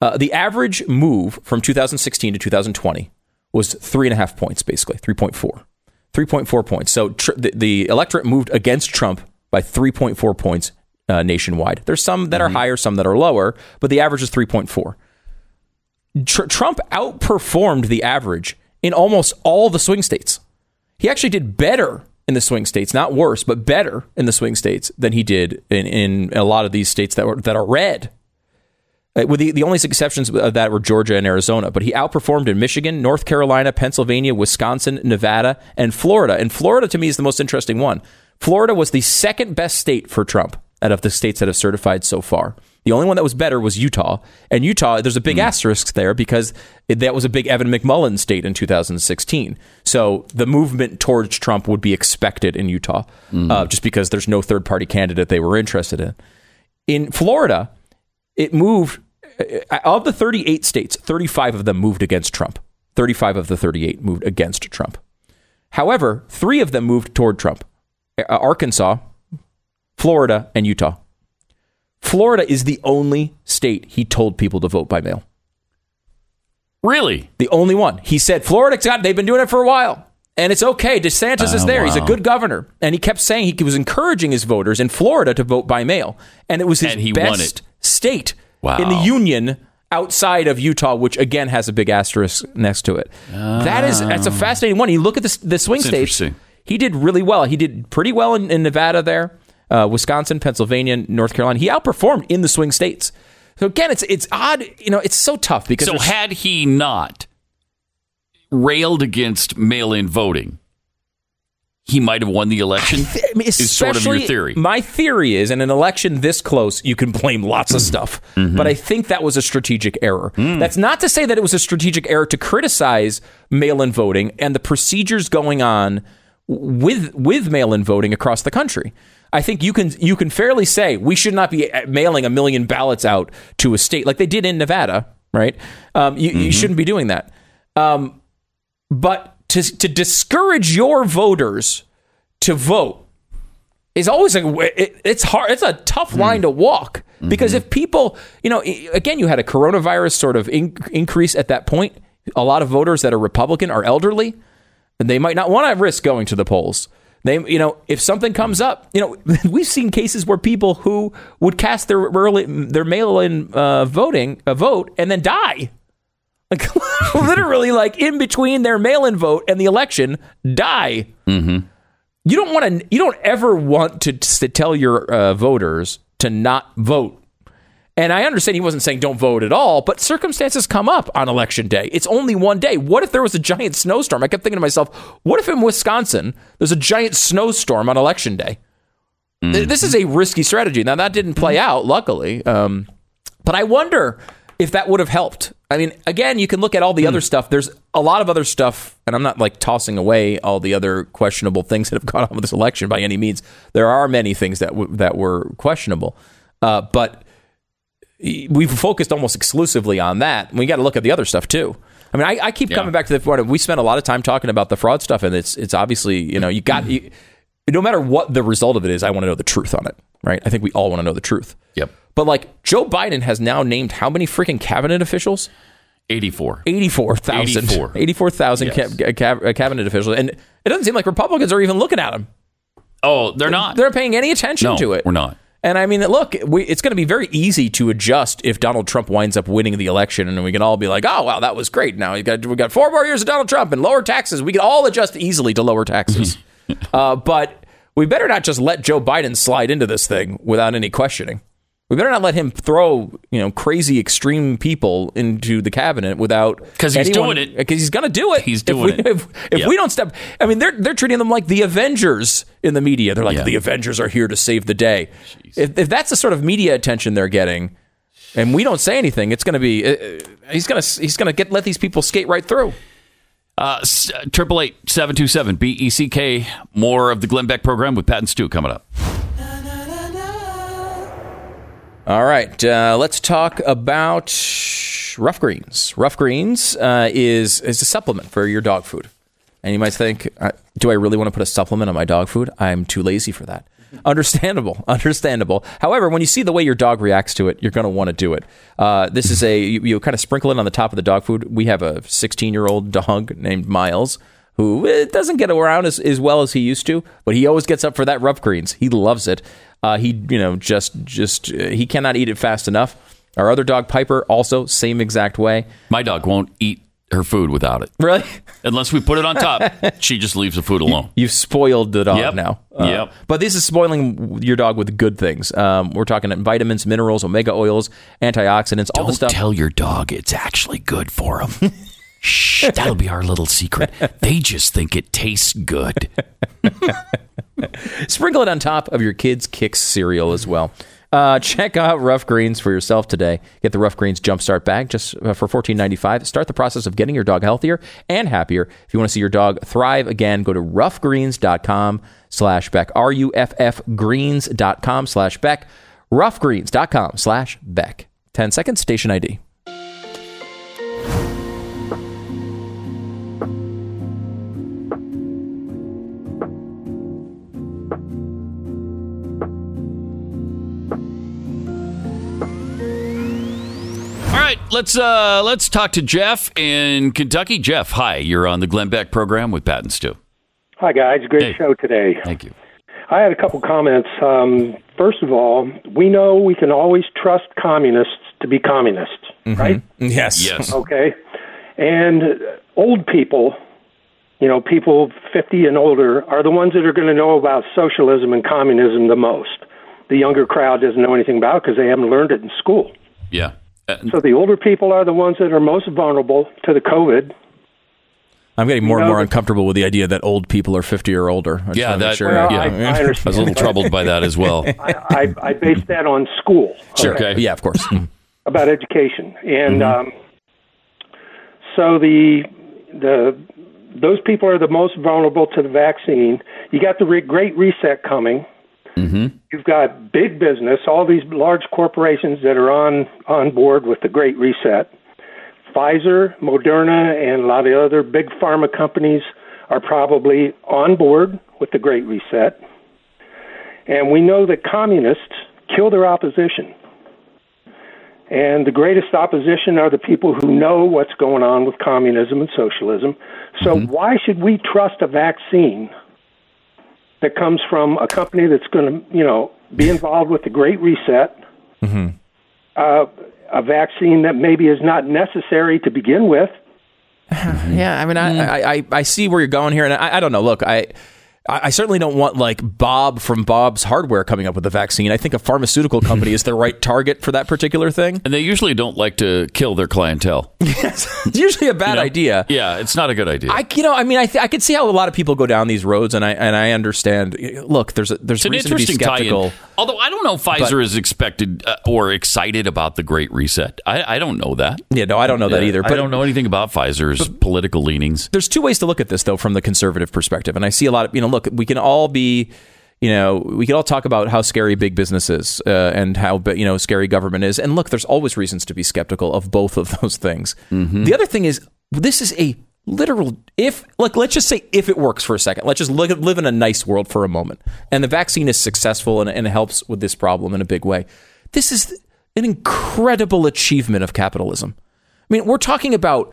uh, the average move from 2016 to 2020 was three and a half points, basically 3.4. 3.4 points. So tr- the, the electorate moved against Trump by 3.4 points uh, nationwide. There's some that are higher, some that are lower, but the average is 3.4. Tr- Trump outperformed the average in almost all the swing states. He actually did better in the swing states, not worse, but better in the swing states than he did in, in a lot of these states that were that are red. Uh, With the, the only exceptions of that were Georgia and Arizona, but he outperformed in Michigan, North Carolina, Pennsylvania, Wisconsin, Nevada, and Florida. And Florida to me is the most interesting one. Florida was the second best state for Trump out of the states that have certified so far. The only one that was better was Utah. And Utah, there's a big asterisk there because it, that was a big Evan McMullin state in 2016. So the movement towards Trump would be expected in Utah uh, just because there's no third party candidate they were interested in. In Florida, it moved uh, of the 38 states 35 of them moved against trump 35 of the 38 moved against trump However, three of them moved toward Trump uh, Arkansas, Florida, and Utah. Florida is the only state he told people to vote by mail. Really? The only one. He said, Florida's got, they've been doing it for a while. And it's okay. DeSantis is Oh, there. He's a good governor. And he kept saying he was encouraging his voters in Florida to vote by mail. And it was his best state Wow. in the union outside of Utah, which again has a big asterisk next to it. That is that's a fascinating one. You look at the, the swing That's states. He did really well. He did pretty well in, in Nevada there, uh, Wisconsin, Pennsylvania, North Carolina. He outperformed in the swing states. So again, it's it's odd. You know, it's so tough because So had he not railed against mail-in voting, he might have won the election. I mean, is sort of your theory. My theory is, in an election this close, you can blame lots of stuff, Mm-hmm. but I think that was a strategic error. Mm. That's not to say that it was a strategic error to criticize mail-in voting and the procedures going on with with mail-in voting across the country. I think you can you can fairly say we should not be uh, mailing a million ballots out to a state like they did in Nevada, right? Um, you, Mm-hmm. you shouldn't be doing that. Um, but to to discourage your voters to vote is always a it, it's hard it's a tough line to walk because if people you know again you had a coronavirus sort of in, increase at that point a lot of voters that are republican are elderly and they might not want to risk going to the polls they you know if something comes up you know we've seen cases where people who would cast their early their mail-in uh, voting a vote and then die like literally like in between their mail-in vote and the election die Mm-hmm. you don't want to you don't ever want to, to tell your uh, voters to not vote and i understand he wasn't saying don't vote at all but circumstances come up on election day. It's only one day. What if there was a giant snowstorm? I kept thinking to myself what if in wisconsin there's a giant snowstorm on election day? Th- this is a risky strategy. Now that didn't play out luckily um, but i wonder if that would have helped. I mean again you can look at all the other stuff. There's a lot of other stuff and i'm not like tossing away all the other questionable things that have gone on with this election by any means. There are many things that w- that were questionable. Uh, but we've focused almost exclusively on that we got to look at the other stuff too I mean, I, I keep coming back to the point of we spent a lot of time talking about the fraud stuff, and it's it's obviously you know you got you, no matter what the result of it is, I want to know the truth on it, right? I think we all want to know the truth. Yep. But like Joe Biden has now named how many freaking cabinet officials? 84. 84,000. 84. 84,000 Yes. ca- ca- uh, cabinet officials. And it doesn't seem like Republicans are even looking at them. Oh, they're not. They're paying any attention No, to it. we're not. And I mean, look, we, it's going to be very easy to adjust if Donald Trump winds up winning the election, and we can all be like, "Oh, wow, that was great." Now we got we got four more years of Donald Trump and lower taxes. We can all adjust easily to lower taxes. uh, but we better not just let Joe Biden slide into this thing without any questioning. We better not let him throw you know crazy extreme people into the cabinet without 'Cause he's anyone- doing it. because he's going to do it. He's If doing we- it. If, if Yep. we don't step, I mean, they're they're treating them like the Avengers in the media. They're like Yeah. the Avengers are here to save the day. If, if that's the sort of media attention they're getting, and we don't say anything, it's going to be uh, uh, he's going to he's going to get let these people skate right through. Uh, Triple eight seven two seven B E C K. More of the Glenn Beck program with Pat and Stu coming up. All right, uh, let's talk about Ruff Greens. Ruff Greens uh, is is a supplement for your dog food, and you might think, uh, do I really want to put a supplement on my dog food? I'm too lazy for that. Understandable, understandable. However, when you see the way your dog reacts to it, you're going to want to do it. Uh, this is a you, you kind of sprinkle it on the top of the dog food. We have a 16 year old dog named Miles who eh, doesn't get around as, as well as he used to, but he always gets up for that Ruff Greens. He loves it. Uh, he you know just just uh, he cannot eat it fast enough. Our other dog Piper also same exact way. My dog won't eat her food without it. Really? Unless we put it on top, she just leaves the food alone. You've spoiled the dog Yep. now. Uh, Yep. But this is spoiling your dog with good things. Um, we're talking vitamins, minerals, omega oils, antioxidants, all the Don't stuff. tell your dog it's actually good for him. Shh, that'll be our little secret. They just think it tastes good. Sprinkle it on top of your kids' Kix cereal as well. Uh, check out Ruff Greens for yourself today. Get the Ruff Greens Jumpstart bag just uh, for $14.95. Start the process of getting your dog healthier and happier. If you want to see your dog thrive again, go to ruffgreens.com slash Beck. R-U-F-F greens.com slash Beck. Ruffgreens.com slash Beck. 10 seconds, station ID. Let's uh, let's talk to Jeff in Kentucky. Jeff, hi. You're on the Glenn Beck program with Pat and Stu. Hi, guys. Great Hey. show today. Thank you. I had a couple comments. Um, first of all, we know we can always trust communists to be communists, right? Yes. Yes. Okay. And old people, you know, people 50 and older, are the ones that are going to know about socialism and communism the most. The younger crowd doesn't know anything about it because they haven't learned it in school. Yeah. Uh, So the older people are the ones that are most vulnerable to the COVID. I'm getting more and know more uncomfortable with the idea that old people are 50 or older. I just Yeah, wanna that. sure- Well, yeah. I- I I, was a little troubled by that as well. I, I, I base that on school. Sure. Okay. Yeah, of course. Mm. about education, and Mm-hmm. um, so the the those people are the most vulnerable to the vaccine. You got the re- Great Reset coming. Mm-hmm. You've got big business, all these large corporations that are on on board with the Great Reset. Pfizer, Moderna, and a lot of other big pharma companies are probably on board with the Great Reset. And we know that communists kill their opposition. And the greatest opposition are the people who know what's going on with communism and socialism. So why should we trust a vaccine that comes from a company that's going to, you know, be involved with the Great Reset? Uh, a vaccine that maybe is not necessary to begin with. Yeah, I mean, I, I, I, I see where you're going here, and I, I don't know. Look, I, I certainly don't want like Bob from Bob's Hardware coming up with a vaccine. I think a pharmaceutical company is the right target for that particular thing. And they usually don't like to kill their clientele. Yes, it's usually a bad You know? idea. Yeah, it's not a good idea. I, you know, I mean, I, th- I could see how a lot of people go down these roads, and I and I understand. Look, there's a, there's it's an reason to be interesting skeptical. tie-in. Although I don't know if Pfizer But- is expected uh, or excited about the Great Reset. I, I don't know that. Yeah, no, I don't know that either. I don't know anything about Pfizer's political leanings. there's two ways to look at this though from the conservative perspective and i see a lot of you know look we can all be you know we can all talk about how scary big business is uh, and how you know scary government is. And look there's always reasons to be skeptical of both of those things. The other thing is this is a literal if like let's just say if it works for a second let's just look live in a nice world for a moment. And the vaccine is successful and, and helps with this problem in a big way. This is an incredible achievement of capitalism. I mean, we're talking about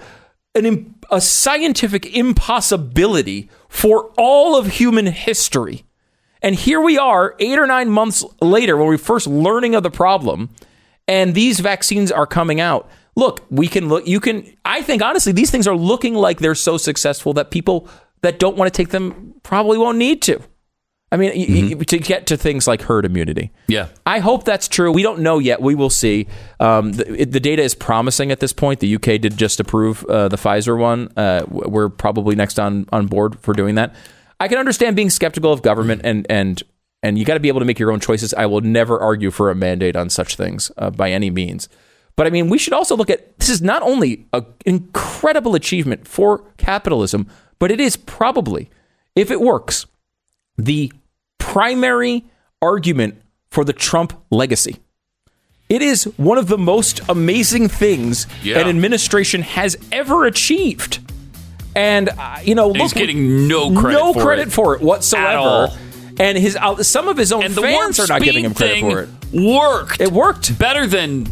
an a scientific impossibility for all of human history. And here we are, eight or nine months later, when we're first learning of the problem, and these vaccines are coming out. Look, we can look, you can, I think honestly, these things are looking like they're so successful that people that don't want to take them probably won't need to. I mean, y- y- to get to things like herd immunity. Yeah. I hope that's true. We don't know yet. We will see. Um, the, the data is promising at this point. The UK did just approve uh, the Pfizer one. Uh, we're probably next on, on board for doing that. I can understand being skeptical of government and and and you got to be able to make your own choices. I will never argue for a mandate on such things uh, by any means. But I mean, we should also look at this is not only an incredible achievement for capitalism, but it is probably, if it works, the primary argument for the Trump legacy. It is one of the most amazing things Yeah. an administration has ever achieved. And uh, you know, And he's getting no credit no for credit it for it whatsoever. And his uh, some of his own And fans are not giving him credit for it. Worked. It worked better than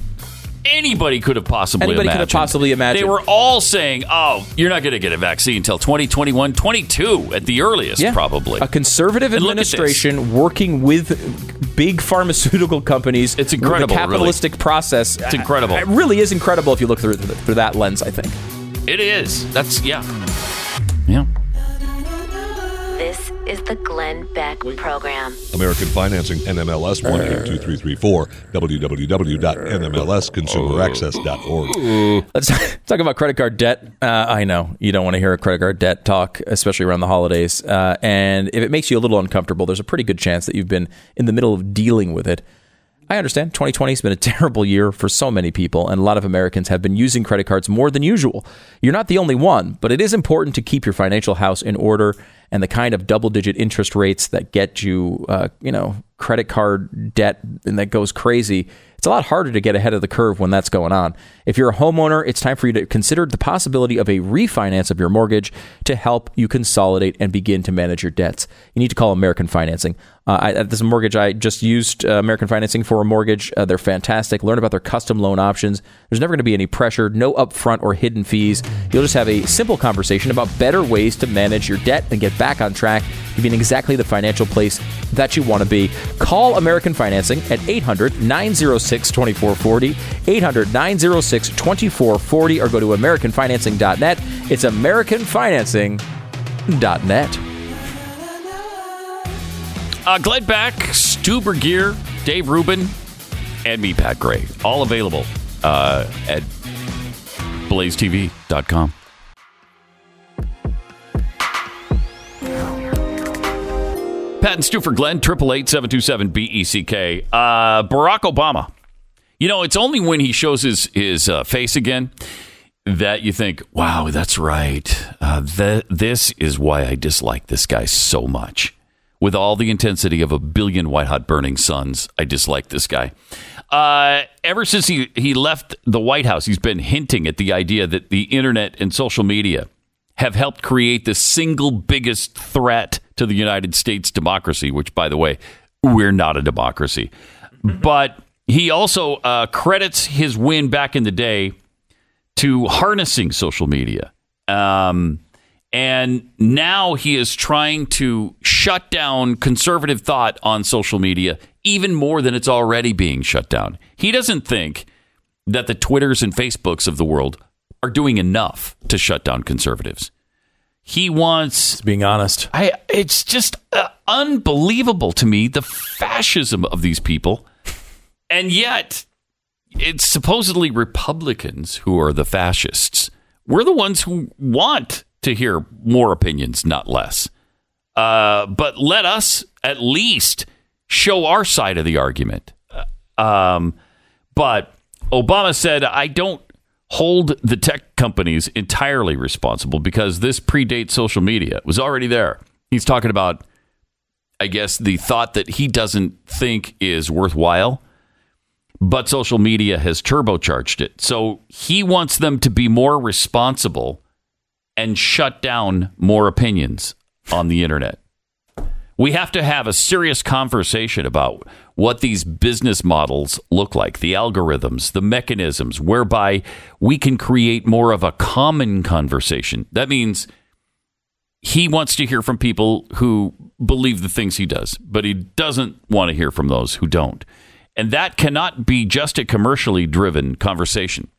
anybody could have possibly Anybody could have imagined. possibly imagined. They were all saying, "Oh, you're not going to get a vaccine until 2021, 22 at the earliest, probably." A conservative And look at this. administration working with big pharmaceutical companies. It's incredible, capitalistic process. It's incredible. It really is incredible if you look through through that lens. I think. It is. That's yeah. Yeah. This is the Glenn Beck Program. American Financing, NMLS 182334, www.nmlsconsumeraccess.org. Let's talk about credit card debt. Uh, I know you don't want to hear a credit card debt talk, especially around the holidays. Uh, and if it makes you a little uncomfortable, there's a pretty good chance that you've been in the middle of dealing with it. I understand 2020 has been a terrible year for so many people, and a lot of Americans have been using credit cards more than usual. You're not the only one, but it is important to keep your financial house in order. And the kind of double digit interest rates that get you, uh, you know, credit card debt and that goes crazy, It's a lot harder to get ahead of the curve when that's going on. If you're a homeowner, it's time for you to consider the possibility of a refinance of your mortgage to help you consolidate and begin to manage your debts. You need to call American Financing. Uh, I, this mortgage, I just used uh, American Financing for a mortgage. Uh, they're fantastic. Learn about their custom loan options. There's never going to be any pressure, no upfront or hidden fees. You'll just have a simple conversation about better ways to manage your debt and get back on track to being exactly the financial place that you want to be. Call American Financing at 800 906 2440, 800 906 2440, or go to AmericanFinancing.net. It's AmericanFinancing.net. Uh, Glenn Beck, Stu Burguiere, Dave Rubin, and me, Pat Gray. All available uh, at blazetv.com. Pat and Stu for Glenn, 888 BECK. Uh, Barack Obama. You know, it's only when he shows his, his uh, face again that you think, wow, that's right. Uh, th- this is why I dislike this guy so much. With all the intensity of a billion white hot burning suns, I dislike this guy. Uh, ever since he, he left the White House, he's been hinting at the idea that the internet and social media have helped create the single biggest threat to the United States democracy, which, by the way, we're not a democracy. But he also uh, credits his win back in the day to harnessing social media. Um, and now he is trying to shut down conservative thought on social media even more than it's already being shut down. He doesn't think that the Twitters and Facebooks of the world are doing enough to shut down conservatives. He wants being honest. I it's just uh, unbelievable to me the fascism of these people. And yet it's supposedly Republicans who are the fascists. We're the ones who want to hear more opinions, not less. Uh, but let us at least show our side of the argument. Uh, um, but Obama said, I don't hold the tech companies entirely responsible because this predates social media. It was already there. He's talking about, I guess, the thought that he doesn't think is worthwhile, but social media has turbocharged it. So he wants them to be more responsible and shut down more opinions on the internet. We have to have a serious conversation about what these business models look like, the algorithms, the mechanisms whereby we can create more of a common conversation. That means he wants to hear from people who believe the things he does, but he doesn't want to hear from those who don't. And that cannot be just a commercially driven conversation.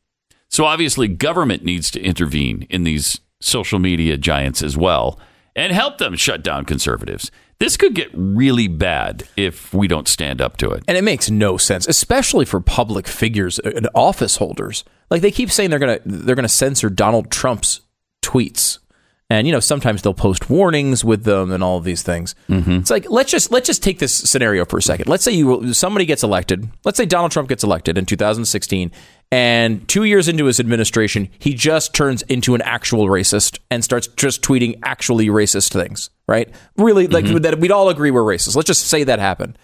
So obviously, government needs to intervene in these social media giants as well and help them shut down conservatives. This could get really bad if we don't stand up to it. And it makes no sense, especially for public figures and office holders. Like they keep saying they're going to they're going to censor Donald Trump's tweets. And you know, sometimes they'll post warnings with them and all of these things. Mm-hmm. It's like let's just let's just take this scenario for a second. Let's say you somebody gets elected. Let's say Donald Trump gets elected in 2016 and 2 years into his administration, he just turns into an actual racist and starts just tweeting actually racist things, right? Really like Mm-hmm. that we'd all agree we're racist. Let's just say that happened.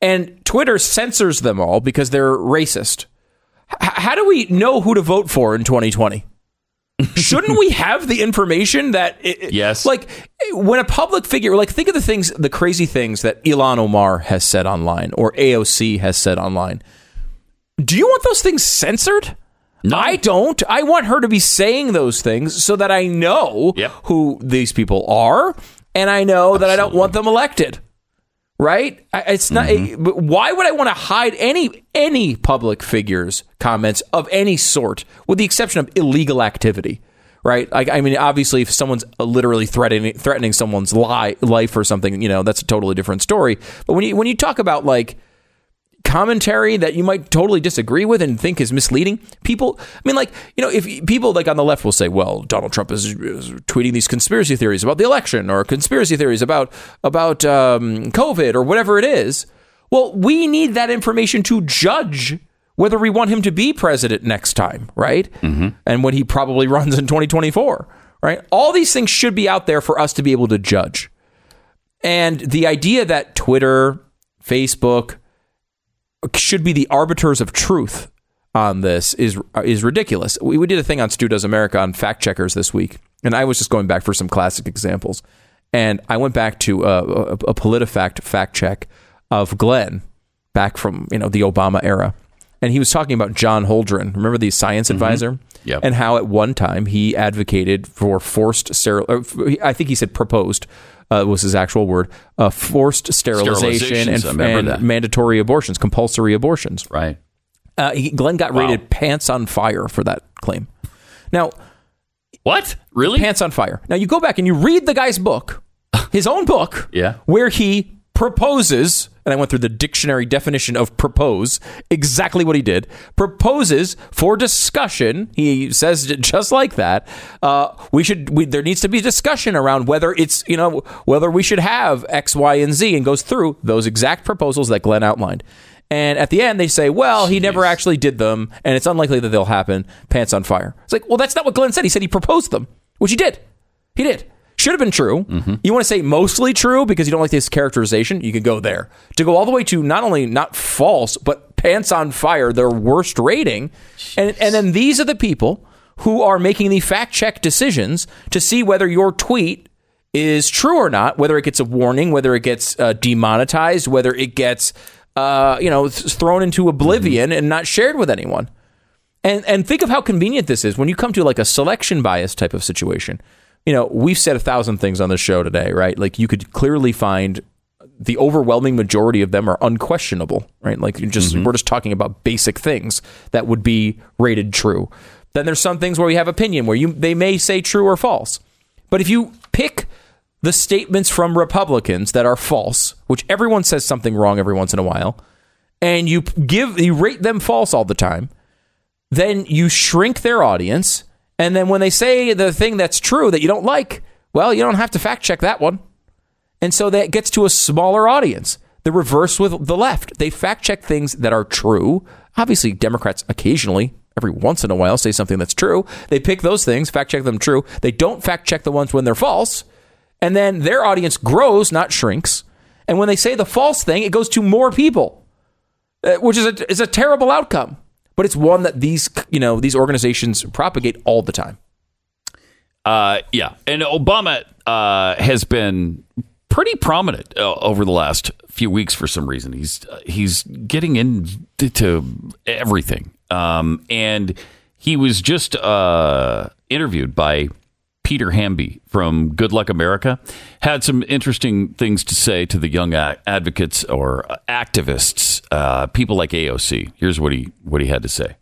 And Twitter censors them all because they're racist. H- how do we know who to vote for in 2020? Shouldn't we have the information that it, yes like when a public figure like think of the things the crazy things that Ilhan Omar has said online or AOC has said online do you want those things censored? No. I don't. I want her to be saying those things so that I know who these people are and I know that I don't want them elected. Right? It's not mm-hmm. but why would i want to hide any any public figures comments of any sort with the exception of illegal activity right? Like i mean obviously if someone's uh, literally threatening threatening someone's li- life or something you know that's a totally different story. But when you when you talk about like commentary that you might totally disagree with and think is misleading. People, I mean, like, you know, if people like on the left will say, well, Donald Trump is, is tweeting these conspiracy theories about the election or conspiracy theories about, about um, COVID or whatever it is. Well, we need that information to judge whether we want him to be president next time, right? Mm-hmm. And when he probably runs in 2024, right? All these things should be out there for us to be able to judge. And the idea that Twitter, Facebook, should be the arbiters of truth on this is is ridiculous. We, we did a thing on Stu Does America on fact checkers this week, and I was just going back for some classic examples. And I went back to uh, a, a PolitiFact fact check of Glenn Beck from you know the Obama era, and he was talking about John Holdren. Remember the science advisor? Yep. And how at one time he advocated for forced steril. or f- I think he said proposed. Uh, was his actual word? Uh, forced sterilization and, Sterilizations, I remember and mandatory abortions, compulsory abortions. Right. Uh, he, Glenn got Wow. rated pants on fire for that claim. Now, what? Really? Pants on fire. Now you go back and you read the guy's book, his own book, Yeah. where he proposes, and I went through the dictionary definition of propose, exactly what he did. Proposes for discussion. He says just like that. Uh, we should. We, there needs to be discussion around whether it's you know whether we should have X, Y, and Z, and goes through those exact proposals that Glenn outlined. And at the end, they say, well, he never actually did them, and it's unlikely that they'll happen. Pants on fire. It's like, well, that's not what Glenn said. He said he proposed them, which he did. He did. Should have been true. You want to say mostly true because you don't like this characterization? You can go there. To go all the way to not only not false, but pants on fire, their worst rating. And, and then these are the people who are making the fact check decisions to see whether your tweet is true or not, whether it gets a warning, whether it gets uh, demonetized, whether it gets uh, you know th- thrown into oblivion and not shared with anyone. And and think of how convenient this is when you come to like a selection bias type of situation. You know, we've said a thousand things on the show today, right? Like you could clearly find the overwhelming majority of them are unquestionable, right? Like you just mm-hmm. we're just talking about basic things that would be rated true. Then there's some things where we have opinion where you they may say true or false. But if you pick the statements from Republicans that are false, which everyone says something wrong every once in a while, and you give you rate them false all the time, then you shrink their audience. And then when they say the thing that's true that you don't like, well, you don't have to fact check that one. And so that gets to a smaller audience. The reverse with the left. They fact check things that are true. Obviously, Democrats occasionally, every once in a while, say something that's true. They pick those things, fact check them true. They don't fact check the ones when they're false. And then their audience grows, not shrinks. And when they say the false thing, it goes to more people, uh, which is a, is a terrible outcome. But it's one that these, you know, these organizations propagate all the time. Uh, yeah, and Obama uh, has been pretty prominent uh, over the last few weeks for some reason. He's uh, he's getting into everything, um, and he was just uh, interviewed by Peter Hamby from Good Luck America. Had some interesting things to say to the young advocates or activists, uh, people like AOC. Here's what he what he had to say.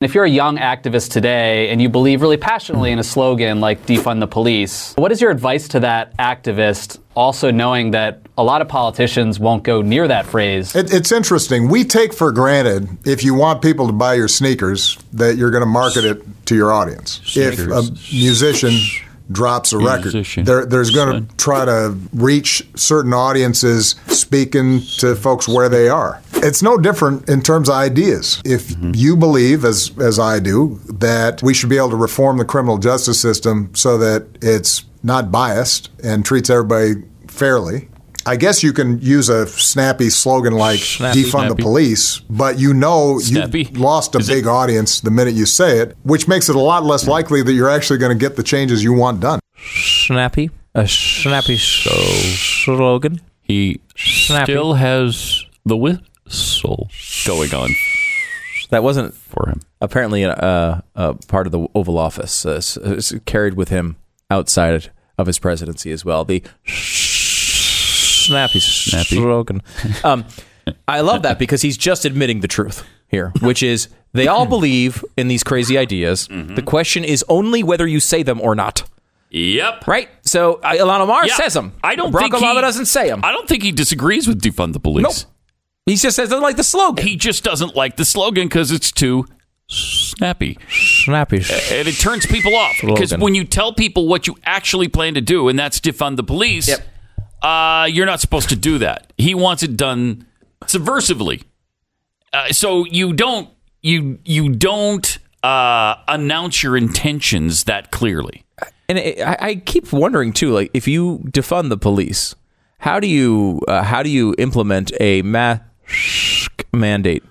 If you're a young activist today and you believe really passionately in a slogan like defund the police, what is your advice to that activist, also knowing that a lot of politicians won't go near that phrase? It, it's interesting. We take for granted if you want people to buy your sneakers that you're going to market it to your audience. If a musician drops a record, there's going to try to reach certain audiences, speaking to folks where they are. It's no different in terms of ideas. If mm-hmm. you believe, as as I do, that we should be able to reform the criminal justice system so that it's not biased and treats everybody fairly. I guess you can use a snappy slogan like Snappy. defund the police, but you know Snappy. you lost a big audience the minute you say it, which makes it a lot less likely that you're actually going to get the changes you want done. Snappy, a snappy slogan. He Snappy. still has the whistle going on. That wasn't for him. Apparently, uh, uh, part of the Oval Office uh, s- s- carried with him outside of his presidency as well. The snappy, Snappy. slogan. Um, I love that because he's just admitting the truth here, which is they all believe in these crazy ideas. The question is only whether you say them or not. Yep. Right. So uh, Ilhan Omar Yeah. says them. I don't Barack think Obama he- doesn't say them. I don't think he disagrees with defund the police. Nope. He just says doesn't like the slogan. He just doesn't like the slogan because it's too snappy. Snappy. And it turns people off. Because when you tell people what you actually plan to do, and that's defund the police, uh, you're not supposed to do that. He wants it done subversively. Uh, so you don't you you don't uh, announce your intentions that clearly. And it, I, I keep wondering too, like if you defund the police, how do you uh, how do you implement a mask mandate.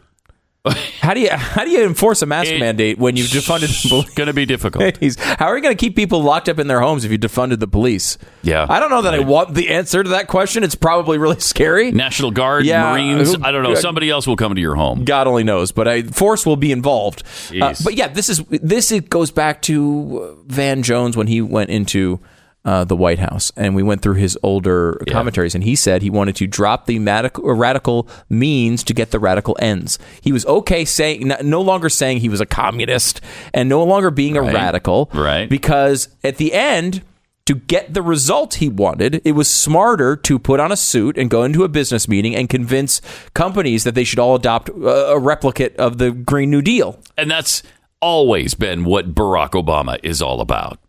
How do you how do you enforce a mask mandate when you've defunded the police? Going to be difficult. How are you going to keep people locked up in their homes if you defunded the police? Yeah, I don't know that I want the answer to that question. It's probably really scary. National Guard, Yeah, Marines. who- I don't know. Somebody else will come to your home. God only knows, but I, force will be involved. Uh, but yeah, this is this it goes back to uh, Van Jones when he went into uh, the White House, and we went through his older commentaries, and he said he wanted to drop the radical, radical means to get the radical ends. He was okay saying, no longer saying he was a communist, and no longer being a radical, Right. Because at the end. To get the result he wanted, it was smarter to put on a suit and go into a business meeting and convince companies that they should all adopt uh, a replicate of the Green New Deal. And that's always been what Barack Obama is all about.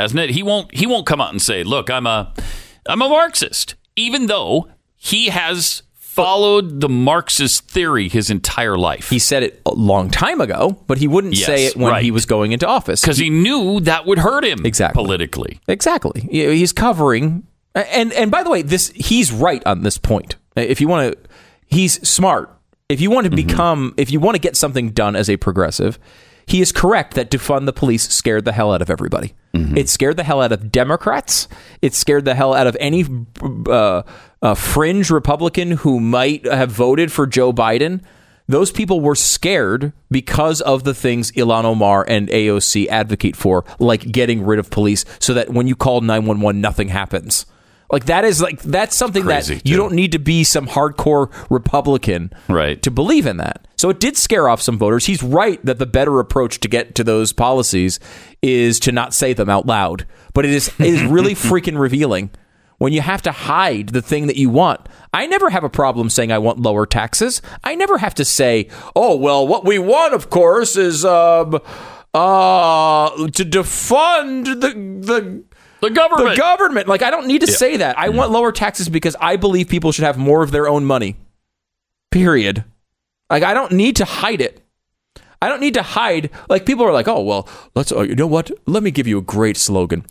Hasn't it? He won't he won't come out and say, "Look, I'm a I'm a Marxist." Even though he has followed the Marxist theory his entire life. He said it a long time ago, but he wouldn't Yes, say it when right. he was going into office Cuz he knew that would hurt him Exactly. politically. Exactly. He's covering and and by the way, this he's right on this point. If you want to he's smart. If you want to mm-hmm. become if you want to get something done as a progressive, he is correct that defund the police scared the hell out of everybody. It scared the hell out of Democrats. It scared the hell out of any uh, uh, fringe Republican who might have voted for Joe Biden. Those people were scared because of the things Ilhan Omar and AOC advocate for, like getting rid of police so that when you call 911, nothing happens. Like that is like that's something Crazy, that you don't need to be some hardcore Republican Right. to believe in that. So it did scare off some voters. He's right that the better approach to get to those policies is to not say them out loud. But it is it is really freaking revealing when you have to hide the thing that you want. I never have a problem saying I want lower taxes. I never have to say, "Oh, well, what we want of course is um uh to defund the the The government. the government. Like I don't need to say that. I want lower taxes because I believe people should have more of their own money. Period. Like I don't need to hide it. I don't need to hide. Like people are like, oh well, let's. Oh, you know what? Let me give you a great slogan.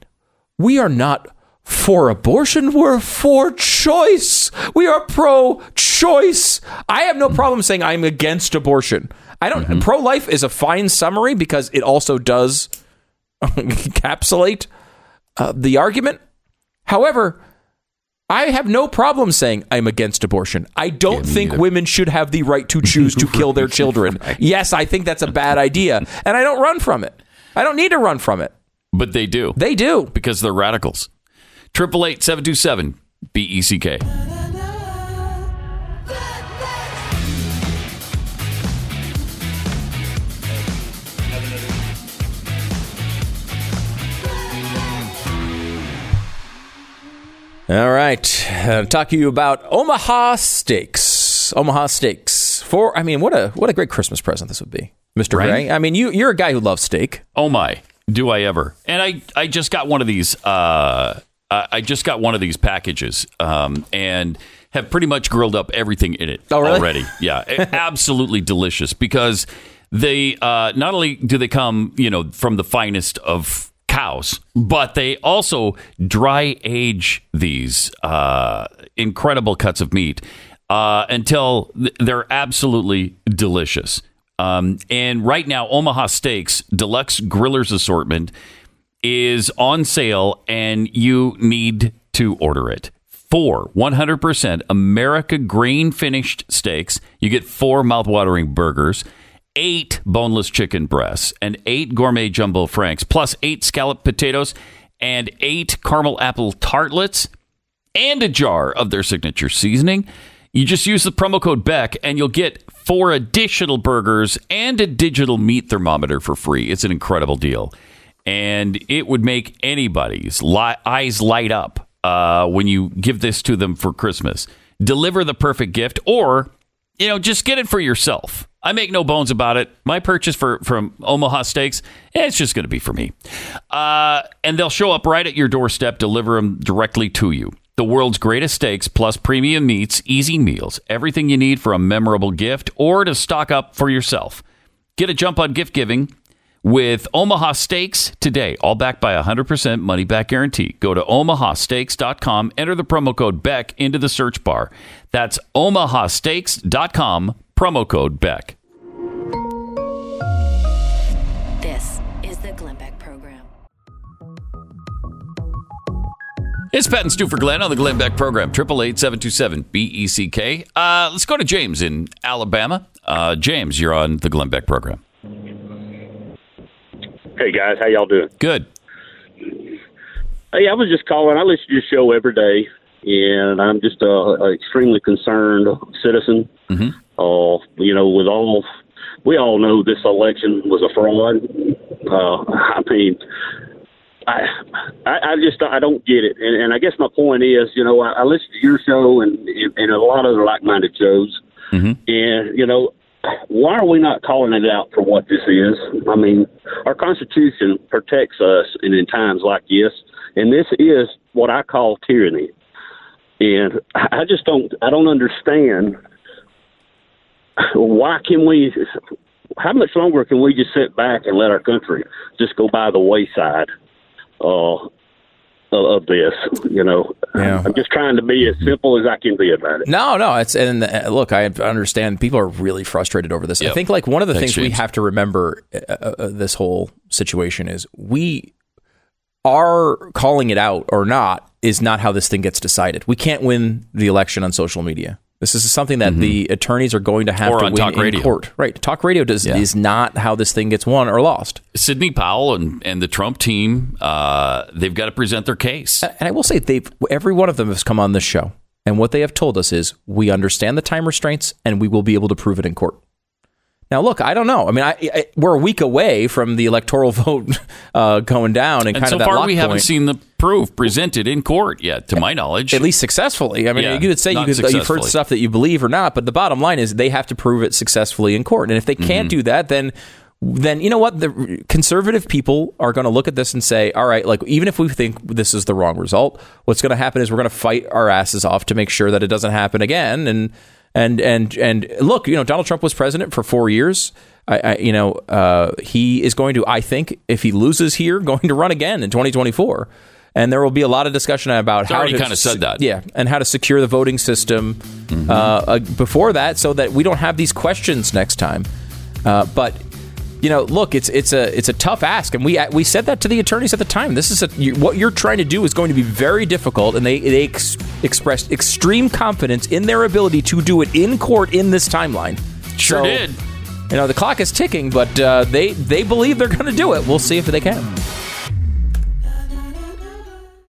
We are not for abortion. We're for choice. We are pro-choice. I have no problem saying I'm against abortion. I don't. Mm-hmm. Pro-life is a fine summary because it also does encapsulate uh, the argument. However, I have no problem saying I'm against abortion. I don't think women should have the right to choose to kill their children. Yes, I think that's a bad idea, and I don't run from it. I don't need to run from it. But they do. They do because they're radicals. Triple eight seven two seven B E C K. All right, uh, talk to you about Omaha Steaks. Omaha Steaks. For I mean, what a what a great Christmas present this would be, Mister Right? Gray. I mean, you you're a guy who loves steak. Oh my, do I ever? And I I just got one of these. Uh, I I just got one of these packages, um, and have pretty much grilled up everything in it Oh, really? already. Yeah, absolutely delicious because they uh, not only do they come, you know, from the finest of cows, but they also dry age these uh, incredible cuts of meat uh, until th- they're absolutely delicious. Um, and right now, Omaha Steaks Deluxe Grillers Assortment is on sale, and you need to order it. Four 100% America grain finished steaks. You get four mouthwatering burgers, eight boneless chicken breasts, and eight gourmet jumbo franks, plus eight scalloped potatoes and eight caramel apple tartlets, and a jar of their signature seasoning. You just use the promo code Beck and you'll get four additional burgers and a digital meat thermometer for free. It's an incredible deal. And it would make anybody's li- eyes light up uh, when you give this to them for Christmas. Deliver the perfect gift or, you know, just get it for yourself. I make no bones about it. My purchase for from Omaha Steaks, eh, it's just going to be for me. Uh, and they'll show up right at your doorstep, deliver them directly to you. The world's greatest steaks, plus premium meats, easy meals, everything you need for a memorable gift or to stock up for yourself. Get a jump on gift giving with Omaha Steaks today, all backed by a 100% money back guarantee. Go to omahasteaks.com, enter the promo code BECK into the search bar. That's omahasteaks.com, Promo code Beck. This is the Glenn Beck Program. It's Pat and Stu for Glenn on the Glenn Beck program. Triple eight seven two seven B E C K. Uh, let's go to James in Alabama. Uh, James, you're on the Glenn Beck program. Hey guys, how y'all doing? Good. Hey, I was just calling. I listen to your show every day, and I'm just a, a extremely concerned citizen. Mm-hmm. Uh, you know, with all we all know, this election was a fraud. Uh, I mean, I, I I just I don't get it, and, and I guess my point is, you know, I, I listen to your show and and a lot of other like-minded shows, Mm-hmm. and you know, why are we not calling it out for what this is? I mean, our Constitution protects us and in times like this, and this is what I call tyranny. And I just don't, I don't understand why can we, how much longer can we just sit back and let our country just go by the wayside uh, of, of this? You know, Yeah. I'm just trying to be as simple as I can be about it. No, no. It's and uh, look, I understand people are really frustrated over this. I think like one of the Thanks, things we have to remember uh, uh, this whole situation is we are calling it out or not is not how this thing gets decided. We can't win the election on social media. This is something that the attorneys are going to have Mm-hmm. Or to win talk in radio. court. Right. Talk radio does is not how this thing gets won or lost. Sidney Powell and, and the Trump team, uh, they've got to present their case. And I will say they've every one of them has come on this show, and what they have told us is we understand the time restraints, and we will be able to prove it in court. Now, look, I don't know. I mean, I, I, we're a week away from the electoral vote uh, going down, and, And kind so of that far, we haven't seen the proof presented in court yet, to my knowledge. At least successfully. I mean, Yeah, you could say you could, you've heard stuff that you believe or not, but the bottom line is they have to prove it successfully in court. And if they can't Mm-hmm. do that, then then you know what the conservative people are going to look at this and say all right like even if we think this is the wrong result what's going to happen is we're going to fight our asses off to make sure that it doesn't happen again and and and and look you know Donald Trump was president for 4 years I, I you know uh, he is going to I think if he loses here going to run again in 2024 and there will be a lot of discussion about He's how already to kinda said that. yeah, and how to secure the voting system Mm-hmm. uh, uh, before that, so that we don't have these questions next time. Uh, but you know, look, it's it's a it's a tough ask, and we we said that to the attorneys at the time. This is a you, what you're trying to do is going to be very difficult, and they they ex- expressed extreme confidence in their ability to do it in court in this timeline. Sure So, did. You know, the clock is ticking, but uh, they they believe they're going to do it. We'll see if they can.